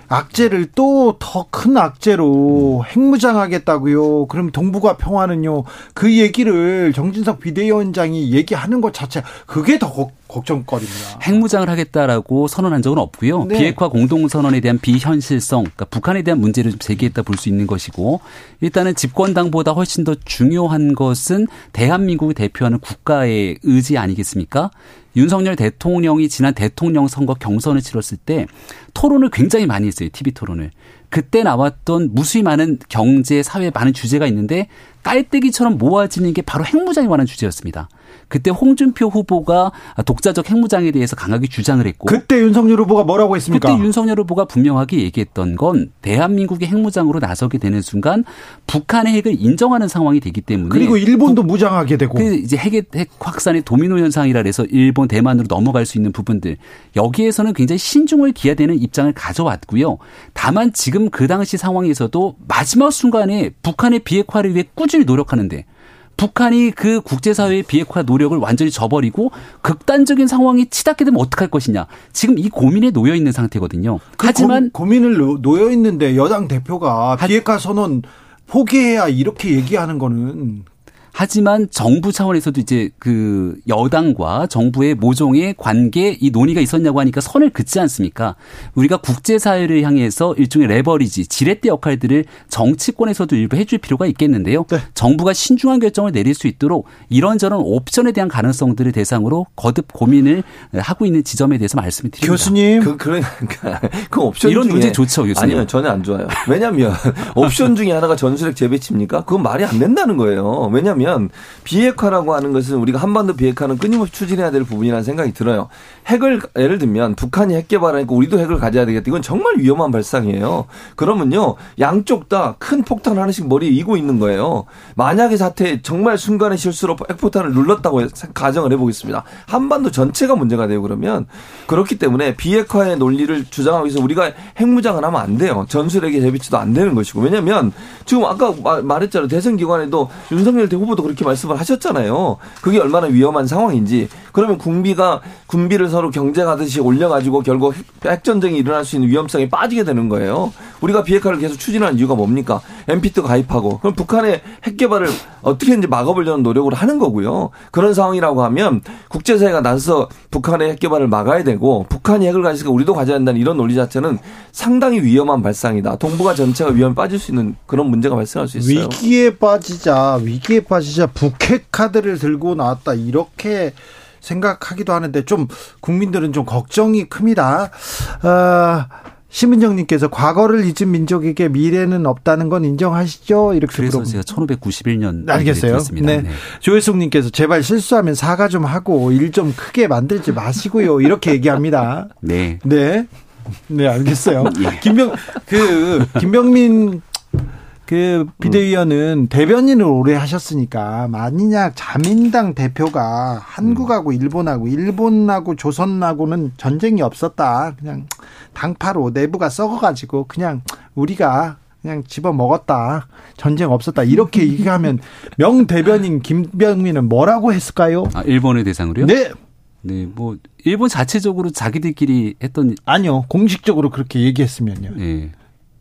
악재를 또 더 큰 악재로 핵무장하겠다고요. 그럼 동북아 평화는요. 그 얘기를 정진석 비대위원장이 얘기하는 것 자체 그게 더 걱- 걱정거리입니다. 핵무장을 하겠다라고 선언한 적은 없고요. 네. 비핵화 공동선언에 대한 비현실성, 그러니까 북한에 대한 문제를 좀 제기했다 볼 수 있는 것이고 일단은 집권당보다 훨씬 더 중요한 것은 대한민국이 대표하는 국가의 의지 아니겠습니까? 윤석열 대통령이 지난 대통령 선거 경선을 치렀을 때 토론을 굉장히 많이 했어요. TV 토론을. 그때 나왔던 무수히 많은 경제, 사회 많은 주제가 있는데 깔때기처럼 모아지는 게 바로 핵무장에 관한 주제였습니다. 그때 홍준표 후보가 독자적 핵무장에 대해서 강하게 주장을 했고 그때 윤석열 후보가 뭐라고 했습니까? 그때 윤석열 후보가 분명하게 얘기했던 건 대한민국이 핵무장으로 나서게 되는 순간 북한의 핵을 인정하는 상황이 되기 때문에 그리고 일본도 무장하게 되고 그 이제 핵의 핵 확산의 도미노 현상이라 해서 일본, 대만으로 넘어갈 수 있는 부분들 여기에서는 굉장히 신중을 기해야 되는 입장을 가져왔고요. 다만 지금 그 당시 상황에서도 마지막 순간에 북한의 비핵화를 위해 꾸준히 노력하는데 북한이 그 국제사회의 비핵화 노력을 완전히 저버리고 극단적인 상황이 치닫게 되면 어떡할 것이냐. 지금 이 고민에 놓여 있는 상태거든요. 그 하지만 고, 민을 놓여 있는데 여당 대표가 비핵화 선언 포기해야 이렇게 얘기하는 거는 하지만 정부 차원에서도 이제 그 여당과 정부의 모종의 관계 이 논의가 있었냐고 하니까 선을 긋지 않습니까? 우리가 국제사회를 향해서 일종의 레버리지, 지렛대 역할들을 정치권에서도 일부 해줄 필요가 있겠는데요. 네. 정부가 신중한 결정을 내릴 수 있도록 이런저런 옵션에 대한 가능성들을 대상으로 거듭 고민을 하고 있는 지점에 대해서 말씀을 드립니다. 교수님. 그, 그러니까, 그 옵션 이런 중에. 논제 좋죠, 교수님. 아니요, 전혀 안 좋아요. 왜냐면, 옵션 중에 하나가 전술핵 재배치입니까? 그건 말이 안 된다는 거예요. 왜냐면, 비핵화라고 하는 것은 우리가 한반도 비핵화는 끊임없이 추진해야 될 부분이라는 생각이 들어요. 핵을, 예를 들면, 북한이 핵 개발하니까 우리도 핵을 가져야 되겠다. 이건 정말 위험한 발상이에요. 그러면요, 양쪽 다 큰 폭탄 하나씩 머리에 이고 있는 거예요. 만약에 사태 정말 순간의 실수로 핵폭탄을 눌렀다고 가정을 해보겠습니다. 한반도 전체가 문제가 돼요, 그러면. 그렇기 때문에 비핵화의 논리를 주장하기 위해서 우리가 핵무장을 하면 안 돼요. 전술핵의 재배치도 안 되는 것이고. 왜냐면 지금 아까 말했잖아요. 대선 기관에도 윤석열 후보 도 그렇게 말씀을 하셨잖아요. 그게 얼마나 위험한 상황인지. 그러면 군비가 군비를 서로 경쟁하듯이 올려가지고 결국 핵전쟁이 일어날 수 있는 위험성이 빠지게 되는 거예요. 우리가 비핵화를 계속 추진하는 이유가 뭡니까? NPT 가입하고 그럼 북한의 핵 개발을 어떻게든지 막아보려는 노력을 하는 거고요. 그런 상황이라고 하면 국제사회가 나서 북한의 핵 개발을 막아야 되고 북한이 핵을 가지니까 우리도 가져야 한다는 이런 논리 자체는 상당히 위험한 발상이다. 동북아 전체가 위험에 빠질 수 있는 그런 문제가 발생할 수 있어요. 위기에 빠지자 위기에 빠지 자 북핵 카드를 들고 나왔다 이렇게 생각하기도 하는데 좀 국민들은 좀 걱정이 큽니다. 어, 심은정님께서 과거를 잊은 민족에게 미래는 없다는 건 인정하시죠? 이렇게 그래서 물어봅니다. 제가 1591년 알겠어요. 네. 네. 조혜숙님께서 제발 실수하면 사과 좀 하고 일 좀 크게 만들지 마시고요. 이렇게 얘기합니다. 네. 네. 네, 알겠어요. 예. 김병, 그, 김병민 그 비대위원은 대변인을 오래 하셨으니까 만약 자민당 대표가 한국하고 일본하고 일본하고 조선하고는 전쟁이 없었다. 그냥 당파로 내부가 썩어가지고 그냥 우리가 그냥 집어 먹었다. 전쟁 없었다. 이렇게 얘기하면 명 대변인 김병민은 뭐라고 했을까요? 아, 일본을 대상으로요? 네. 네, 뭐 일본 자체적으로 자기들끼리 했던 아니요. 공식적으로 그렇게 얘기했으면요. 네.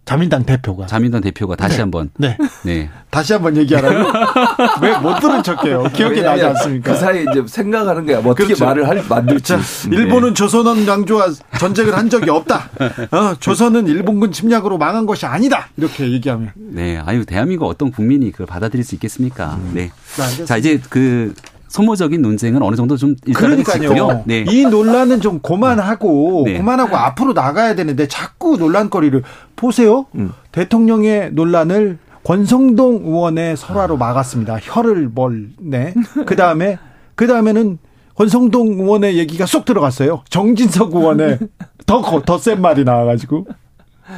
자민당 대표가. 자민당 대표가 다시 네. 한번. 네. 네. 다시 한번 얘기하라고? 왜 못 들은 척해요? 기억이 나지 않습니까? 그 사이에 이제 생각하는 거야. 뭐 어떻게 그렇죠. 말을 할, 만들지. 자, 일본은 조선원 양조와 전쟁을 한 적이 없다. 어, 조선은 일본군 침략으로 망한 것이 아니다. 이렇게 얘기하면. 네. 아유, 대한민국 어떤 국민이 그걸 받아들일 수 있겠습니까? 네. 네, 알겠습니다. 자, 이제 그 소모적인 논쟁은 어느 정도 좀 그러니까요. 네. 이 논란은 좀 그만하고 네. 그만하고 앞으로 나가야 되는데 자꾸 논란거리를 보세요. 음. 대통령의 논란을 권성동 의원의 설화로 막았습니다. 혀를 멀. 네. 그 다음에 그 다음에는 권성동 의원의 얘기가 쏙 들어갔어요. 정진석 의원의 더더 센 말이 나와가지고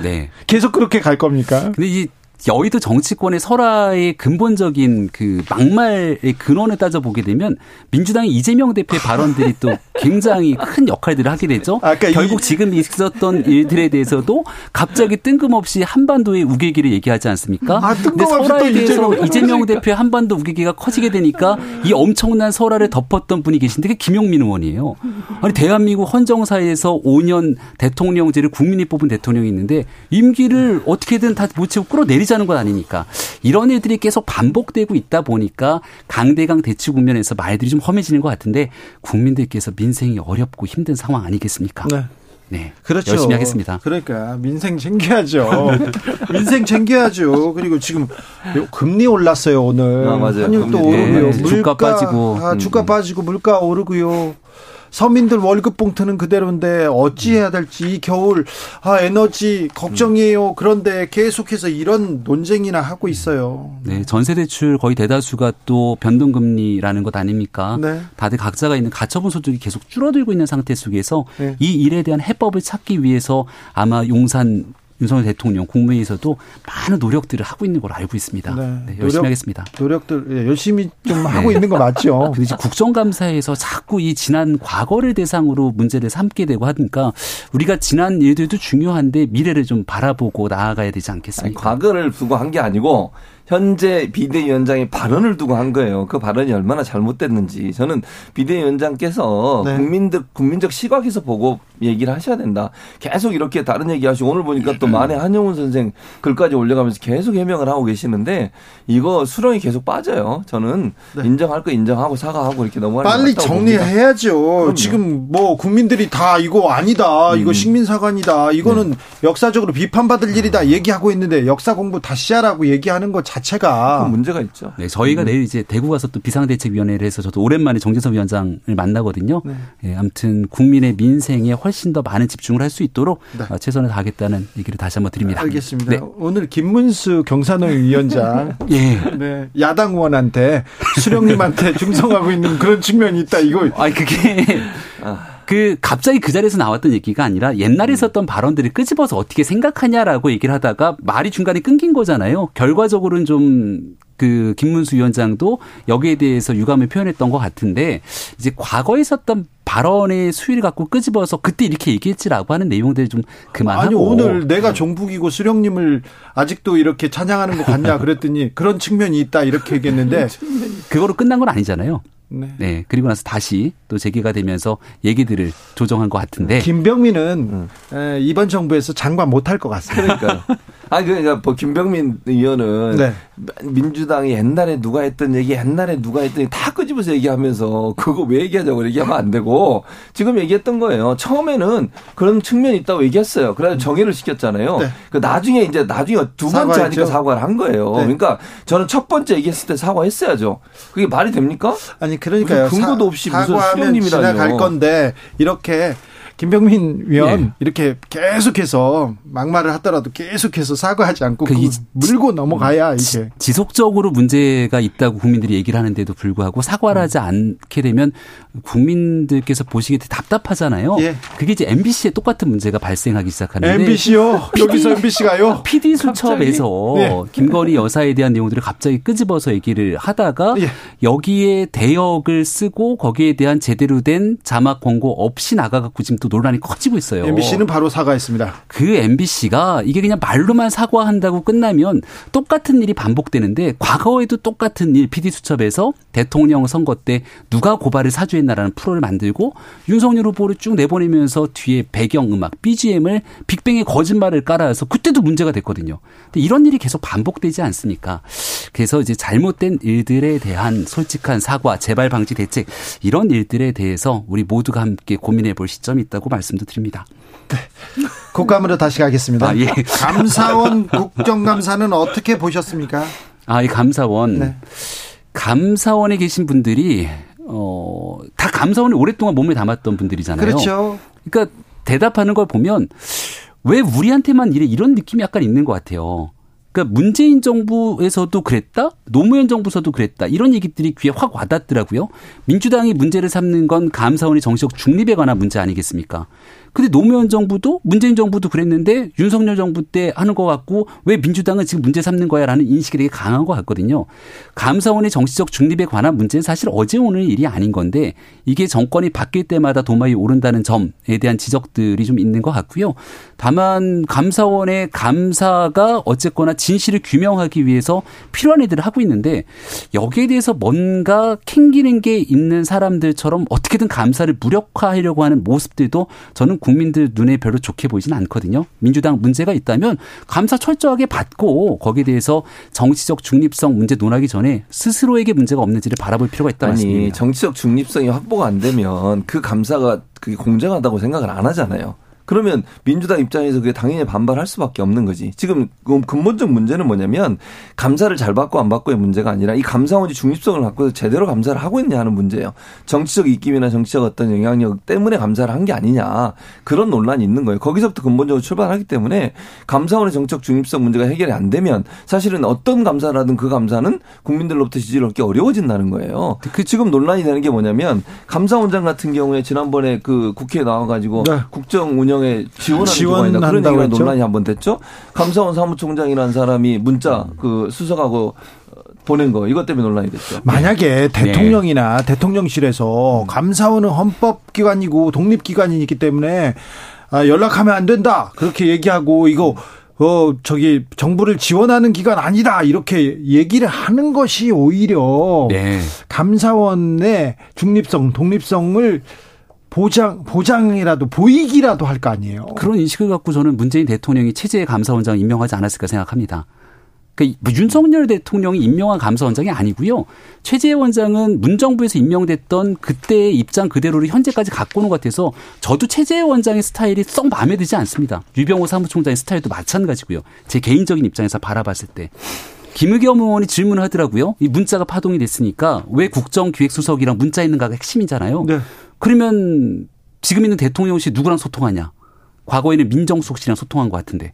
네. 계속 그렇게 갈 겁니까? 근데 이 여의도 정치권의 설화의 근본적인 그 막말의 근원을 따져 보게 되면 민주당의 이재명 대표의 발언들이 또 굉장히 큰 역할들을 하게 되죠. 아까 결국 지금 있었던 일들에 대해서도 갑자기 뜬금없이 한반도의 우기기를 얘기하지 않습니까? 아, 근데 설화에 또 대해서 이재명 이재명 대표의 한반도 우기기가 커지게 되니까 이 엄청난 설화를 덮었던 분이 계신데 그게 김용민 의원이에요. 아니 대한민국 헌정사에서 5년 대통령제를 국민이 뽑은 대통령이 있는데 임기를 어떻게든 다 못 채우고 끌어내리 자는 건 아니니까 이런 일들이 계속 반복되고 있다 보니까 강대강 대치 국면에서 말들이 좀 험해지는 것 같은데 국민들께서 민생이 어렵고 힘든 상황 아니겠습니까? 네. 네. 그렇죠. 열심히 하겠습니다. 그러니까 민생 챙겨야죠. 민생 챙겨야죠. 그리고 지금 금리 올랐어요 오늘. 아, 맞아요. 환율도 금리. 오르고요. 네, 주가 빠지고. 아, 주가 음. 빠지고 물가 오르고요. 서민들 월급 봉투는 그대로인데 어찌해야 될지 이 겨울 아 에너지 걱정이에요. 그런데 계속해서 이런 논쟁이나 하고 있어요. 네, 전세 대출 거의 대다수가 또 변동 금리라는 것 아닙니까? 네. 다들 각자가 있는 가처분 소득이 계속 줄어들고 있는 상태 속에서 네. 이 일에 대한 해법을 찾기 위해서 아마 용산 윤석열 대통령 국무회의에서도 많은 노력들을 하고 있는 걸로 알고 있습니다. 네. 네, 열심히 노력- 하겠습니다. 노력들 예, 열심히 좀 네. 하고 있는 거 맞죠? 근데 이제 국정감사에서 자꾸 이 지난 과거를 대상으로 문제를 삼게 되고 하니까 우리가 지난 일들도 중요한데 미래를 좀 바라보고 나아가야 되지 아니, 않겠습니까? 과거를 두고 한 게 아니고 현재 비대위원장의 발언을 두고 한 거예요. 그 발언이 얼마나 잘못됐는지 저는 비대위원장께서 네. 국민들 국민적 시각에서 보고 얘기를 하셔야 된다. 계속 이렇게 다른 얘기하시고 오늘 보니까 또 만해 한용운 선생 글까지 올려가면서 계속 해명을 하고 계시는데 이거 수렁이 계속 빠져요. 저는 인정할 거 인정하고 사과하고 이렇게 넘어가는 네. 빨리. 정리해야죠. 지금 뭐 국민들이 다 이거 아니다. 음. 이거 식민사관이다. 이거는 네. 역사적으로 비판받을 일이다. 얘기하고 있는데 역사 공부 다시 하라고 얘기하는 것 자체가 문제가 있죠. 네, 저희가 내일 이제 대구 가서 또 비상대책위원회를 해서 저도 오랜만에 정진석 위원장을 만나거든요. 네. 예, 아무튼 국민의 민생에 훨씬 더 많은 집중을 할 수 있도록 네. 어, 최선을 다하겠다는 얘기를 다시 한번 드립니다. 알겠습니다. 네. 오늘 김문수 경산호 위원장 예. 네, 야당 의원한테 수령님한테 중성하고 있는 그런 측면이 있다. 이거 아니 그게 그 갑자기 그 자리에서 나왔던 얘기가 아니라 옛날에 있었던 발언들을 끄집어서 어떻게 생각하냐라고 얘기를 하다가 말이 중간에 끊긴 거잖아요. 결과적으로는 좀그 김문수 위원장도 여기에 대해서 유감을 표현했던 것 같은데 이제 과거에 있었던 발언의 수위를 갖고 끄집어서 그때 이렇게 얘기했지라고 하는 내용들을 좀 그만하고 아니 오늘 내가 종북이고 수령님을 아직도 이렇게 찬양하는 거 같냐 그랬더니 그런 측면이 있다 이렇게 얘기했는데 그거로 끝난 건 아니잖아요. 네. 네. 그리고 나서 다시 또 재개가 되면서 얘기들을 조정한 것 같은데 김병민은 에, 이번 정부에서 장관 못할 것 같습니다. 그러니까요. 아니 그러니까 뭐 김병민 의원은 네. 민주당이 옛날에 누가 했던 얘기, 옛날에 누가 했던 얘기 다 끄집어서 얘기하면서 그거 왜 얘기하자고 얘기하면 안 되고 지금 얘기했던 거예요. 처음에는 그런 측면이 있다고 얘기했어요. 그래서 정의를 시켰잖아요. 네. 그 나중에 이제 나중에 두 번째 사과했죠. 하니까 사과를 한 거예요. 네. 그러니까 저는 첫 번째 얘기했을 때 사과했어요. 그게 말이 됩니까? 아니 그러니까요. 무슨 근거도 없이 무슨 사과하면 수령님이라뇨. 지나갈 건데 이렇게 김병민 위원 예. 이렇게 계속해서 막말을 하더라도 계속해서 사과하지 않고 그그 이- 물고 넘어가야 이게 지속적으로 문제가 있다고 국민들이 얘기를 하는데도 불구하고 사과를 하지 않게 되면 국민들께서 보시기에 답답하잖아요. 예. 그게 이제 MBC에 똑같은 문제가 발생하기 시작하는데 MBC요. 여기서 MBC가요. PD 수첩에서 네. 김건희 여사에 대한 내용들을 갑자기 끄집어서 얘기를 하다가 예. 여기에 대역을 쓰고 거기에 대한 제대로 된 자막 광고 없이 나가갖고 지금 또 논란이 커지고 있어요. MBC는 바로 사과했습니다. 그 MBC가 이게 그냥 말로만 사과한다고 끝나면 똑같은 일이 반복되는데 과거에도 똑같은 일 PD 수첩에서 대통령 선거 때 누가 고발을 사주했나라는 프로를 만들고 윤석열 후보를 쭉 내보내면서 뒤에 배경 음악 BGM을 빅뱅의 거짓말을 깔아서 그때도 문제가 됐거든요. 근데 이런 일이 계속 반복되지 않습니까? 그래서 이제 잘못된 일들에 대한 솔직한 사과, 재발 방지 대책 이런 일들에 대해서 우리 모두가 함께 고민해 볼 시점이 있다 고 말씀도 드립니다. 국감으로 다시 가겠습니다. 아, 예. 감사원 국정감사는 어떻게 보셨습니까? 아, 이 감사원. 네. 감사원에 계신 분들이 어, 다 감사원에 오랫동안 몸에 담았던 분들이잖아요. 그렇죠. 그러니까 대답하는 걸 보면 왜 우리한테만 이래 이런 느낌이 약간 있는 것 같아요. 그러니까 문재인 정부에서도 그랬다, 노무현 정부에서도 그랬다 이런 얘기들이 귀에 확 와닿더라고요. 민주당이 문제를 삼는 건 감사원의 정치적 중립에 관한 문제 아니겠습니까? 근데 노무현 정부도 문재인 정부도 그랬는데 윤석열 정부 때 하는 것 같고 왜 민주당은 지금 문제 삼는 거야라는 인식이 되게 강한 것 같거든요. 감사원의 정치적 중립에 관한 문제는 사실 어제 오늘 일이 아닌 건데 이게 정권이 바뀔 때마다 도마에 오른다는 점에 대한 지적들이 좀 있는 것 같고요. 다만 감사원의 감사가 어쨌거나 진실을 규명하기 위해서 필요한 일들을 하고 있는데 여기에 대해서 뭔가 캥기는 게 있는 사람들처럼 어떻게든 감사를 무력화하려고 하는 모습들도 저는 국민들 눈에 별로 좋게 보이진 않거든요. 민주당 문제가 있다면 감사 철저하게 받고 거기에 대해서 정치적 중립성 문제 논하기 전에 스스로에게 문제가 없는지를 바라볼 필요가 있다 아니 말씀입니다. 정치적 중립성이 확보가 안 되면 그 감사가 그게 공정하다고 생각을 안 하잖아요. 그러면 민주당 입장에서 그게 당연히 반발할 수밖에 없는 거지. 지금 그 근본적 문제는 뭐냐면 감사를 잘 받고 안 받고의 문제가 아니라 이 감사원이 중립성을 갖고 제대로 감사를 하고 있냐 하는 문제예요. 정치적 입김이나 정치적 어떤 영향력 때문에 감사를 한 게 아니냐 그런 논란이 있는 거예요. 거기서부터 근본적으로 출발하기 때문에 감사원의 정치적 중립성 문제가 해결이 안 되면 사실은 어떤 감사를 하든 그 감사는 국민들로부터 지지를 얻기 어려워진다는 거예요. 그 지금 논란이 되는 게 뭐냐면 감사원장 같은 경우에 지난번에 그 국회에 나와가지고 네. 국정 운영 에 지원하는 조건이나 그런 얘기가 했죠? 논란이 한 번 됐죠. 감사원 사무총장이라는 사람이 문자 그 수석하고 어, 보낸 거 이것 때문에 논란이 됐죠. 만약에 대통령이나 네. 대통령실에서 음. 감사원은 헌법기관이고 독립기관이기 때문에 아, 연락하면 안 된다 그렇게 얘기하고 이거 어 저기 정부를 지원하는 기관 아니다 이렇게 얘기를 하는 것이 오히려 네. 감사원의 중립성, 독립성을 보장 보장이라도 보이기라도 할 거 아니에요. 그런 인식을 갖고 저는 문재인 대통령이 체제 감사원장 임명하지 않았을까 생각합니다. 그러니까 윤석열 대통령이 임명한 감사원장이 아니고요. 최재 원장은 문정부에서 임명됐던 그때의 입장 그대로를 현재까지 갖고 오는 것 같아서 저도 최재 원장의 스타일이 썩 마음에 들지 않습니다. 유병호 사무총장의 스타일도 마찬가지고요. 제 개인적인 입장에서 바라봤을 때. 김의겸 의원이 질문을 하더라고요. 이 문자가 파동이 됐으니까 왜 국정기획수석이랑 문자 있는가가 핵심이잖아요. 네. 그러면 지금 있는 대통령실 누구랑 소통하냐? 과거에는 민정수석실이랑 소통한 것 같은데.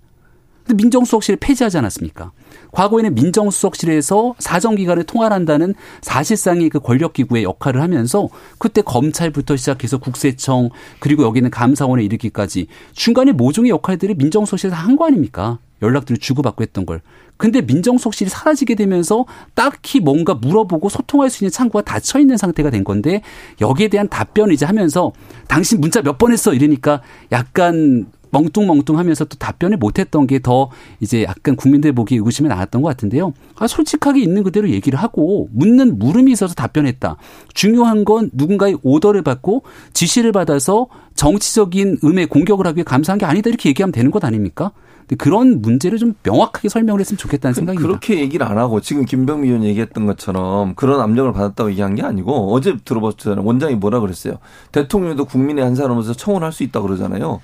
근데 민정수석실 폐지하지 않았습니까? 과거에는 민정수석실에서 사정기관에 통화를 한다는 사실상의 그 권력기구의 역할을 하면서 그때 검찰부터 시작해서 국세청 그리고 여기는 감사원에 이르기까지 중간에 모종의 역할들을 민정수석실에서 한 거 아닙니까? 연락들을 주고받고 했던 걸. 근데 민정수석실이 사라지게 되면서 딱히 뭔가 물어보고 소통할 수 있는 창구가 닫혀 있는 상태가 된 건데 여기에 대한 답변을 이제 하면서 당신 문자 몇 번 했어 이러니까 약간 멍뚱멍뚱하면서 또 답변을 못했던 게 더 이제 약간 국민들 보기 의구심이 나왔던 것 같은데요. 아, 솔직하게 있는 그대로 얘기를 하고 묻는 물음이 있어서 답변했다. 중요한 건 누군가의 오더를 받고 지시를 받아서 정치적인 음의 공격을 하기 위해 감사한 게 아니다 이렇게 얘기하면 되는 것 아닙니까? 그런 문제를 좀 명확하게 설명을 했으면 좋겠다는 생각입니다. 그렇게 얘기를 안 하고 지금 김병미 의원 얘기했던 것처럼 그런 압력을 받았다고 얘기한 게 아니고 어제 들어봤잖아요. 원장이 뭐라 그랬어요. 대통령도 국민의 한 사람으로서 청원할 수 있다 그러잖아요.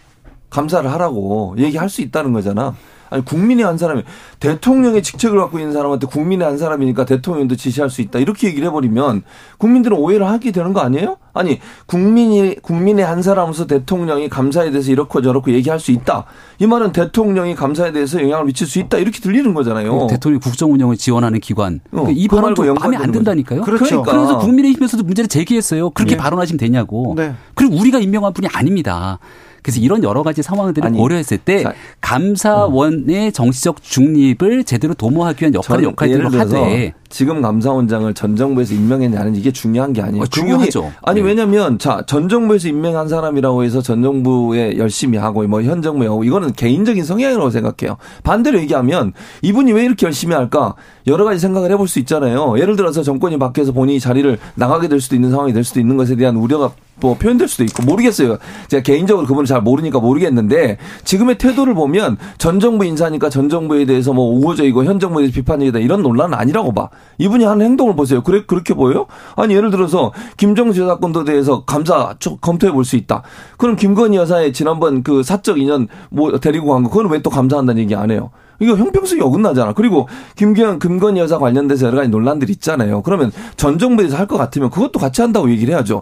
감사를 하라고 얘기할 수 있다는 거잖아. 아니 국민의 한 사람이 대통령의 직책을 갖고 있는 사람한테 국민의 한 사람이니까 대통령도 지시할 수 있다 이렇게 얘기를 해버리면 국민들은 오해를 하게 되는 거 아니에요? 아니 국민이 국민의 한 사람으로서 대통령이 감사에 대해서 이렇고 저렇고 얘기할 수 있다 이 말은 대통령이 감사에 대해서 영향을 미칠 수 있다 이렇게 들리는 거잖아요. 대통령 국정 운영을 지원하는 기관 어, 그러니까 이 발언도 말고 마음에 안 든다니까요. 그렇죠. 그래서 국민의힘에서도 문제를 제기했어요. 그렇게 네. 발언하시면 되냐고. 네. 그리고 우리가 임명한 분이 아닙니다. 그래서 이런 여러 가지 상황들을 아니, 고려했을 때 감사원의 정치적 중립을 제대로 도모하기 위한 역할을 역할들을 예를 들어서 하되 지금 감사원장을 전 정부에서 임명했냐는 이게 중요한 게 아니에요. 어, 그분이- 중요하죠. 아니 네. 왜냐하면 자전 정부에서 임명한 사람이라고 해서 전 정부에 열심히 하고 뭐 현 정부에 하고 이거는 개인적인 성향이라고 생각해요. 반대로 얘기하면 이분이 왜 이렇게 열심히 할까 여러 가지 생각을 해볼 수 있잖아요. 예를 들어서 정권이 바뀌어서 본인이 자리를 나가게 될 수도 있는 상황이 될 수도 있는 것에 대한 우려가 뭐 표현될 수도 있고 모르겠어요. 제가 개인적으로 그분을 잘 모르니까 모르겠는데 지금의 태도를 보면 전 정부 인사니까 전 정부에 대해서 뭐 우호적이고 현 정부에 대해서 비판적이다 이런 논란은 아니라고 봐. 이분이 하는 행동을 보세요. 그래 그렇게 보여요? 아니 예를 들어서 김정수 여사 건도 대해서 감사 쭉 검토해 볼 수 있다. 그럼 김건희 여사의 지난번 그 사적 인연 뭐 데리고 간 거 그거는 왜또 감사한다는 얘기 안 해요? 이거 형평성이 어긋나잖아. 그리고 김기현, 금건희 여사 관련돼서 여러 가지 논란들이 있잖아요. 그러면 전 정부에서 할 것 같으면 그것도 같이 한다고 얘기를 해야죠.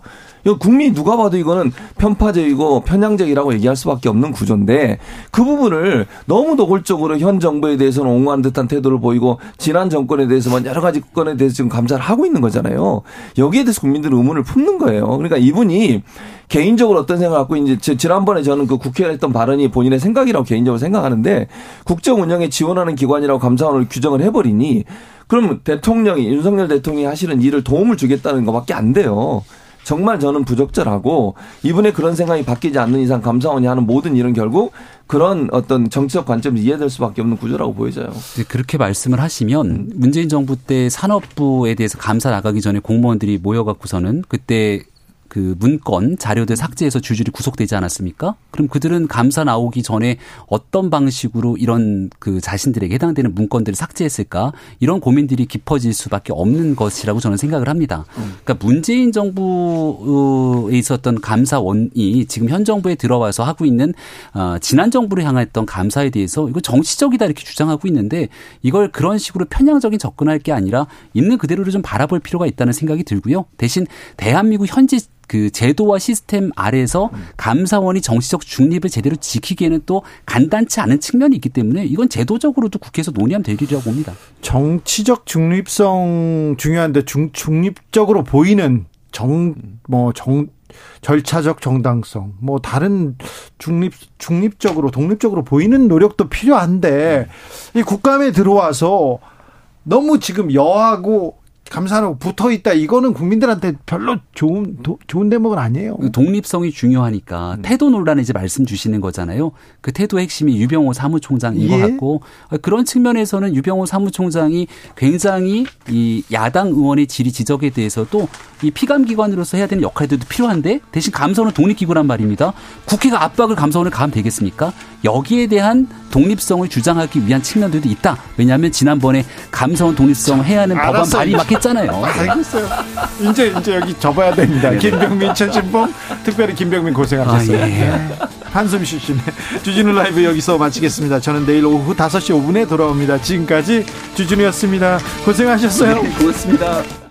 국민이 누가 봐도 이거는 편파적이고 편향적이라고 얘기할 수밖에 없는 구조인데 그 부분을 너무 노골적으로 현 정부에 대해서는 옹호하는 듯한 태도를 보이고 지난 정권에 대해서만 여러 가지 건에 대해서 지금 감사를 하고 있는 거잖아요. 여기에 대해서 국민들은 의문을 품는 거예요. 그러니까 이분이 개인적으로 어떤 생각을 갖고 이제 지- 지난번에 저는 그 국회에 했던 발언이 본인의 생각이라고 개인적으로 생각하는데 국정 운영에 지원하는 기관이라고 감사원을 규정을 해버리니 그러면 대통령이 윤석열 대통령이 하시는 일을 도움을 주겠다는 것밖에 안 돼요. 정말 저는 부적절하고 이분의 그런 생각이 바뀌지 않는 이상 감사원이 하는 모든 일은 결국 그런 어떤 정치적 관점에서 이해될 수밖에 없는 구조라고 보여져요. 그렇게 말씀을 하시면 문재인 정부 때 산업부에 대해서 감사 나가기 전에 공무원들이 모여갖고서는 그때 그 문건 자료들 삭제해서 줄줄이 구속되지 않았습니까? 그럼 그들은 감사 나오기 전에 어떤 방식으로 이런 그 자신들에게 해당되는 문건들을 삭제했을까? 이런 고민들이 깊어질 수밖에 없는 것이라고 저는 생각을 합니다. 그러니까 문재인 정부에 있었던 감사원이 지금 현 정부에 들어와서 하고 있는 어, 지난 정부를 향했던 감사에 대해서 이거 정치적이다 이렇게 주장하고 있는데 이걸 그런 식으로 편향적인 접근할 게 아니라 있는 그대로를 좀 바라볼 필요가 있다는 생각이 들고요. 대신 대한민국 현지 그 제도와 시스템 아래에서 감사원이 정치적 중립을 제대로 지키기에는 또 간단치 않은 측면이 있기 때문에 이건 제도적으로도 국회에서 논의하면 될 일이라고 봅니다. 정치적 중립성 중요한데 중, 중립적으로 보이는 정 뭐 정 절차적 정당성 뭐 다른 중립 중립적으로 독립적으로 보이는 노력도 필요한데 이 국감에 들어와서 너무 지금 여하고 감사하고 붙어 있다. 이거는 국민들한테 별로 좋은 도, 좋은 대목은 아니에요. 독립성이 중요하니까 음. 태도 논란에 이제 말씀 주시는 거잖아요. 그 태도 핵심이 유병호 사무총장인 예. 것 같고 그런 측면에서는 유병호 사무총장이 굉장히 이 야당 의원의 질의 지적에 대해서도 이 피감 기관으로서 해야 되는 역할들도 필요한데 대신 감사원은 독립기구란 말입니다. 국회가 압박을 감사원을 가면 되겠습니까? 여기에 대한 독립성을 주장하기 위한 측면들도 있다. 왜냐하면 지난번에 감사원 독립성 해야 하는 법안. 발의 막 했잖아요. 알겠어요. 이제 이제 여기 접어야 됩니다. 김병민, 최진봉, 특별히 김병민 고생하셨어요. 아, 예. 네. 한숨 쉬시네. 주진우 라이브 여기서 마치겠습니다. 저는 내일 오후 5시 5분에 돌아옵니다. 지금까지 주진우였습니다. 고생하셨어요. 고맙습니다.